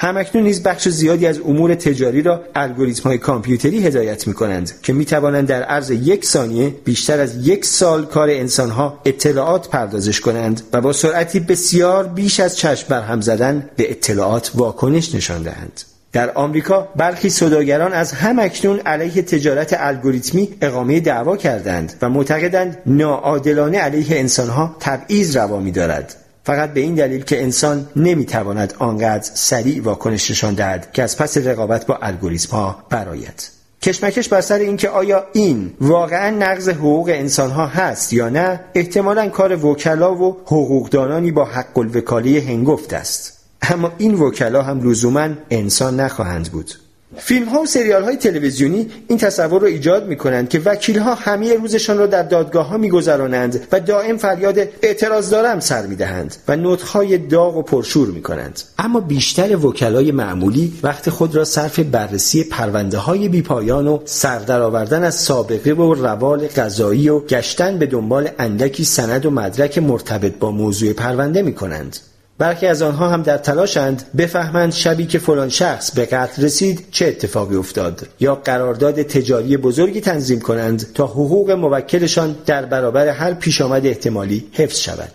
همکنون نیز بخش زیادی از امور تجاری را الگوریتم های کامپیوتری هدایت می کنند که می توانند در عرض یک ثانیه بیشتر از یک سال کار انسانها اطلاعات پردازش کنند و با سرعتی بسیار بیش از چشم برهم زدن به اطلاعات واکنش نشان دهند. در آمریکا برخی صداگران از هم اکنون علیه تجارت الگوریتمی اقامه دعوا کردند و معتقدند ناعادلانه علیه انسانها تبعیض روا دارد فقط به این دلیل که انسان نمی‌تواند آنقدر سریع واکنش نشان دهد که از پس رقابت با الگوریتم ها برآید. کشمکش بر سر اینکه آیا این واقعا نقض حقوق انسان ها هست یا نه احتمالا کار وکلا و حقوقدانانی با حق الوکاله هنگفت است. اما این وکلا هم لزوما انسان نخواهند بود. فیلم ها و سریال های تلویزیونی این تصور را ایجاد می کنند که وکیل ها همه روزشان را در دادگاه ها می گذرانند و دائم فریاد اعتراض دارم سر می دهند و نطخهای داغ و پرشور می کنند اما بیشتر وکلای معمولی وقت خود را صرف بررسی پرونده های بیپایان و سردر آوردن از سابقه و روال قضایی و گشتن به دنبال اندکی سند و مدرک مرتبط با موضوع پرونده می کنند برخی از آنها هم در تلاشند بفهمند شبی که فلان شخص به قتل رسید چه اتفاقی افتاد یا قرارداد تجاری بزرگی تنظیم کنند تا حقوق موکلشان در برابر هر پیش آمد احتمالی حفظ شود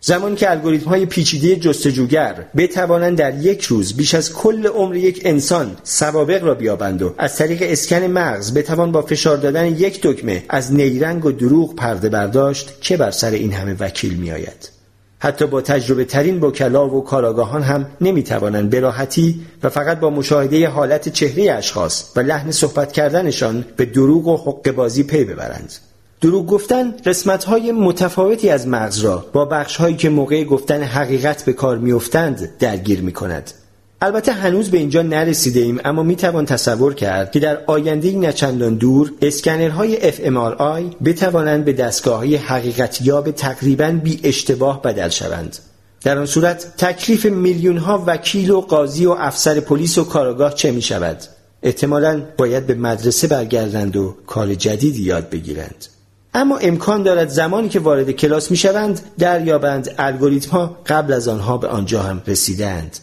زمانی که الگوریتم های پیچیده جستجوگر بتوانند در یک روز بیش از کل عمر یک انسان سوابق را بیابند و از طریق اسکن مغز بتوان با فشار دادن یک دکمه از نیرنگ و دروغ پرده برداشت که بر سر این همه وکیل می آید. حتی با تجربه ترین وکلا و کاراگاهان هم نمی توانند به راحتی و فقط با مشاهده حالت چهره اشخاص و لحن صحبت کردنشان به دروغ و حق بازی پی ببرند. دروغ گفتن قسمت های متفاوتی از مغز را با بخش هایی که موقع گفتن حقیقت به کار میافتند درگیر می کند. البته هنوز به اینجا نرسیده ایم اما می توان تصور کرد که در آینده نچندان دور اسکنرهای fMRI بتوانند به دستگاه های حقیقتیاب تقریبا بی اشتباه بدل شوند. در آن صورت تکلیف میلیون ها وکیل و قاضی و افسر پلیس و کاراگاه چه می شود؟ احتمالا باید به مدرسه برگردند و کار جدیدی یاد بگیرند. اما امکان دارد زمانی که وارد کلاس می شوند دریابند الگوریتم ها قبل از آنها به آنجا هم رسیدند.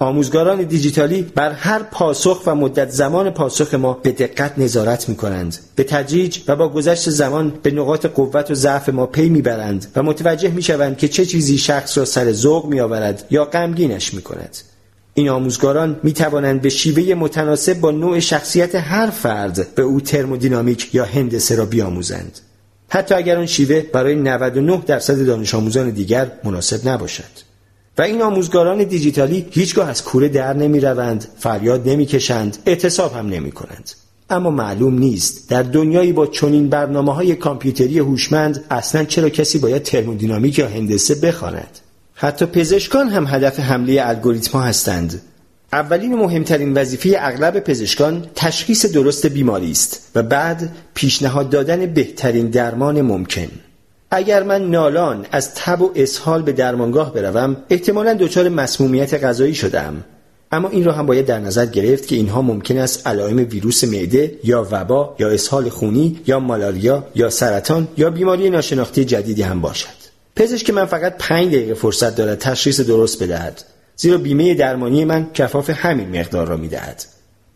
آموزگاران دیجیتالی بر هر پاسخ و مدت زمان پاسخ ما به دقت نظارت می کنند. به تدریج و با گذشت زمان به نقاط قوت و ضعف ما پی می‌برند و متوجه می شوند که چه چیزی شخص را سر ذوق می آورد یا غمگینش می کند. این آموزگاران می توانند به شیوه متناسب با نوع شخصیت هر فرد به او ترمودینامیک یا هندسه را بیاموزند. حتی اگر آن شیوه برای 99 درصد دانش آموزان دیگر مناسب نباشد. و این آموزگاران دیجیتالی هیچگاه از کوره در نمی روند، فریاد نمی کشند، اعتصاب هم نمی کنند. اما معلوم نیست در دنیایی با چنین برنامه های کامپیوتری هوشمند اصلا چرا کسی باید ترمودینامیک یا هندسه بخواند. حتی پزشکان هم هدف حمله الگوریتم ها هستند. اولین مهمترین وظیفه اغلب پزشکان تشخیص درست بیماری است و بعد پیشنهاد دادن بهترین درمان ممکن. اگر من نالان از تب و اسهال به درمانگاه بروم احتمالا دچار مسمومیت غذایی شدم. اما این را هم باید در نظر گرفت که اینها ممکن است علائم ویروس معده یا وبا یا اسهال خونی یا مالاریا یا سرطان یا بیماری ناشناخته جدیدی هم باشد. پزشک من فقط پنج دقیقه فرصت دارد تشخیص درست بدهد زیرا بیمه درمانی من کفاف همین مقدار را می‌دهد.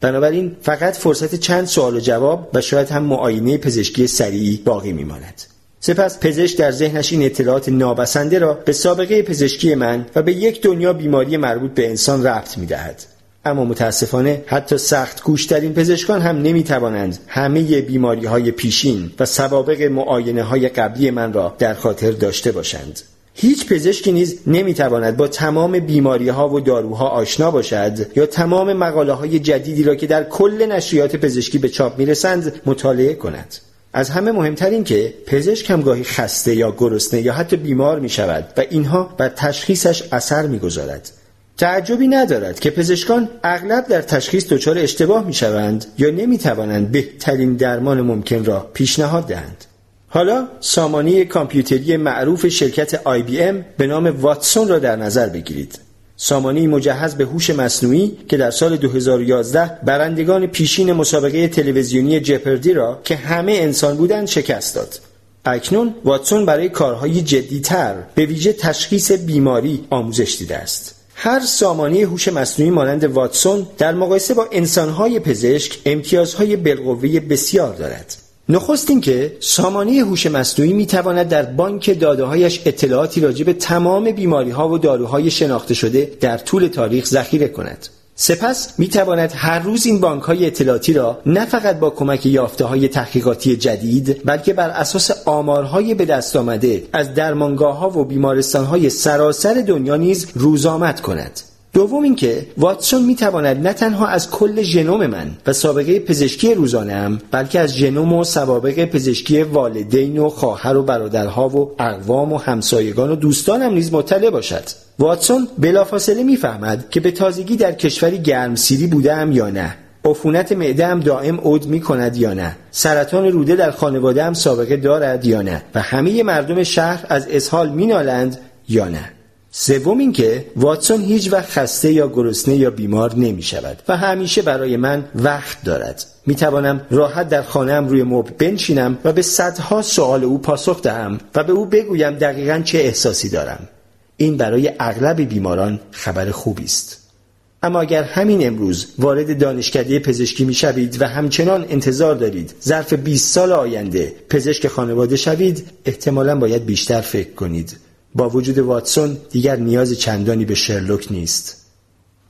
بنابراین فقط فرصت چند سوال و جواب و شاید هم معاینه پزشکی سریعی باقی میماند. سپس پزشک در ذهنش این اطلاعات نابسنده را به سابقه پزشکی من و به یک دنیا بیماری مربوط به انسان ربط می دهد. اما متاسفانه حتی سخت گوشترین پزشکان هم نمی توانند همه بیماری های پیشین و سوابق معاینه های قبلی من را در خاطر داشته باشند. هیچ پزشکی نیز نمی‌تواند با تمام بیماری ها و داروها آشنا باشد یا تمام مقاله های جدیدی را که در کل نشریات پزشکی به چاپ می‌رسند مطالعه کند. از همه مهمتر این که پزشک هم گاهی خسته یا گرسنه یا حتی بیمار می شود و اینها بر تشخیصش اثر می گذارد. تعجبی ندارد که پزشکان اغلب در تشخیص دچار اشتباه می شوند یا نمی توانند بهترین درمان ممکن را پیشنهاد دهند. حالا سامانه کامپیوتری معروف شرکت ام به نام واتسون را در نظر بگیرید. سامانه مجهز به هوش مصنوعی که در سال 2011 برندگان پیشین مسابقه تلویزیونی جپردی را که همه انسان بودند شکست داد. اکنون واتسون برای کارهای جدیتر به ویژه تشخیص بیماری آموزش دیده است. هر سامانه هوش مصنوعی مانند واتسون در مقایسه با انسانهای پزشک امتیازهای بالقوه بسیار دارد. نخست اینکه سامانه هوش مصنوعی می‌تواند در بانک دادههایش اطلاعاتی راجع به تمام بیماریها و داروهای شناخته شده در طول تاریخ ذخیره کند. سپس می تواند هر روز این بانک های اطلاعاتی را نه فقط با کمک یافته های تحقیقاتی جدید بلکه بر اساس آمارهای به دست آمده از درمانگاه ها و بیمارستان های سراسر دنیا نیز روزآمد کند. دوم اینکه واتسون می‌تواند نه تنها از کل ژنوم من و سابقه پزشکی روزانهام بلکه از ژنوم و سوابق پزشکی والدین و خواهر و برادرها و اقوام و همسایگان و دوستانم نیز مطلع باشد. واتسون بلافاصله می‌فهمد که به تازگی در کشوری گرمسیری بودم یا نه. عفونت معده هم دائم عود می کند یا نه. سرطان روده در خانواده هم سابقه دارد یا نه. و همه مردم شهر از اسهال مینالند یا نه. سوم اینکه واتسون هیچ وقت خسته یا گرسنه یا بیمار نمی شود و همیشه برای من وقت دارد. می توانم راحت در خانهام روی مبل بنشینم و به صدها سوال او پاسخ دهم و به او بگویم دقیقا چه احساسی دارم. این برای اغلب بیماران خبر خوبی است. اما اگر همین امروز وارد دانشکده پزشکی می شوید و همچنان انتظار دارید ظرف 20 سال آینده پزشک خانواده شوید احتمالا باید بیشتر فکر کنید. با وجود واتسون دیگر نیاز چندانی به شرلوک نیست.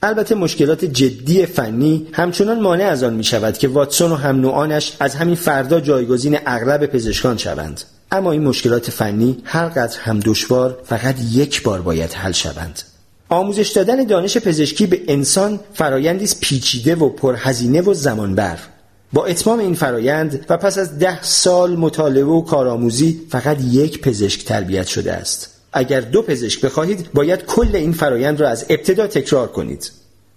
البته مشکلات جدی فنی همچنان مانع از آن می شود که واتسون و هم نوعانش از همین فردا جایگزین اغلب پزشکان شوند. اما این مشکلات فنی هر قدر هم دشوار فقط یک بار باید حل شوند. آموزش دادن دانش پزشکی به انسان فرایندی پیچیده و پرهزینه و زمانبر. با اتمام این فرایند و پس از ده سال مطالعه و کارآموزی فقط یک پزشک تربیت شده است. اگر دو پزشک بخواهید باید کل این فرایند را از ابتدا تکرار کنید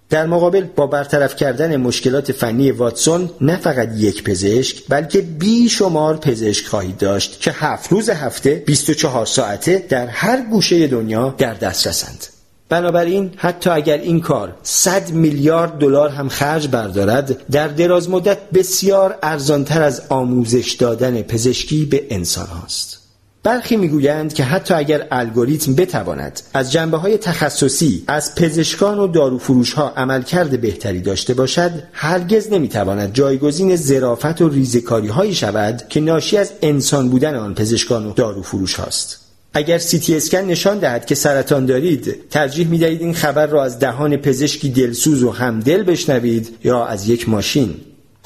در مقابل با برطرف کردن مشکلات فنی واتسون نه فقط یک پزشک بلکه بی شمار پزشک خواهید داشت که هفت روز هفته 24 ساعته در هر گوشه دنیا در دسترسند بنابراین حتی اگر این کار 100 میلیارد دلار هم خرج بردارد در دراز مدت بسیار ارزانتر از آموزش دادن پزشکی به انسان هاست. برخی می‌گویند که حتی اگر الگوریتم بتواند از جنبه های تخصصی از پزشکان و داروفروش ها عملکرد بهتری داشته باشد هرگز نمی‌تواند جایگزین زرافت و ریزکاری هایی شود که ناشی از انسان بودن آن پزشکان و داروفروش هاست. اگر سیتی اسکن نشان دهد که سرطان دارید ترجیح می دهید این خبر را از دهان پزشکی دلسوز و همدل بشنوید یا از یک ماشین.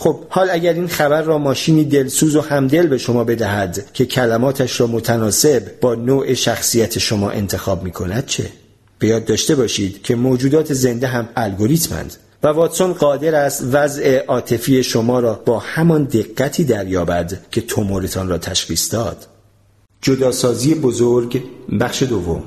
خب حال اگر این خبر را ماشینی دلسوز و همدل به شما بدهد که کلماتش را متناسب با نوع شخصیت شما انتخاب می کند چه؟ به یاد داشته باشید که موجودات زنده هم الگوریتمند و واتسون قادر است وضع عاطفی شما را با همان دقتی دریابد که تومورتان را تشخیص داد. جداسازی بزرگ بخش دوم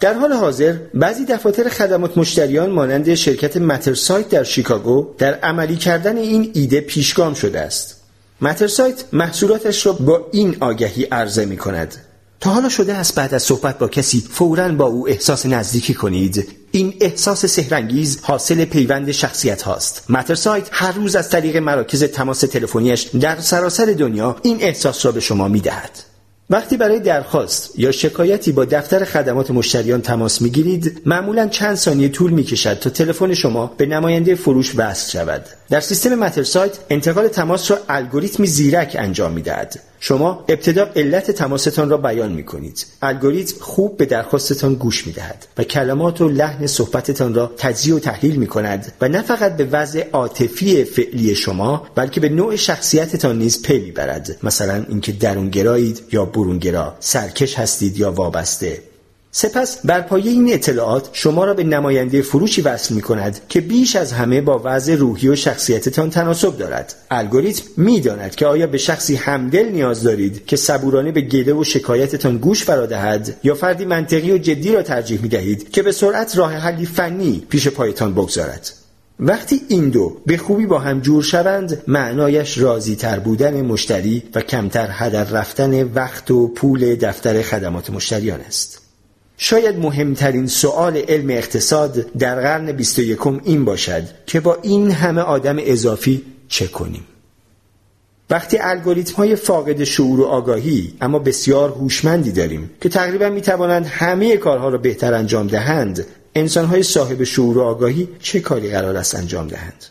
در حال حاضر بعضی دفاتر خدمات مشتریان مانند شرکت مترسایت در شیکاگو در عملی کردن این ایده پیشگام شده است. مترسایت محصولاتش را با این آگهی عرضه می کند. تا حالا شده است بعد از صحبت با کسی فورا با او احساس نزدیکی کنید این احساس سهرنگیز حاصل پیوند شخصیت هاست مترسایت هر روز از طریق مراکز تماس تلفنیش در سراسر دنیا این احساس را به شما می دهد. وقتی برای درخواست یا شکایتی با دفتر خدمات مشتریان تماس می‌گیرید معمولا چند ثانیه طول می‌کشد تا تلفن شما به نماینده فروش وصل شود. در سیستم مترسایت انتقال تماس را الگوریتمی زیرک انجام می‌دهد. شما ابتدا علت تماستان را بیان می کنید الگوریتم خوب به درخواستتان گوش می دهد و کلمات و لحن صحبتتان را تجزیه و تحلیل می کند و نه فقط به وضع عاطفی فعلی شما بلکه به نوع شخصیتتان نیز پی می‌برد. مثلا اینکه درونگرایید یا برونگرا سرکش هستید یا وابسته. سپس بر پایه این اطلاعات شما را به نماینده فروشی وصل می کند که بیش از همه با وضع روحی و شخصیتتان تناسب دارد. الگوریتم می داند که آیا به شخصی همدل نیاز دارید که صبورانه به گله و شکایتتان گوش فرا دهد یا فردی منطقی و جدی را ترجیح می دهید که به سرعت راه حلی فنی پیش پایتان بگذارد؟ وقتی این دو به خوبی با هم جور شوند معنایش راضی تر بودن مشتری و کمتر هدر رفتن وقت و پول دفتر خدمات مشتریان است. شاید مهمترین سؤال علم اقتصاد در قرن 21 این باشد که با این همه آدم اضافی چه کنیم. وقتی الگوریتم های فاقد شعور و آگاهی اما بسیار هوشمندی داریم که تقریبا می توانند همه کارها را بهتر انجام دهند انسان های صاحب شعور و آگاهی چه کاری قرار است انجام دهند؟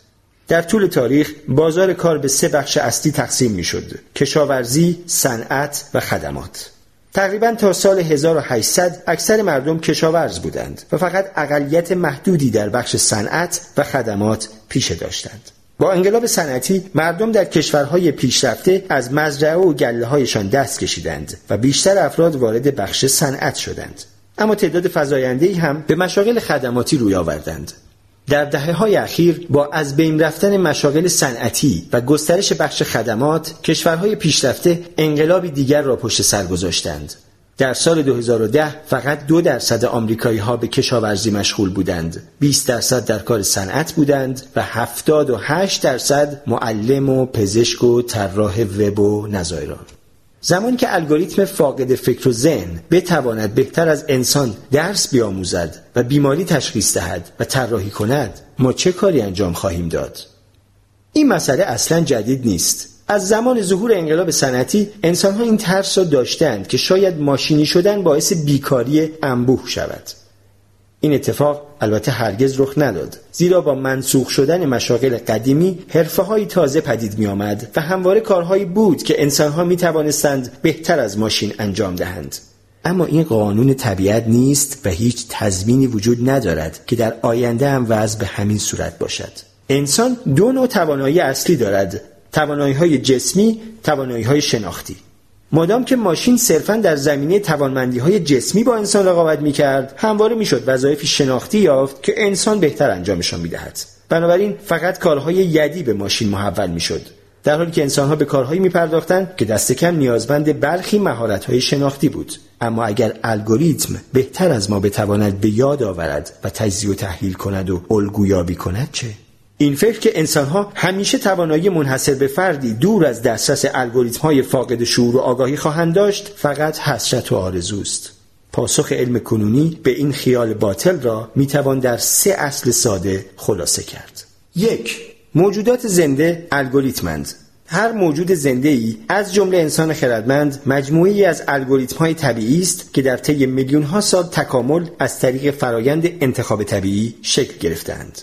در طول تاریخ بازار کار به سه بخش اصلی تقسیم می شد کشاورزی، صنعت و خدمات. تقریبا تا سال 1800 اکثر مردم کشاورز بودند و فقط اقلیت محدودی در بخش صنعت و خدمات پیشه داشتند. با انقلاب صنعتی مردم در کشورهای پیشرفته از مزرعه و گله هایشان دست کشیدند و بیشتر افراد وارد بخش صنعت شدند. اما تعداد فزاینده هم به مشاغل خدماتی روی آوردند. در دهه های اخیر با از بین رفتن مشاغل صنعتی و گسترش بخش خدمات کشورهای پیشرفته انقلابی دیگر را پشت سر گذاشتند. در سال 2010 فقط دو درصد آمریکایی ها به کشاورزی مشغول بودند. 20 درصد در کار صنعت بودند و 78 درصد معلم و پزشک و طراح وب و نظایران. زمانی که الگوریتم فاقد فکر و ذهن بتواند بهتر از انسان درس بیاموزد و بیماری تشخیص دهد و طراحی کند ما چه کاری انجام خواهیم داد؟ این مسئله اصلا جدید نیست. از زمان ظهور انقلاب صنعتی انسانها این ترس را داشتند که شاید ماشینی شدن باعث بیکاری انبوه شود. این اتفاق البته هرگز رخ نداد. زیرا با منسوخ شدن مشاغل قدیمی حرفه های تازه پدید می آمد و همواره کارهایی بود که انسانها می توانستند بهتر از ماشین انجام دهند. اما این قانون طبیعت نیست و هیچ تضمینی وجود ندارد که در آینده هم وضع به همین صورت باشد. انسان دو نوع توانایی اصلی دارد توانایی های جسمی توانایی های شناختی. مادام که ماشین صرفا در زمینه توانمندی های جسمی با انسان رقابت می کرد همواره می شد وظایفی شناختی یافت که انسان بهتر انجامشان می دهد. بنابراین فقط کارهای یدی به ماشین محول می شد. در حالی که انسانها به کارهایی می پرداختند که دست کم نیازمند برخی های شناختی بود اما اگر الگوریتم بهتر از ما بتواند به یاد آورد و تجزیه و تحلیل کند و الگویابی کند چه این فکر که انسانها همیشه توانایی منحصر به فردی دور از دسترس الگوریتم های فاقد شعور و آگاهی خواهند داشت فقط حسرت و آرزوست. پاسخ علم کنونی به این خیال باطل را می‌توان در سه اصل ساده خلاصه کرد. یک موجودات زنده الگوریتمند هر موجود زنده ای از جمله انسان خردمند مجموعی از الگوریتم های طبیعی است که در طی میلیون ها سال تکامل از طریق فرایند انتخاب طبیعی شکل گرفتند.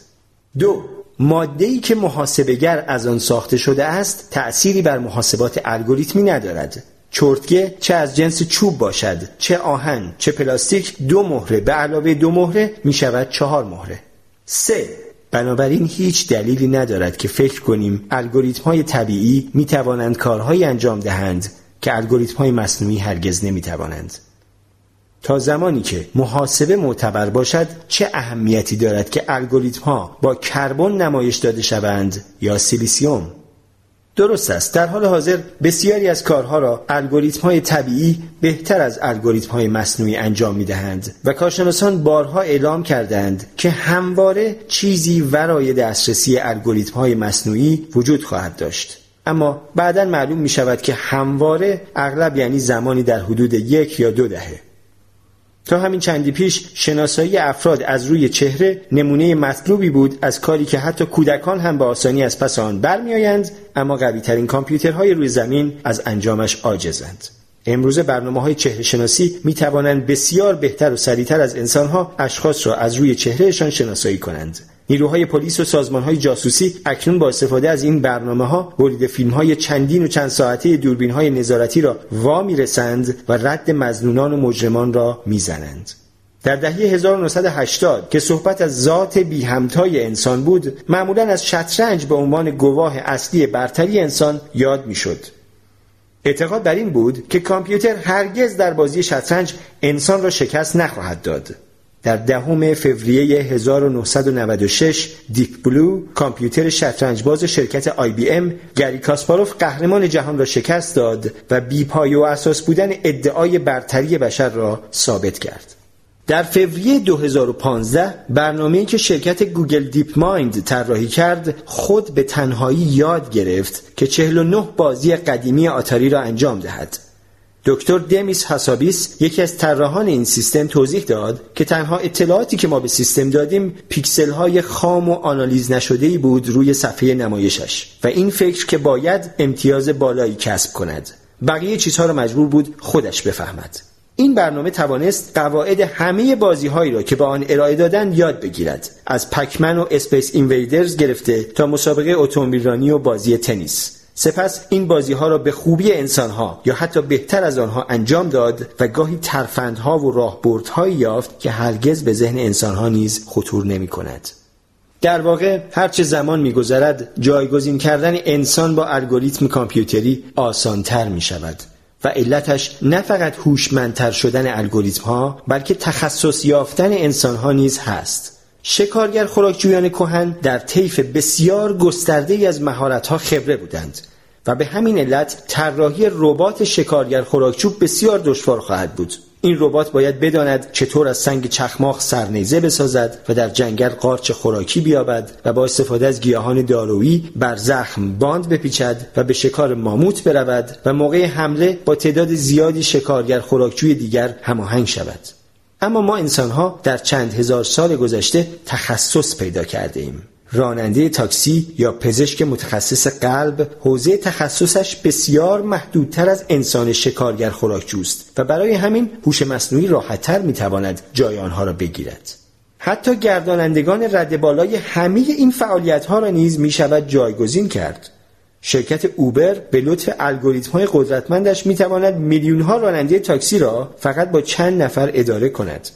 دو ماده که محاسبگر از آن ساخته شده است تأثیری بر محاسبات الگوریتمی ندارد. چرتگه چه از جنس چوب باشد چه آهن چه پلاستیک دو مهره. به علاوه دو مهره می شود چهار مهره. سه. بنابراین هیچ دلیلی ندارد که فکر کنیم الگوریتم های طبیعی می توانند کارهایی انجام دهند که الگوریتم های مصنوعی هرگز نمی توانند تا زمانی که محاسبه معتبر باشد چه اهمیتی دارد که الگوریتم ها با کربن نمایش داده شوند یا سیلیسیوم؟ درست است. در حال حاضر بسیاری از کارها را الگوریتم های طبیعی بهتر از الگوریتم های مصنوعی انجام می دهند و کارشناسان بارها اعلام کردند که همواره چیزی ورای دسترسی الگوریتم های مصنوعی وجود خواهد داشت. اما بعدا معلوم می شود که همواره اغلب یعنی زمانی در حدود یک یا دو دهه. تا همین چندی پیش شناسایی افراد از روی چهره نمونه مطلوبی بود از کاری که حتی کودکان هم به آسانی از پس آن برمیآیند اما قوی ترین کامپیوترهای روی زمین از انجامش عاجزند. امروزه برنامه های چهره شناسی می توانند بسیار بهتر و سریعتر از انسانها اشخاص را از روی چهرهشان شناسایی کنند. نیروهای پلیس و سازمانهای جاسوسی اکنون با استفاده از این برنامه ها برید فیلم های چندین و چند ساعته دوربین های نظارتی را وا می‌رسند و رد مزنونان و مجرمان را می‌زنند. در دهه 1980 که صحبت از ذات بی همتای انسان بود معمولا از شطرنج به عنوان گواه اصلی برتری انسان یاد می‌شد. اعتقاد بر این بود که کامپیوتر هرگز در بازی شطرنج انسان را شکست نخواهد داد. در دهم فوریه 1996 دیپ بلو کامپیوتر شطرنجباز شرکت آی بی ام گری کاسپاروف قهرمان جهان را شکست داد و بی‌پایه و اساس بودن ادعای برتری بشر را ثابت کرد. در فوریه 2015 برنامه‌ای که شرکت گوگل دیپ مایند طراحی کرد خود به تنهایی یاد گرفت که 49 بازی قدیمی آتاری را انجام دهد. دکتر دمیس حسابیس یکی از طراحان این سیستم توضیح داد که تنها اطلاعاتی که ما به سیستم دادیم پیکسل های خام و آنالیز نشده ای بود روی صفحه نمایشش و این فکر که باید امتیاز بالایی کسب کند. بقیه چیزها را مجبور بود خودش بفهمد. این برنامه توانست قواعد همه بازی هایی را که به آن ارائه دادن یاد بگیرد. از پکمن و اسپیس اینویدرز گرفته تا مسابقه اتومبیلرانی و بازی تنیس. سپس این بازی ها را به خوبی انسان ها یا حتی بهتر از آنها انجام داد و گاهی ترفندها و راهبردهایی یافت که هرگز به ذهن انسان ها نیز خطور نمی کند. در واقع هرچه زمان میگذرد جایگزین کردن انسان با الگوریتم کامپیوتری آسانتر می شود و علتش نه فقط هوشمندتر شدن الگوریتم ها بلکه تخصص یافتن انسان ها نیز هست شکارگر خوراکجویان کهن در طیف بسیار گسترده از مهارت‌ها خبره بودند و به همین علت طراحی ربات شکارگر خوراکچو بسیار دشوار خواهد بود. این ربات باید بداند چطور از سنگ چخماق سرنیزه بسازد و در جنگل قارچ خوراکی بیابد و با استفاده از گیاهان دارویی بر زخم باند بپیچد و به شکار ماموت برود و موقع حمله با تعداد زیادی شکارگر خوراکچوی دیگر هماهنگ شود. اما ما انسان ها در چند هزار سال گذشته تخصص پیدا کرده ایم. راننده تاکسی یا پزشک متخصص قلب حوزه تخصصش بسیار محدودتر از انسان شکارگر خوراکجوست و برای همین هوش مصنوعی راحتتر می‌تواند جای آنها را بگیرد. حتی گردانندگان رد بالای همه این فعالیت ها را نیز می شود جایگزین کرد. شرکت اوبر به لطف الگوریتم های قدرتمندش می تواند میلیون ها راننده تاکسی را فقط با چند نفر اداره کند.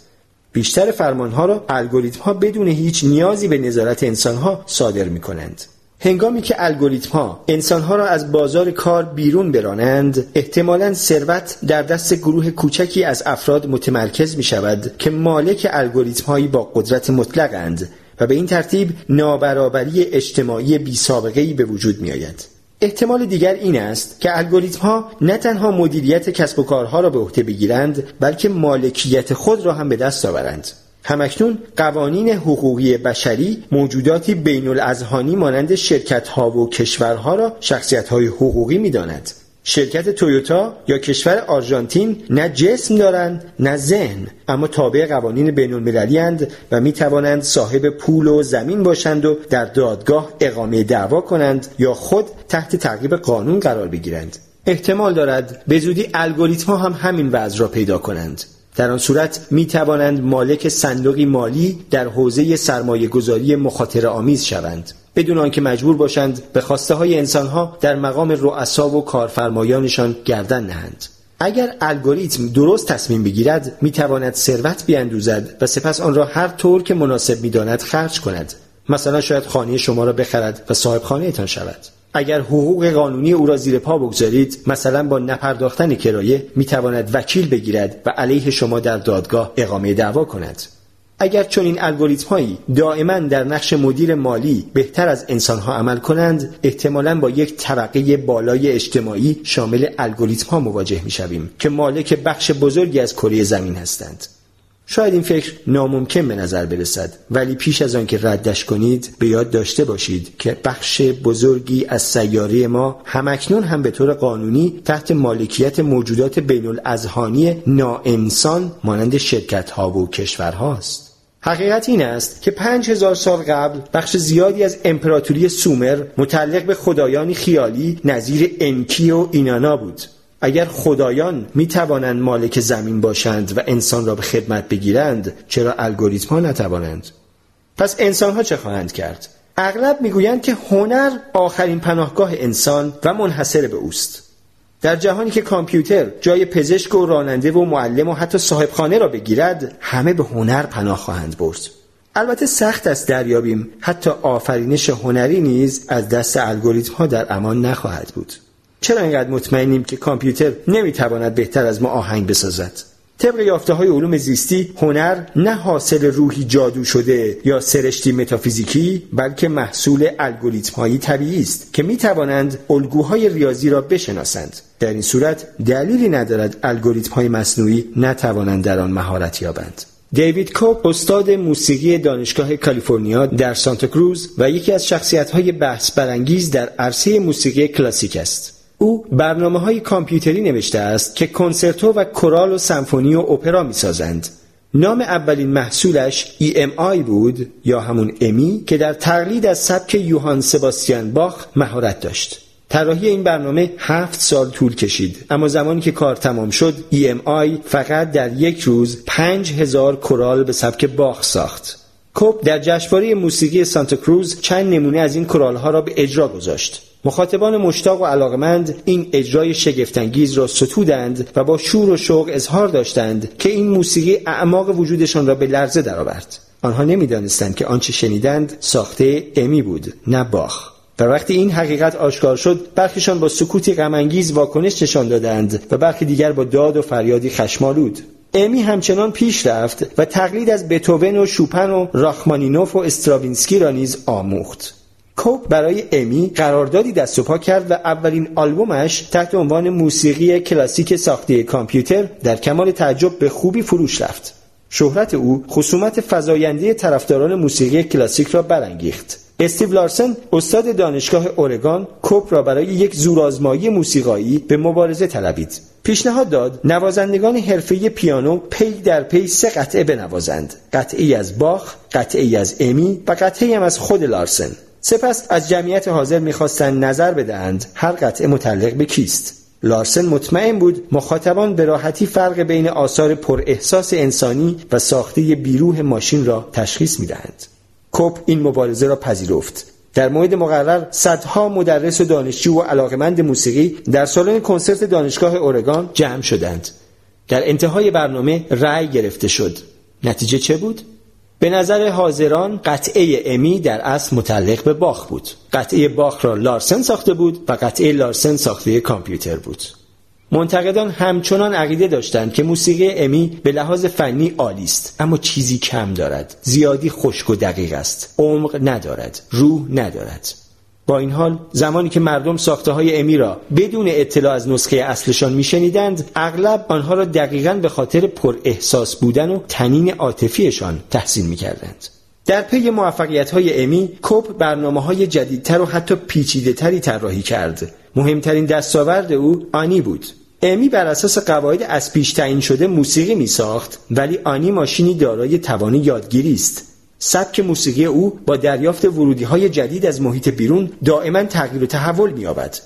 بیشتر فرمان ها را الگوریتم ها بدون هیچ نیازی به نظارت انسان ها صادر می کنند. هنگامی که الگوریتم ها انسان ها را از بازار کار بیرون برانند احتمالا ثروت در دست گروه کوچکی از افراد متمرکز می شود که مالک الگوریتم هایی با قدرت مطلقند و به این ترتیب نابرابری اجتماعی بی سابقه به وجود می آید. احتمال دیگر این است که الگوریتم ها نه تنها مدیریت کسب و کارها را به عهده بگیرند بلکه مالکیت خود را هم به دست آورند همکنون قوانین حقوقی بشری موجوداتی بین الازهانی مانند شرکت ها و کشورها را شخصیت های حقوقی می داند. شرکت تویوتا یا کشور آرژانتین نه جسم دارند نه ذهن. اما تابع قوانین بین المللی و می توانند صاحب پول و زمین باشند و در دادگاه اقامه دعوا کنند یا خود تحت تعقیب قانون قرار بگیرند. احتمال دارد به زودی الگوریتم هم همین وضع را پیدا کنند. در آن صورت می توانند مالک صندوقی مالی در حوزه سرمایه گذاری مخاطر آمیز شوند. بدون آنکه مجبور باشند به خواسته های انسانها در مقام رؤسا و کارفرمایانشان گردن نهند. اگر الگوریتم درست تصمیم بگیرد می تواند ثروت بیاندوزد و سپس آن را هر طور که مناسب می‌داند خرج کند. مثلا شاید خانه شما را بخرد و صاحب خانه تان شود. اگر حقوق قانونی او را زیر پا بگذارید مثلا با نپرداختن کرایه می تواند وکیل بگیرد و علیه شما در دادگاه اقامه دعوا کند. اگر چون این الگوریتم هایی دائما در نقش مدیر مالی بهتر از انسان ها عمل کنند احتمالا با یک طبقه بالای اجتماعی شامل الگوریتم ها مواجه می شویم که مالک بخش بزرگی از کره زمین هستند. شاید این فکر ناممکن به نظر برسد ولی پیش از آن که ردش کنید به یاد داشته باشید که بخش بزرگی از سیاره ما همکنون هم به طور قانونی تحت مالکیت موجودات بین الازهانی ناانسان مانند شرکت ها و کشورهاست. حقیقت این است که پنج هزار سال قبل بخش زیادی از امپراتوری سومر متعلق به خدایانی خیالی نظیر انکی و اینانا بود. اگر خدایان می توانند مالک زمین باشند و انسان را به خدمت بگیرند چرا الگوریتم ها نتوانند؟ پس انسانها چه خواهند کرد؟ اغلب می‌گویند که هنر آخرین پناهگاه انسان و منحصر به اوست. در جهانی که کامپیوتر جای پزشک و راننده و معلم و حتی صاحب خانه را بگیرد همه به هنر پناه خواهند برد. البته سخت است دریابیم. حتی آفرینش هنری نیز از دست الگوریتم ها در امان نخواهد بود. چرا اینقدر مطمئنیم که کامپیوتر نمی‌تواند بهتر از ما آهنگ بسازد؟ طبق یافته های علوم زیستی هنر نه حاصل روحی جادو شده یا سرشتی متافیزیکی بلکه محصول الگوریتم هایی طبیعی است که می توانند الگوهای ریاضی را بشناسند. در این صورت دلیلی ندارد الگوریتم های مصنوعی نتوانند در آن مهارت یابند. دیوید کوپ استاد موسیقی دانشگاه کالیفرنیا در سانتا کروز و یکی از شخصیت های بحث برانگیز در عرصه موسیقی کلاسیک است. او برنامه های کامپیوتری نوشته است که کنسرتو و کورال و سمفونی و اپرا می سازند. نام اولین محصولش EMI بود یا همون امی که در تقلید از سبک یوهان سباستیان باخ مهارت داشت. طراحی این برنامه هفت سال طول کشید اما زمانی که کار تمام شد EMI فقط در یک روز پنج هزار کورال به سبک باخ ساخت. کوپ در جشنواره موسیقی سانتا کروز چند نمونه از این کورال ها را به اجرا گذاشت. مخاطبان مشتاق و علاقمند این اجرای شگفتانگیز را ستودند و با شور و شوق اظهار داشتند که این موسیقی اعماق وجودشان را به لرزه درآورد. آنها نمی‌دانستند که آنچه شنیدند ساخته امی بود نه باخ. و وقتی این حقیقت آشکار شد برخیشان با سکوتی غمانگیز واکنش نشان دادند و برخی دیگر با داد و فریادی خشمالود امی همچنان پیش رفت و تقلید از بتوون و شوپن و راخمانینوف و استراوینسکی را نیز آموخت. کوپ برای امی قراردادی دست و پا کرد و اولین آلبومش تحت عنوان موسیقی کلاسیک ساخته کامپیوتر در کمال تعجب به خوبی فروش رفت. شهرت او خصومت فزاینده طرفداران موسیقی کلاسیک را برانگیخت. استیو لارسن استاد دانشگاه اورگان کوپ را برای یک زورآزمایی موسیقایی به مبارزه طلبید. پیشنهاد داد نوازنده‌ای حرفه‌ای پیانو پی در پی سه قطعه بنوازد. قطعه‌ای از باخ، قطعه‌ای از امی و قطعه‌ای هم از خود لارسن. سپس از جمعیت حاضر می‌خواستند نظر بدهند هر قطعه متعلق به کیست. لارسن مطمئن بود مخاطبان به راحتی فرق بین آثار پر احساس انسانی و ساخته بیروح ماشین را تشخیص می‌دهند. کوپ این مبارزه را پذیرفت. در مورد مقرر صدها مدرس و دانشجو و علاقمند موسیقی در سالن کنسرت دانشگاه اورگان جمع شدند. در انتهای برنامه رأی گرفته شد. نتیجه چه بود؟ به نظر حاضران قطعه امی در اصل متعلق به باخ بود. قطعه باخ را لارسن ساخته بود و قطعه لارسن ساخته کامپیوتر بود. منتقدان همچنان عقیده داشتند که موسیقی امی به لحاظ فنی عالی است اما چیزی کم دارد. زیادی خشک و دقیق است. عمق ندارد. روح ندارد. با این حال زمانی که مردم ساخته های امی را بدون اطلاع از نسخه اصلشان میشنیدند اغلب آنها را دقیقا به خاطر پر احساس بودن و تنین عاطفیشان تحسین می‌کردند. در پی موفقیت های امی کوپ برنامه های جدیدتر و حتی پیچیده تری طراحی کرد. مهمترین دستاورد او آنی بود. امی بر اساس قواعد از پیش تعیین شده موسیقی می ساخت ولی آنی ماشینی دارای توان یادگیری است. سبک موسیقی او با دریافت ورودی های جدید از محیط بیرون دائما تغییر و تحول می‌یابد.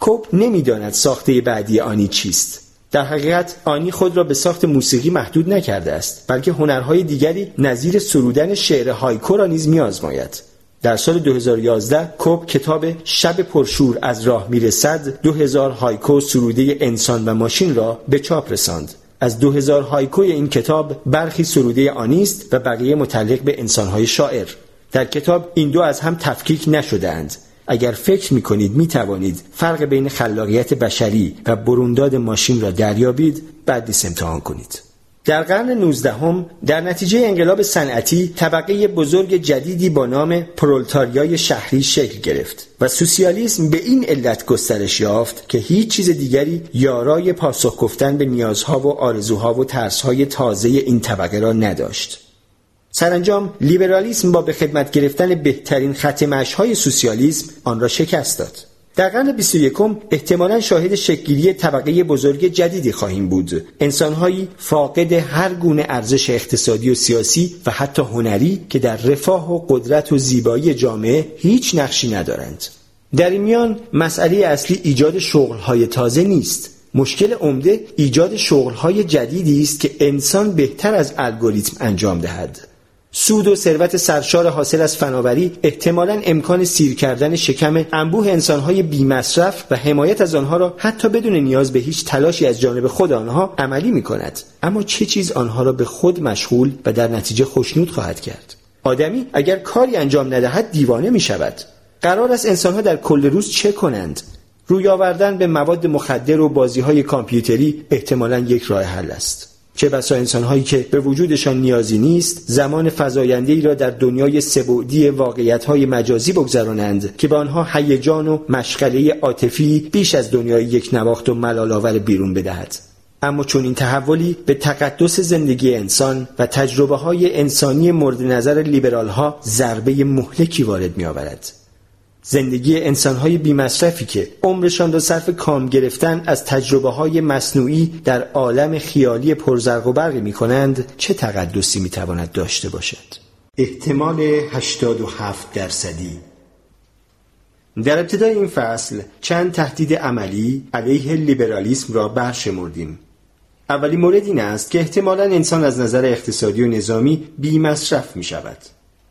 کوپ نمی‌داند ساخته بعدی آنی چیست. در حقیقت آنی خود را به ساخت موسیقی محدود نکرده است بلکه هنرهای دیگری نظیر سرودن شعر هایکو را نیز میآزماید در سال 2011 کوپ کتاب شب پرشور از راه می‌رسد 2000 هایکو سروده انسان و ماشین را به چاپ رساند از 2000 هایکوی این کتاب برخی سروده آنیست و بقیه متعلق به انسانهای شاعر. در کتاب این دو از هم تفکیک نشدهاند. اگر فکر می کنید فرق بین خلاقیت بشری و برونداد ماشین را دریابید. بعد امتحان کنید. در قرن 19 هم در نتیجه انقلاب صنعتی طبقه بزرگ جدیدی با نام پرولتاریای شهری شکل گرفت و سوسیالیسم به این علت گسترش یافت که هیچ چیز دیگری یارای پاسخ گفتن به نیازها و آرزوها و ترسهای تازه این طبقه را نداشت. سرانجام لیبرالیسم با به خدمت گرفتن بهترین ختم های سوسیالیسم آن را شکست داد. در قرن 21 احتمالا شاهد شکلگیری طبقه بزرگ جدیدی خواهیم بود. انسانهایی فاقد هر گونه ارزش اقتصادی و سیاسی و حتی هنری که در رفاه و قدرت و زیبایی جامعه هیچ نقشی ندارند. در این میان مسئله اصلی ایجاد شغلهای تازه نیست. مشکل عمده ایجاد شغلهای جدیدی است که انسان بهتر از الگوریتم انجام دهد. سود و ثروت سرشار حاصل از فناوری احتمالا امکان سیر کردن شکم انبوه انسانهای بیمصرف و حمایت از آنها را حتی بدون نیاز به هیچ تلاشی از جانب خود آنها عملی می کند اما چه چیز آنها را به خود مشغول و در نتیجه خوشنود خواهد کرد؟ آدمی اگر کاری انجام ندهد دیوانه می شود قرار است انسانها در کل روز چه کنند؟ روی آوردن به مواد مخدر و بازی های کامپیوتری احتمالا یک راه حل است. چه بسا انسانهایی که به وجودشان نیازی نیست زمان فزاینده ای را در دنیای سبودی واقعیت های مجازی بگذرانند که به آنها هیجان و مشغله عاطفی بیش از دنیای یک نواخت و ملالآور بیرون بدهد اما چون این تحولی به تقدس زندگی انسان و تجربه های انسانی مورد نظر لیبرال ها ضربه مهلکی وارد می آورد. زندگی انسانهای بیمصرفی که عمرشان را صرف کام گرفتن از تجربه های مصنوعی در عالم خیالی پرزرق و برقی می کنند چه تقدسی می تواند داشته باشد؟ احتمال 87 درصدی. در ابتدای این فصل چند تهدید عملی علیه لیبرالیسم را برشمردیم. اولی مورد این است که احتمالا انسان از نظر اقتصادی و نظامی بی مصرف می شود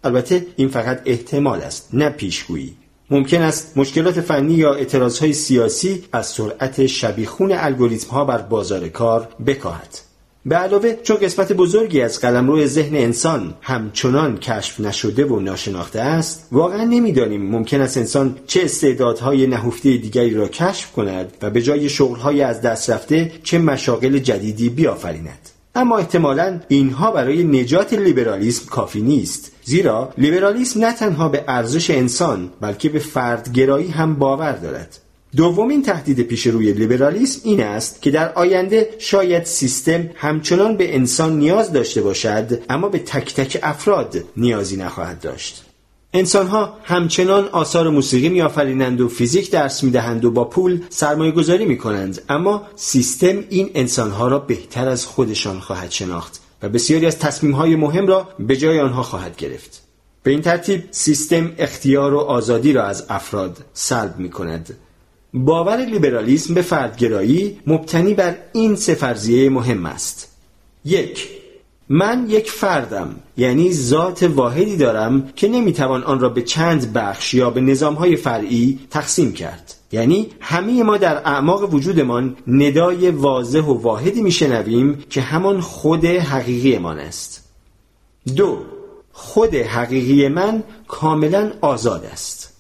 البته این فقط احتمال است نه پیشگویی. ممکن است مشکلات فنی یا اعتراضهای سیاسی از سرعت شبیخون الگوریتم ها بر بازار کار بکاهد. به علاوه چون قسمت بزرگی از قلمرو ذهن انسان همچنان کشف نشده و ناشناخته است واقعا نمی‌دانیم ممکن است انسان چه استعدادهای نهفته دیگری را کشف کند و به جای شغلهای از دست رفته چه مشاغل جدیدی بیافریند اما احتمالا اینها برای نجات لیبرالیسم کافی نیست. زیرا لیبرالیسم نه تنها به ارزش انسان بلکه به فردگرایی هم باور دارد. دومین تهدید پیش روی لیبرالیسم این است که در آینده شاید سیستم همچنان به انسان نیاز داشته باشد اما به تک تک افراد نیازی نخواهد داشت. انسانها همچنان آثار موسیقی میآفرینند و فیزیک درس می‌دهند و با پول سرمایه گذاری می کنند اما سیستم این انسانها را بهتر از خودشان خواهد شناخت و بسیاری از تصمیم های مهم را به جای آنها خواهد گرفت. به این ترتیب سیستم اختیار و آزادی را از افراد سلب می کند باور لیبرالیسم به فردگرایی مبتنی بر این سه فرضیه مهم است. یک من یک فردم یعنی ذات واحدی دارم که نمی‌توان آن را به چند بخش یا به نظامهای فرعی تقسیم کرد. یعنی همه ما در اعماق وجودمان ندای واضح و واحدی میشنویم که همان خود حقیقیمان است. دو خود حقیقی من کاملا آزاد است.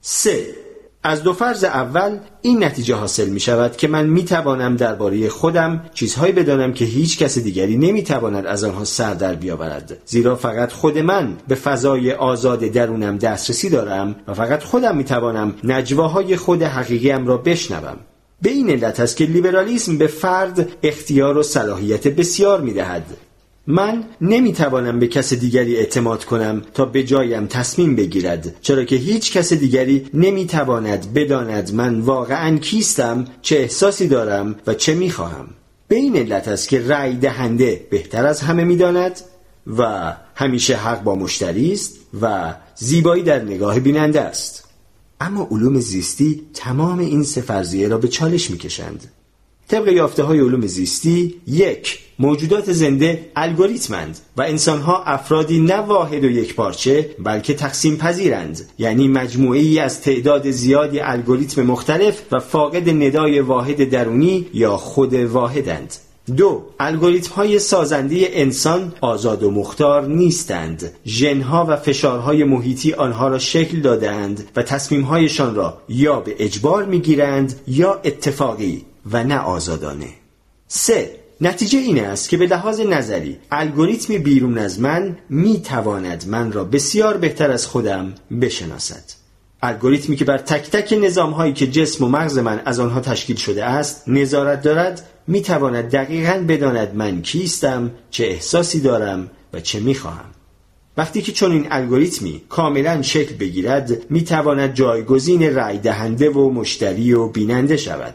سه از دو فرض اول این نتیجه حاصل می شود که من می توانم درباره خودم چیزهایی بدانم که هیچ کس دیگری نمی تواند از آنها سر در بیاورد. زیرا فقط خود من به فضای آزاد درونم دسترسی دارم و فقط خودم می توانم نجواهای خود حقیقیم را بشنوم. به این علت است که لیبرالیسم به فرد اختیار و صلاحیت بسیار می دهد. من نمی‌توانم به کس دیگری اعتماد کنم تا به جایم تصمیم بگیرد. چرا که هیچ کس دیگری نمی‌تواند بداند من واقعا کیستم چه احساسی دارم و چه می‌خواهم. به این علت است که رأی دهنده بهتر از همه می‌داند و همیشه حق با مشتری است و زیبایی در نگاه بیننده است. اما علوم زیستی تمام این سه را به چالش می‌کشند. طبق یافته های علوم زیستی یک موجودات زنده الگوریتمند و انسانها افرادی نه واحد و یک پارچه بلکه تقسیم پذیرند یعنی مجموعه ای از تعداد زیادی الگوریتم مختلف و فاقد ندای واحد درونی یا خود واحدند. دو الگوریتم های سازنده انسان آزاد و مختار نیستند. ژنها و فشارهای محیطی آنها را شکل دادهاند و تصمیمهایشان را یا به اجبار می‌گیرند یا اتفاقی و نه آزادانه. سه نتیجه این است که به لحاظ نظری الگوریتمی بیرون از من می تواند من را بسیار بهتر از خودم بشناسد. الگوریتمی که بر تک تک نظام هایی که جسم و مغز من از آنها تشکیل شده است نظارت دارد می تواند دقیقا بداند من کیستم چه احساسی دارم و چه می خواهم. وقتی که چون این الگوریتمی کاملا شکل بگیرد می تواند جایگزین رای دهنده و مشتری و بیننده شود.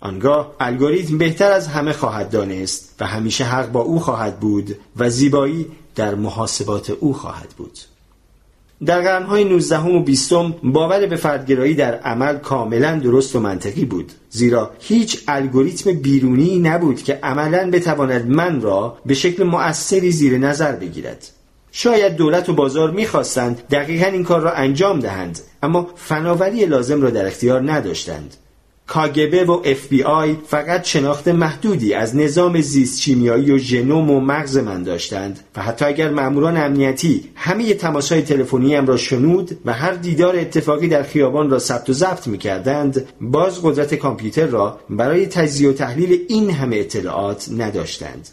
آنگاه الگوریتم بهتر از همه خواهد دانست و همیشه حق با او خواهد بود و زیبایی در محاسبات او خواهد بود. در قرنهای 19 و 20 باور به فردگرایی در عمل کاملا درست و منطقی بود زیرا هیچ الگوریتم بیرونی نبود که عملا بتواند من را به شکل مؤثری زیر نظر بگیرد. شاید دولت و بازار می‌خواستند دقیقا این کار را انجام دهند اما فناوری لازم را در اختیار نداشتند. کاگبه و آی فقط شناخت محدودی از نظام زیست شیمیایی و ژنوم و مغز من داشتند. و حتی اگر ماموران امنیتی همه تماسهای تلفنی را شنود و هر دیدار اتفاقی در خیابان را ثبت و ضبط می کردند باز قدرت کامپیوتر را برای تجزیه و تحلیل این همه اطلاعات نداشتند.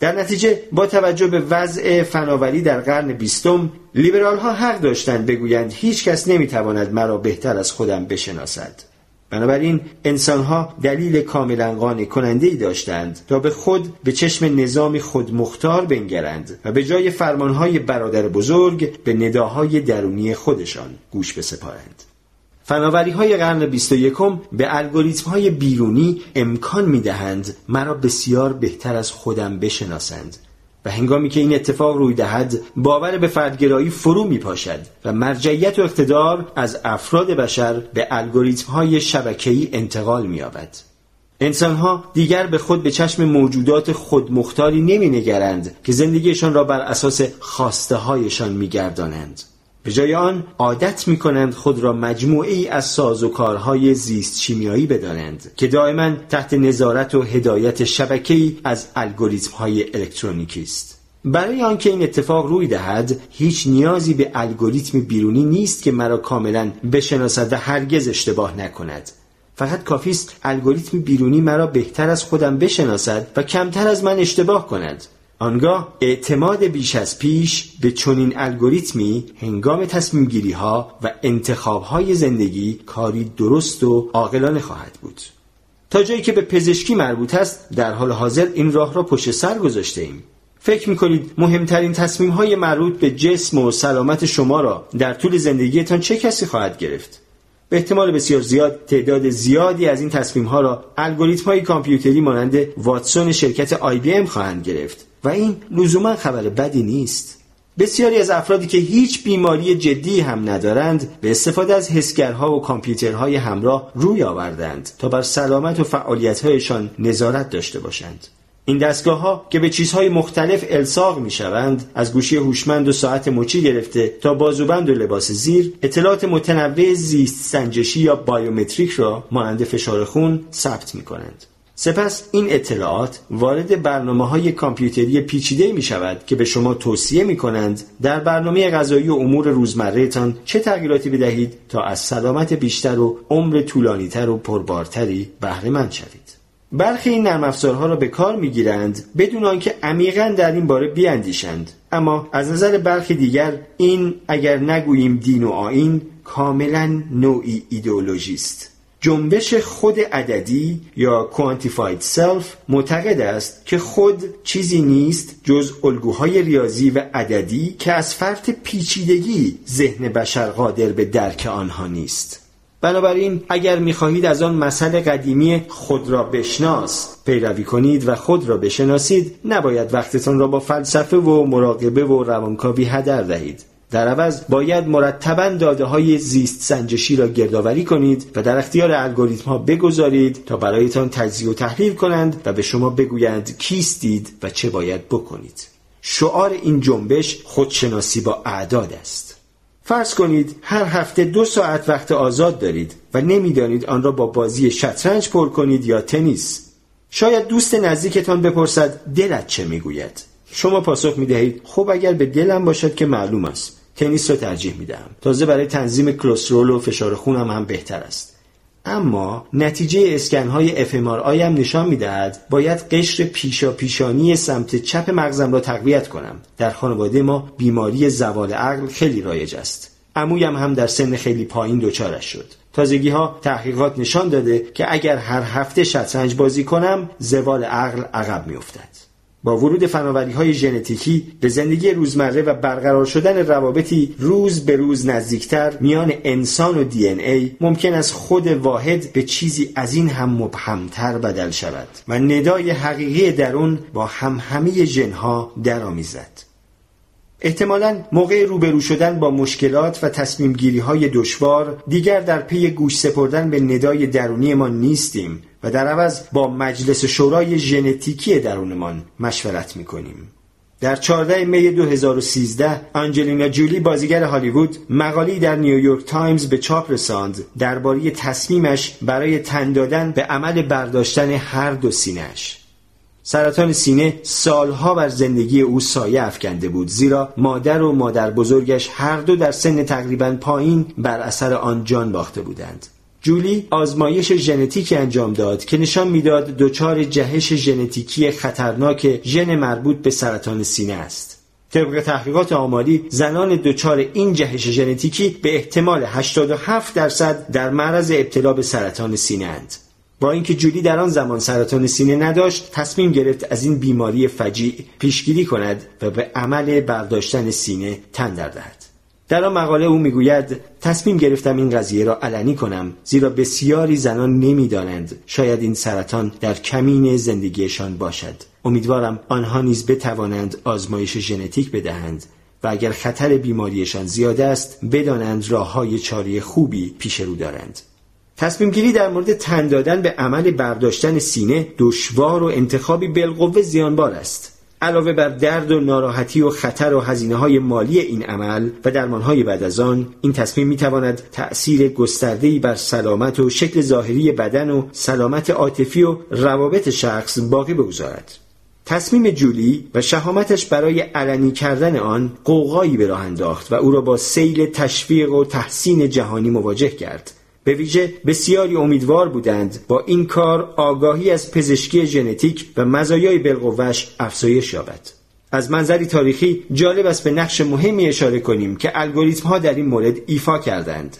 در نتیجه با توجه به وضع فناوری در قرن بیستم لیبرال ها حق داشتند بگویند هیچ کس نمی‌تواند مرا بهتر از خودم بشناسد. بنابراین انسانها دلیل کاملا قانع کننده ای داشتند تا به خود به چشم نظامی خود مختار بنگرند و به جای فرمانهای برادر بزرگ به نداهای درونی خودشان گوش بسپارند. فناوری های قرن 21 به الگوریتم های بیرونی امکان می دهند مرا بسیار بهتر از خودم بشناسند و هنگامی که این اتفاق روی دهد باور به فردگرایی فرو می پاشد و مرجعیت و اقتدار از افراد بشر به الگوریتم های شبکه‌ای انتقال می یابد. انسان ها دیگر به خود به چشم موجودات خودمختاری نمی نگرند که زندگیشان را بر اساس خواسته هایشان می گردانند. به جای آن عادت می کنند خود را مجموعه ای از ساز و کارهای زیست شیمیایی بدانند که دائما تحت نظارت و هدایت شبکه‌ای از الگوریتم های الکترونیکی است. برای آنکه این اتفاق روی دهد هیچ نیازی به الگوریتم بیرونی نیست که مرا کاملا بشناسد و هرگز اشتباه نکند فقط کافی است الگوریتم بیرونی مرا بهتر از خودم بشناسد و کمتر از من اشتباه کند آنگاه اعتماد بیش از پیش به چنین الگوریتمی هنگام تصمیم گیری ها و انتخاب های زندگی کاری درست و عاقلانه خواهد بود تا جایی که به پزشکی مربوط است در حال حاضر این راه را پشت سر گذاشته ایم فکر می کنید مهمترین تصمیم های مربوط به جسم و سلامت شما را در طول زندگیتان چه کسی خواهد گرفت؟ به احتمال بسیار زیاد تعداد زیادی از این تصمیم ها را الگوریتم های کامپیوتری مانند واتسون شرکت آی بی ام خواهند گرفت. و این لزوما خبر بدی نیست. بسیاری از افرادی که هیچ بیماری جدی هم ندارند به استفاده از حسگرها و کامپیوترهای همراه روی آوردند تا بر سلامت و فعالیتهایشان نظارت داشته باشند. این دستگاه ها که به چیزهای مختلف الصاق می شوند از گوشی هوشمند و ساعت مچی گرفته تا بازوبند و لباس زیر اطلاعات متنوع زیست سنجشی یا بایومتریک را مانند فشار خون ثبت می کنند سپس این اطلاعات وارد برنامه های کامپیوتری پیچیده می شود که به شما توصیه می کنند در برنامه غذایی و امور روزمرهتان چه تغییراتی بدهید تا از سلامت بیشتر و عمر طولانیتر و پربارتری بهره مند شوید. برخی این نرم افزارها را به کار می گیرند بدون آنکه عمیقا در این باره بیاندیشند. اما از نظر برخی دیگر این اگر نگوییم دین و آین کاملا نوعی ایدئولوژی است. جنبش خود عددی یا کوانتیفاید سلف معتقد است که خود چیزی نیست جز الگوهای ریاضی و عددی که از فرط پیچیدگی ذهن بشر قادر به درک آنها نیست. بنابراین اگر می‌خواهید از آن مسئله قدیمی خود را بشناس پیروی کنید و خود را بشناسید نباید وقتتان را با فلسفه و مراقبه و روانکاوی هدر دهید. در عوض باید مرتبا داده های زیست سنجشی را گردآوری کنید و در اختیار الگوریتم ها بگذارید تا برایتان تجزیه و تحلیل کنند و به شما بگویند کیستید و چه باید بکنید. شعار این جنبش خودشناسی با اعداد است. فرض کنید هر هفته دو ساعت وقت آزاد دارید و نمی‌دانید آن را با بازی شطرنج پر کنید یا تنیس. شاید دوست نزدیکتان بپرسد دلت چه می‌گوید؟ شما پاسخ می دهید خب اگر به دلم باشد که معلوم است. تنیس را ترجیح می دهم تازه برای تنظیم کلسترول و فشار خونم هم بهتر است. اما نتیجه اسکن های اف هم نشان می دهد باید قشر پیشا پیشانی سمت چپ مغزم را تقویت کنم. در خانواده ما بیماری زوال عقل خیلی رایج است. عمویم هم در سن خیلی پایین دچارش شد. تازگی ها تحقیقات نشان داده که اگر هر هفته شطرنج بازی کنم زوال عقل عقب میافتد. با ورود فناوری های ژنتیکی به زندگی روزمره و برقرار شدن روابطی روز به روز نزدیکتر میان انسان و دی ای ممکن است خود واحد به چیزی از این هم مبهمتر بدل شود و ندای حقیقی درون با همهمه ژنها درآمیزد. احتمالا موقع روبرو شدن با مشکلات و تصمیم گیری های دشوار دیگر در پی گوش سپردن به ندای درونی ما نیستیم و در عوض با مجلس شورای ژنتیکی درونمان مشورت می‌کنیم در 14 می 2013 آنجلینا جولی بازیگر هالیوود مقاله‌ای در نیویورک تایمز به چاپ رساند درباره تصمیمش برای تن دادن به عمل برداشتن هر دو سینه‌اش. سرطان سینه سالها بر زندگی او سایه افکنده بود زیرا مادر و مادر بزرگش هر دو در سن تقریبا پایین بر اثر آن جان باخته بودند. جولی آزمایش ژنتیکی انجام داد که نشان می‌داد دچار جهش ژنتیکی خطرناک ژن مربوط به سرطان سینه است. طبق تحقیقات آماری زنان دچار این جهش ژنتیکی به احتمال 87 درصد در معرض ابتلا به سرطان سینه اند. با اینکه جولی در آن زمان سرطان سینه نداشت تصمیم گرفت از این بیماری فجیع پیشگیری کند و به عمل برداشتن سینه تن دهد در آن مقاله او می‌گوید تصمیم گرفتم این قضیه را علنی کنم زیرا بسیاری زنان نمی‌دانند شاید این سرطان در کمین زندگیشان باشد. امیدوارم آنها نیز بتوانند آزمایش ژنتیک بدهند و اگر خطر بیماریشان زیاد است بدانند راه های چاری خوبی پیش رو دارند. تصمیم گیری در مورد تن دادن به عمل برداشتن سینه دشوار و انتخابی بالقوه زیانبار است. علاوه بر درد و ناراحتی و خطر و هزینه های مالی این عمل و درمان های بعد از آن این تصمیم می تواند تأثیر گسترده‌ای بر سلامت و شکل ظاهری بدن و سلامت عاطفی و روابط شخص باقی بگذارد. تصمیم جولی و شهامتش برای علنی کردن آن قوقایی به راه انداخت و او را با سیل تشویق و تحسین جهانی مواجه کرد. به ویژه بسیاری امیدوار بودند با این کار آگاهی از پزشکی ژنتیک و مزایای بالقوهش افزایش یابد. از منظری تاریخی جالب است به نقش مهمی اشاره کنیم که الگوریتم ها در این مورد ایفا کردند.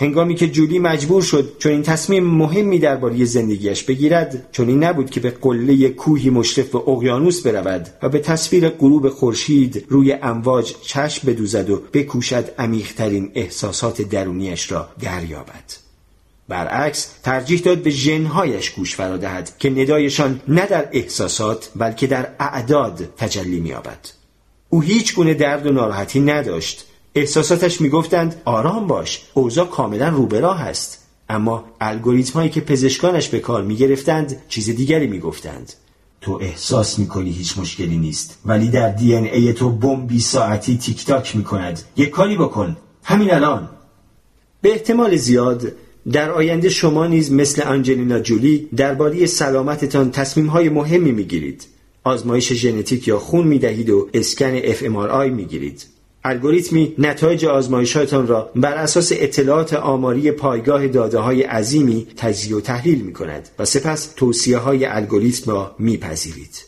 هنگامی که جولی مجبور شد چون این تصمیم مهمی درباره زندگیش بگیرد چون این نبود که به قله کوهی مشرف به اقیانوس برود و به تصویر غروب خورشید روی امواج چشم بدوزد و بکوشد عمیقترین احساسات درونیش را دریابد. برعکس ترجیح داد به ژنهایش گوش فرا دهد که ندایشان نه در احساسات بلکه در اعداد تجلی مییابد. او هیچ گونه درد و ناراحتی نداشت. احساساتش می‌گفتند آرام باش اوضاع کاملا روبراه است اما الگوریتم هایی که پزشکانش به کار می‌گرفتند چیز دیگری می‌گفتند. تو احساس می‌کنی هیچ مشکلی نیست ولی در دی ان ای تو بمبی ساعتی تیک تاک می‌کند. یک کاری بکن. همین الان. به احتمال زیاد در آینده شما نیز مثل آنجلینا جولی درباره سلامتتان تصمیمهای مهمی می‌گیرید. آزمایش ژنتیک یا خون می‌دهید و اسکن اف ام آر آی می‌گیرید. الگوریتمی نتایج آزمایشتان را بر اساس اطلاعات آماری پایگاه داده های عظیمی تجزیه و تحلیل می کند و سپس توصیه های الگوریتم را میپذیرید.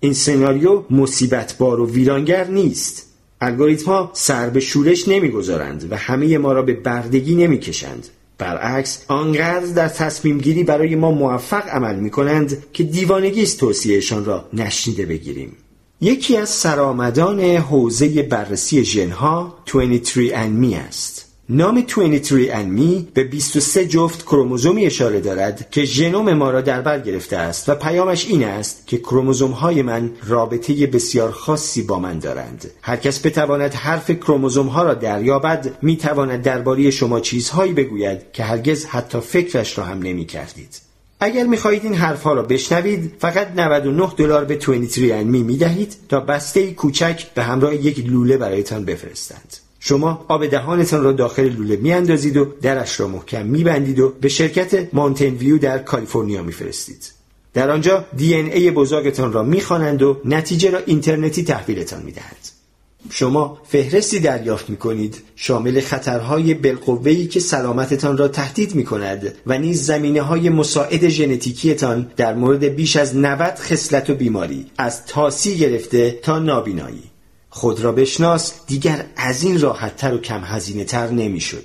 این سناریو مصیبت بار و ویرانگر نیست. الگوریتم ها سر به شورش نمی‌گذارند و همه ما را به بردگی نمی‌کشند. برعکس آنقدر در تصمیم گیری برای ما موفق عمل می کنند که دیوانگی است توصیهشان را نشنیده بگیریم. یکی از سرآمدان حوزه بررسی ژنها 23andMe است. نام 23andMe به 23 جفت کروموزومی اشاره دارد که ژنوم ما را در بر گرفته است و پیامش این است که کروموزوم های من رابطه بسیار خاصی با من دارند. هر کس بتواند حرف کروموزوم ها را دریابد می تواند درباره شما چیزهایی بگوید که هرگز حتی فکرش را هم نمی کردید. اگر می‌خواهید این حرفها را بشنوید فقط 99 دلار به 23 می می‌دهید تا بسته کوچک به همراه یک لوله برایتان بفرستند. شما آب دهانتان را داخل لوله میاندازید و درش را محکم میبندید و به شرکت مانتن ویو در کالیفرنیا میفرستید. در آنجا دی ای بزرگتان را می‌خوانند و نتیجه را اینترنتی تحویلتان می‌دهند. شما فهرستی دریافت می کنید شامل خطرهای بالقوه‌ای که سلامتتان را تهدید می کند و نیز زمینه های مساعد ژنتیکیتان در مورد بیش از 90 خصلت و بیماری از تاسی گرفته تا نابینایی خود را بشناس دیگر از این راحتتر و کم هزینه تر نمی شد.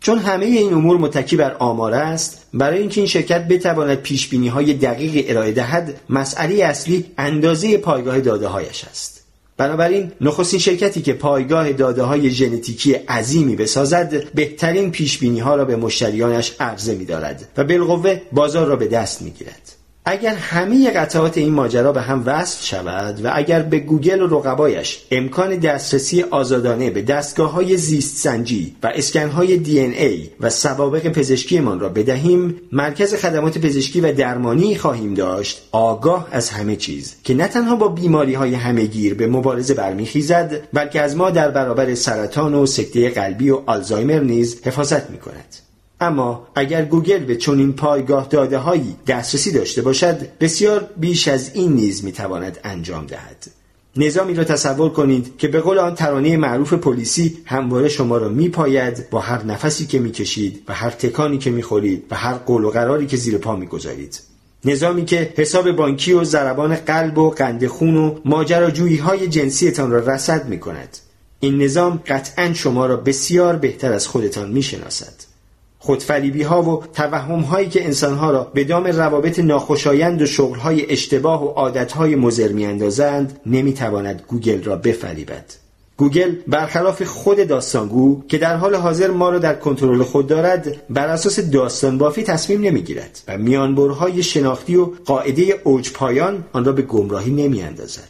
چون همه این امور متکی بر آماره است برای اینکه این شرکت بتواند پیش بینی های دقیق ارائه دهد مسئله اصلی اندازه پایگاه داده هایش است بنابراین نخستین شرکتی که پایگاه داده های ژنتیکی عظیمی بسازد بهترین پیش بینی ها را به مشتریانش عرضه می دارد و بالقوه بازار را به دست می گیرد. اگر همه قطعات این ماجرا به هم وصل شود و اگر به گوگل و رقبایش امکان دسترسی آزادانه به دستگاه های زیست سنجی و اسکن های دی ای و سوابق پزشکیمان را بدهیم مرکز خدمات پزشکی و درمانی خواهیم داشت آگاه از همه چیز که نه تنها با بیماری های همهگیر به مبارزه برمیخیزد بلکه از ما در برابر سرطان و سکته قلبی و آلزایمر نیز حفاظت می کند. اما اگر گوگل به چنین پایگاه داده هایی دسترسی داشته باشد بسیار بیش از این نیز می‌تواند انجام دهد. نظامی را تصور کنید که به قول آن ترانه معروف پلیسی همواره شما را میپاید با هر نفسی که می‌کشید و هر تکانی که می‌خورید و هر قول و قراری که زیر پا می‌گذارید. نظامی که حساب بانکی و ضربان قلب و قند خون و ماجراجویی های جنسیتان را رصد می کند. این نظام قطعا شما را بسیار بهتر از خودتان می خودفریبی ها و توهم هایی که انسان ها را به دام روابط ناخوشایند و شغل های اشتباه و عادت های مضر می اندازند نمی تواند گوگل را بفریبد. گوگل برخلاف خود داستانگو که در حال حاضر ما را در کنترل خود دارد بر اساس داستان بافی تصمیم نمی‌گیرد و میانبرهای شناختی و قاعده اوج پایان آن را به گمراهی نمی اندازد.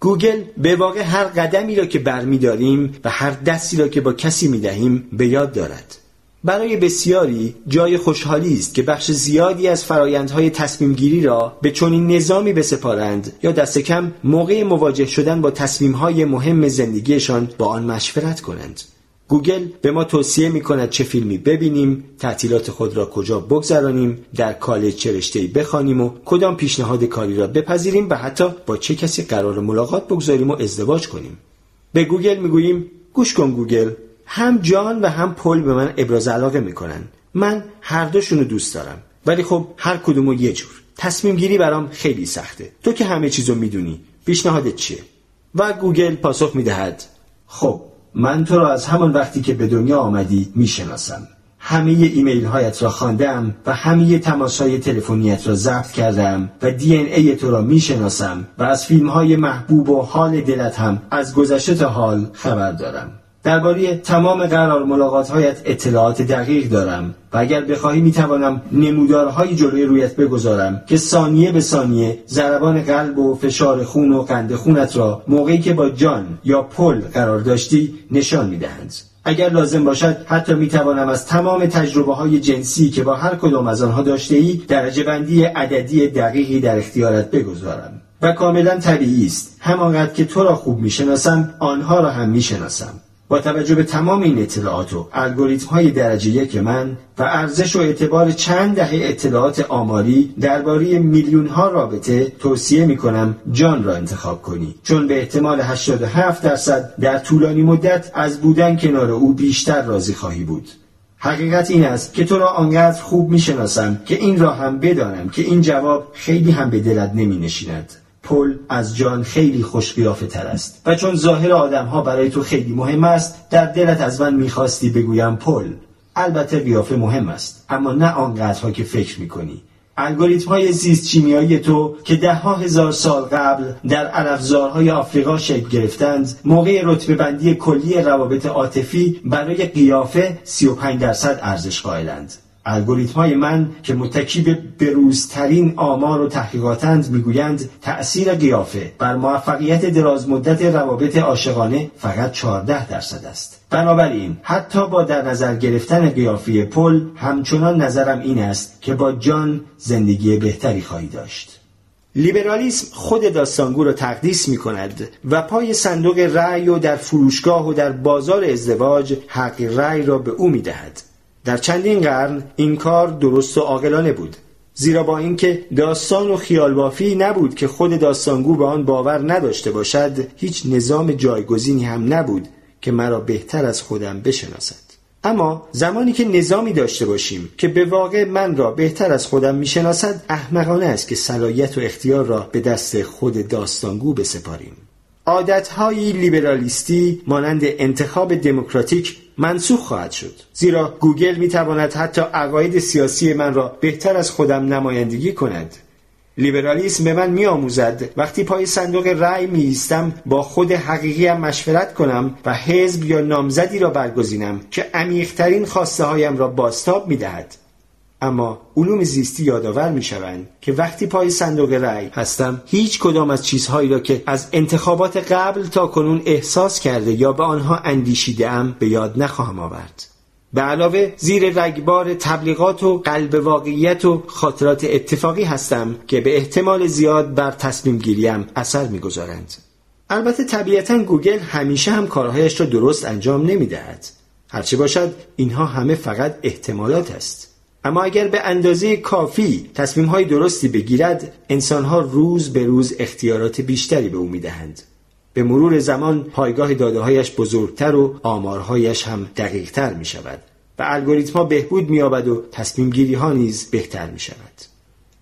گوگل به واقع هر قدمی را که برمیداریم و هر دستی را که با کسی می دهیم به یاد دارد. برای بسیاری جای خوشحالی است که بخش زیادی از فرایندهای تصمیم گیری را به چنین نظامی بسپارند یا دست کم موقع مواجه شدن با تصمیمهای مهم زندگیشان با آن مشورت کنند. گوگل به ما توصیه می کند چه فیلمی ببینیم، تعطیلات خود را کجا بگذرانیم، در کالج چه رشته‌ای بخوانیم و کدام پیشنهاد کاری را بپذیریم و حتی با چه کسی قرار ملاقات بگذاریم و ازدواج کنیم. به گوگل می‌گوییم گوش کن گوگل هم جان و هم پل به من ابراز علاقه می‌کنن. من هر دوشون رو دوست دارم. ولی خب هر کدومو یه جور. تصمیم گیری برام خیلی سخته. تو که همه چیزو می‌دونی. پیشنهادت چیه؟ و گوگل پاسخ می‌دهد. خب من تو را از همان وقتی که به دنیا آمدی می‌شناسم. همه ایمیل هایت را خواندم و همه تماس های تلفنیت را ضبط کردم و DNA تو را می‌شناسم و از فیلم های محبوب و حال دلت هم از گذشته تا حال خبر دارم. درباره تمام قرار ملاقات هایت اطلاعات دقیق دارم و اگر بخواهی می‌توانم نمودارهایی جلوی رویت بگذارم که ثانیه به ثانیه ضربان قلب و فشار خون و قند خونت را موقعی که با جان یا پل قرار داشتی نشان می‌دهند. اگر لازم باشد حتی می توانم از تمام تجربه های جنسی که با هر کدام از آنها داشته ای درجه بندی عددی دقیقی در اختیارت بگذارم. و کاملا طبیعی است. همانقدر که تو را خوب می‌شناسم آنها را هم می‌شناسم. با توجه به تمام این اطلاعات و الگوریتم های درجه یک من و ارزش و اعتبار چند دهه اطلاعات آماری درباره میلیون ها رابطه توصیه می کنم جان را انتخاب کنی. چون به احتمال 87 درصد در طولانی مدت از بودن کنار او بیشتر راضی خواهی بود. حقیقت این است که تو را آنقدر خوب می شناسم که این را هم بدانم که این جواب خیلی هم به دلت نمی نشیند پل از جان خیلی خوش قیافه تر است. و چون ظاهر آدم ها برای تو خیلی مهم است در دلت از من می‌خواستی بگویم پل. البته قیافه مهم است اما نه آنقدرها که فکر می‌کنی. الگوریتم های زیست چیمیایی تو که ده ها هزار سال قبل در علفزارهای آفریقا شکل گرفتند موقع رتبه بندی کلی روابط عاطفی برای قیافه 35 درصد ارزش قائلند. الگوریتم های من که متکی به بروزترین آمار و تحقیقاتند می‌گویند تأثیر قیافه بر موفقیت درازمدت روابط عاشقانه فقط 14 درصد است بنابراین حتی با در نظر گرفتن قیافه پل همچنان نظرم این است که با جان زندگی بهتری خواهی داشت لیبرالیسم خود داستانگو را تقدیس می کند و پای صندوق رأی و در فروشگاه و در بازار ازدواج حق رأی را به او می دهد. در چندین قرن این کار درست و عاقلانه بود زیرا با اینکه داستان و خیال بافی نبود که خود داستانگو به آن باور نداشته باشد هیچ نظام جایگزینی هم نبود که مرا بهتر از خودم بشناسد. اما زمانی که نظامی داشته باشیم که به واقع من را بهتر از خودم می‌شناسد احمقانه است که صلاحیت و اختیار را به دست خود داستانگو بسپاریم. عادتهایی لیبرالیستی مانند انتخاب دموکراتیک منسوخ خواهد شد زیرا گوگل می تواند حتی عقاید سیاسی من را بهتر از خودم نمایندگی کند لیبرالیسم به من می آموزد وقتی پای صندوق رأی می ایستم با خود حقیقیم مشورت کنم و حزب یا نامزدی را برگزینم که عمیقترین خواسته هایم را باستاب می دهد. اما علوم زیستی یادآور می شوند که وقتی پای صندوق رأی هستم هیچ کدام از چیزهایی را که از انتخابات قبل تا کنون احساس کرده یا به آنها اندیشیده ام به یاد نخواهم آورد به علاوه زیر رگبار تبلیغات و قلب واقعیت و خاطرات اتفاقی هستم که به احتمال زیاد بر تصمیم گیریم اثر می‌گذارند. البته طبیعتا گوگل همیشه هم کارهایش را درست انجام نمی دهد. هرچه باشد اینها همه فقط احتمالات است. اما اگر به اندازه کافی تصمیم های درستی بگیرد انسانها روز به روز اختیارات بیشتری به او می‌دهند. به مرور زمان پایگاه دادههایش بزرگتر و آمارهایش هم دقیقتر می شود و الگوریتما بهبود می و تصمیم گیری ها نیز بهتر می شود.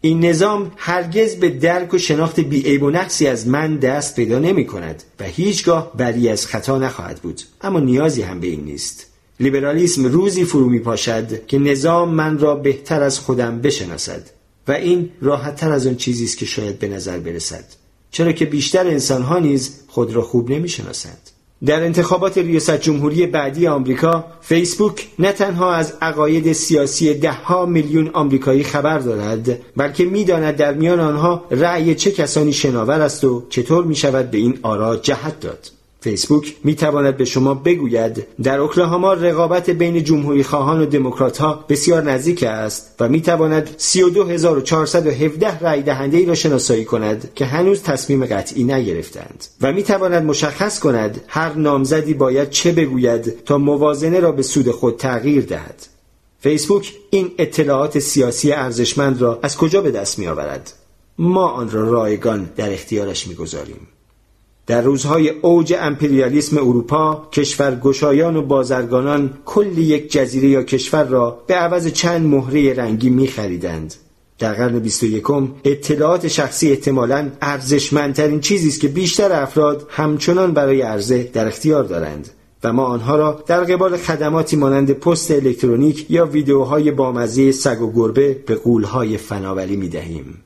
این نظام هرگز به درک و شناخت بیعیب و نقصی از من دست پیدا نمی کند و هیچگاه بری از خطا نخواهد بود اما نیازی هم به این نیست لیبرالیسم روزی فرو می پاشد که نظام من را بهتر از خودم بشناسد و این راحتتر از آن چیزی است که شاید به نظر برسد. چرا که بیشتر انسانها نیز خود را خوب نمی‌شناسند. در انتخابات ریاست جمهوری بعدی آمریکا فیسبوک نه تنها از عقاید سیاسی دهها میلیون آمریکایی خبر دارد بلکه می‌داند در میان آنها رأی چه کسانی شناور است و چطور می شود به این آرا جهت داد. فیسبوک می تواند به شما بگوید در اوکلاهاما رقابت بین جمهوری خواهان و دموکرات ها بسیار نزدیک است و می تواند 32417 رای دهنده ای را شناسایی کند که هنوز تصمیم قطعی نگرفتند و می تواند مشخص کند هر نامزدی باید چه بگوید تا موازنه را به سود خود تغییر دهد فیسبوک این اطلاعات سیاسی ارزشمند را از کجا به دست می آورد؟ ما آن را رایگان در اختیارش می‌گذاریم. در روزهای اوج امپریالیسم اروپا کشورگشایان و بازرگانان کل یک جزیره یا کشور را به عوض چند مهره رنگی می خریدند. در قرن 21 اطلاعات شخصی احتمالاً ارزشمندترین چیزی است که بیشتر افراد همچنان برای عرضه در اختیار دارند و ما آنها را در قبال خدماتی مانند پست الکترونیک یا ویدیوهای بامزه سگ و گربه به قولهای فناوری می دهیم.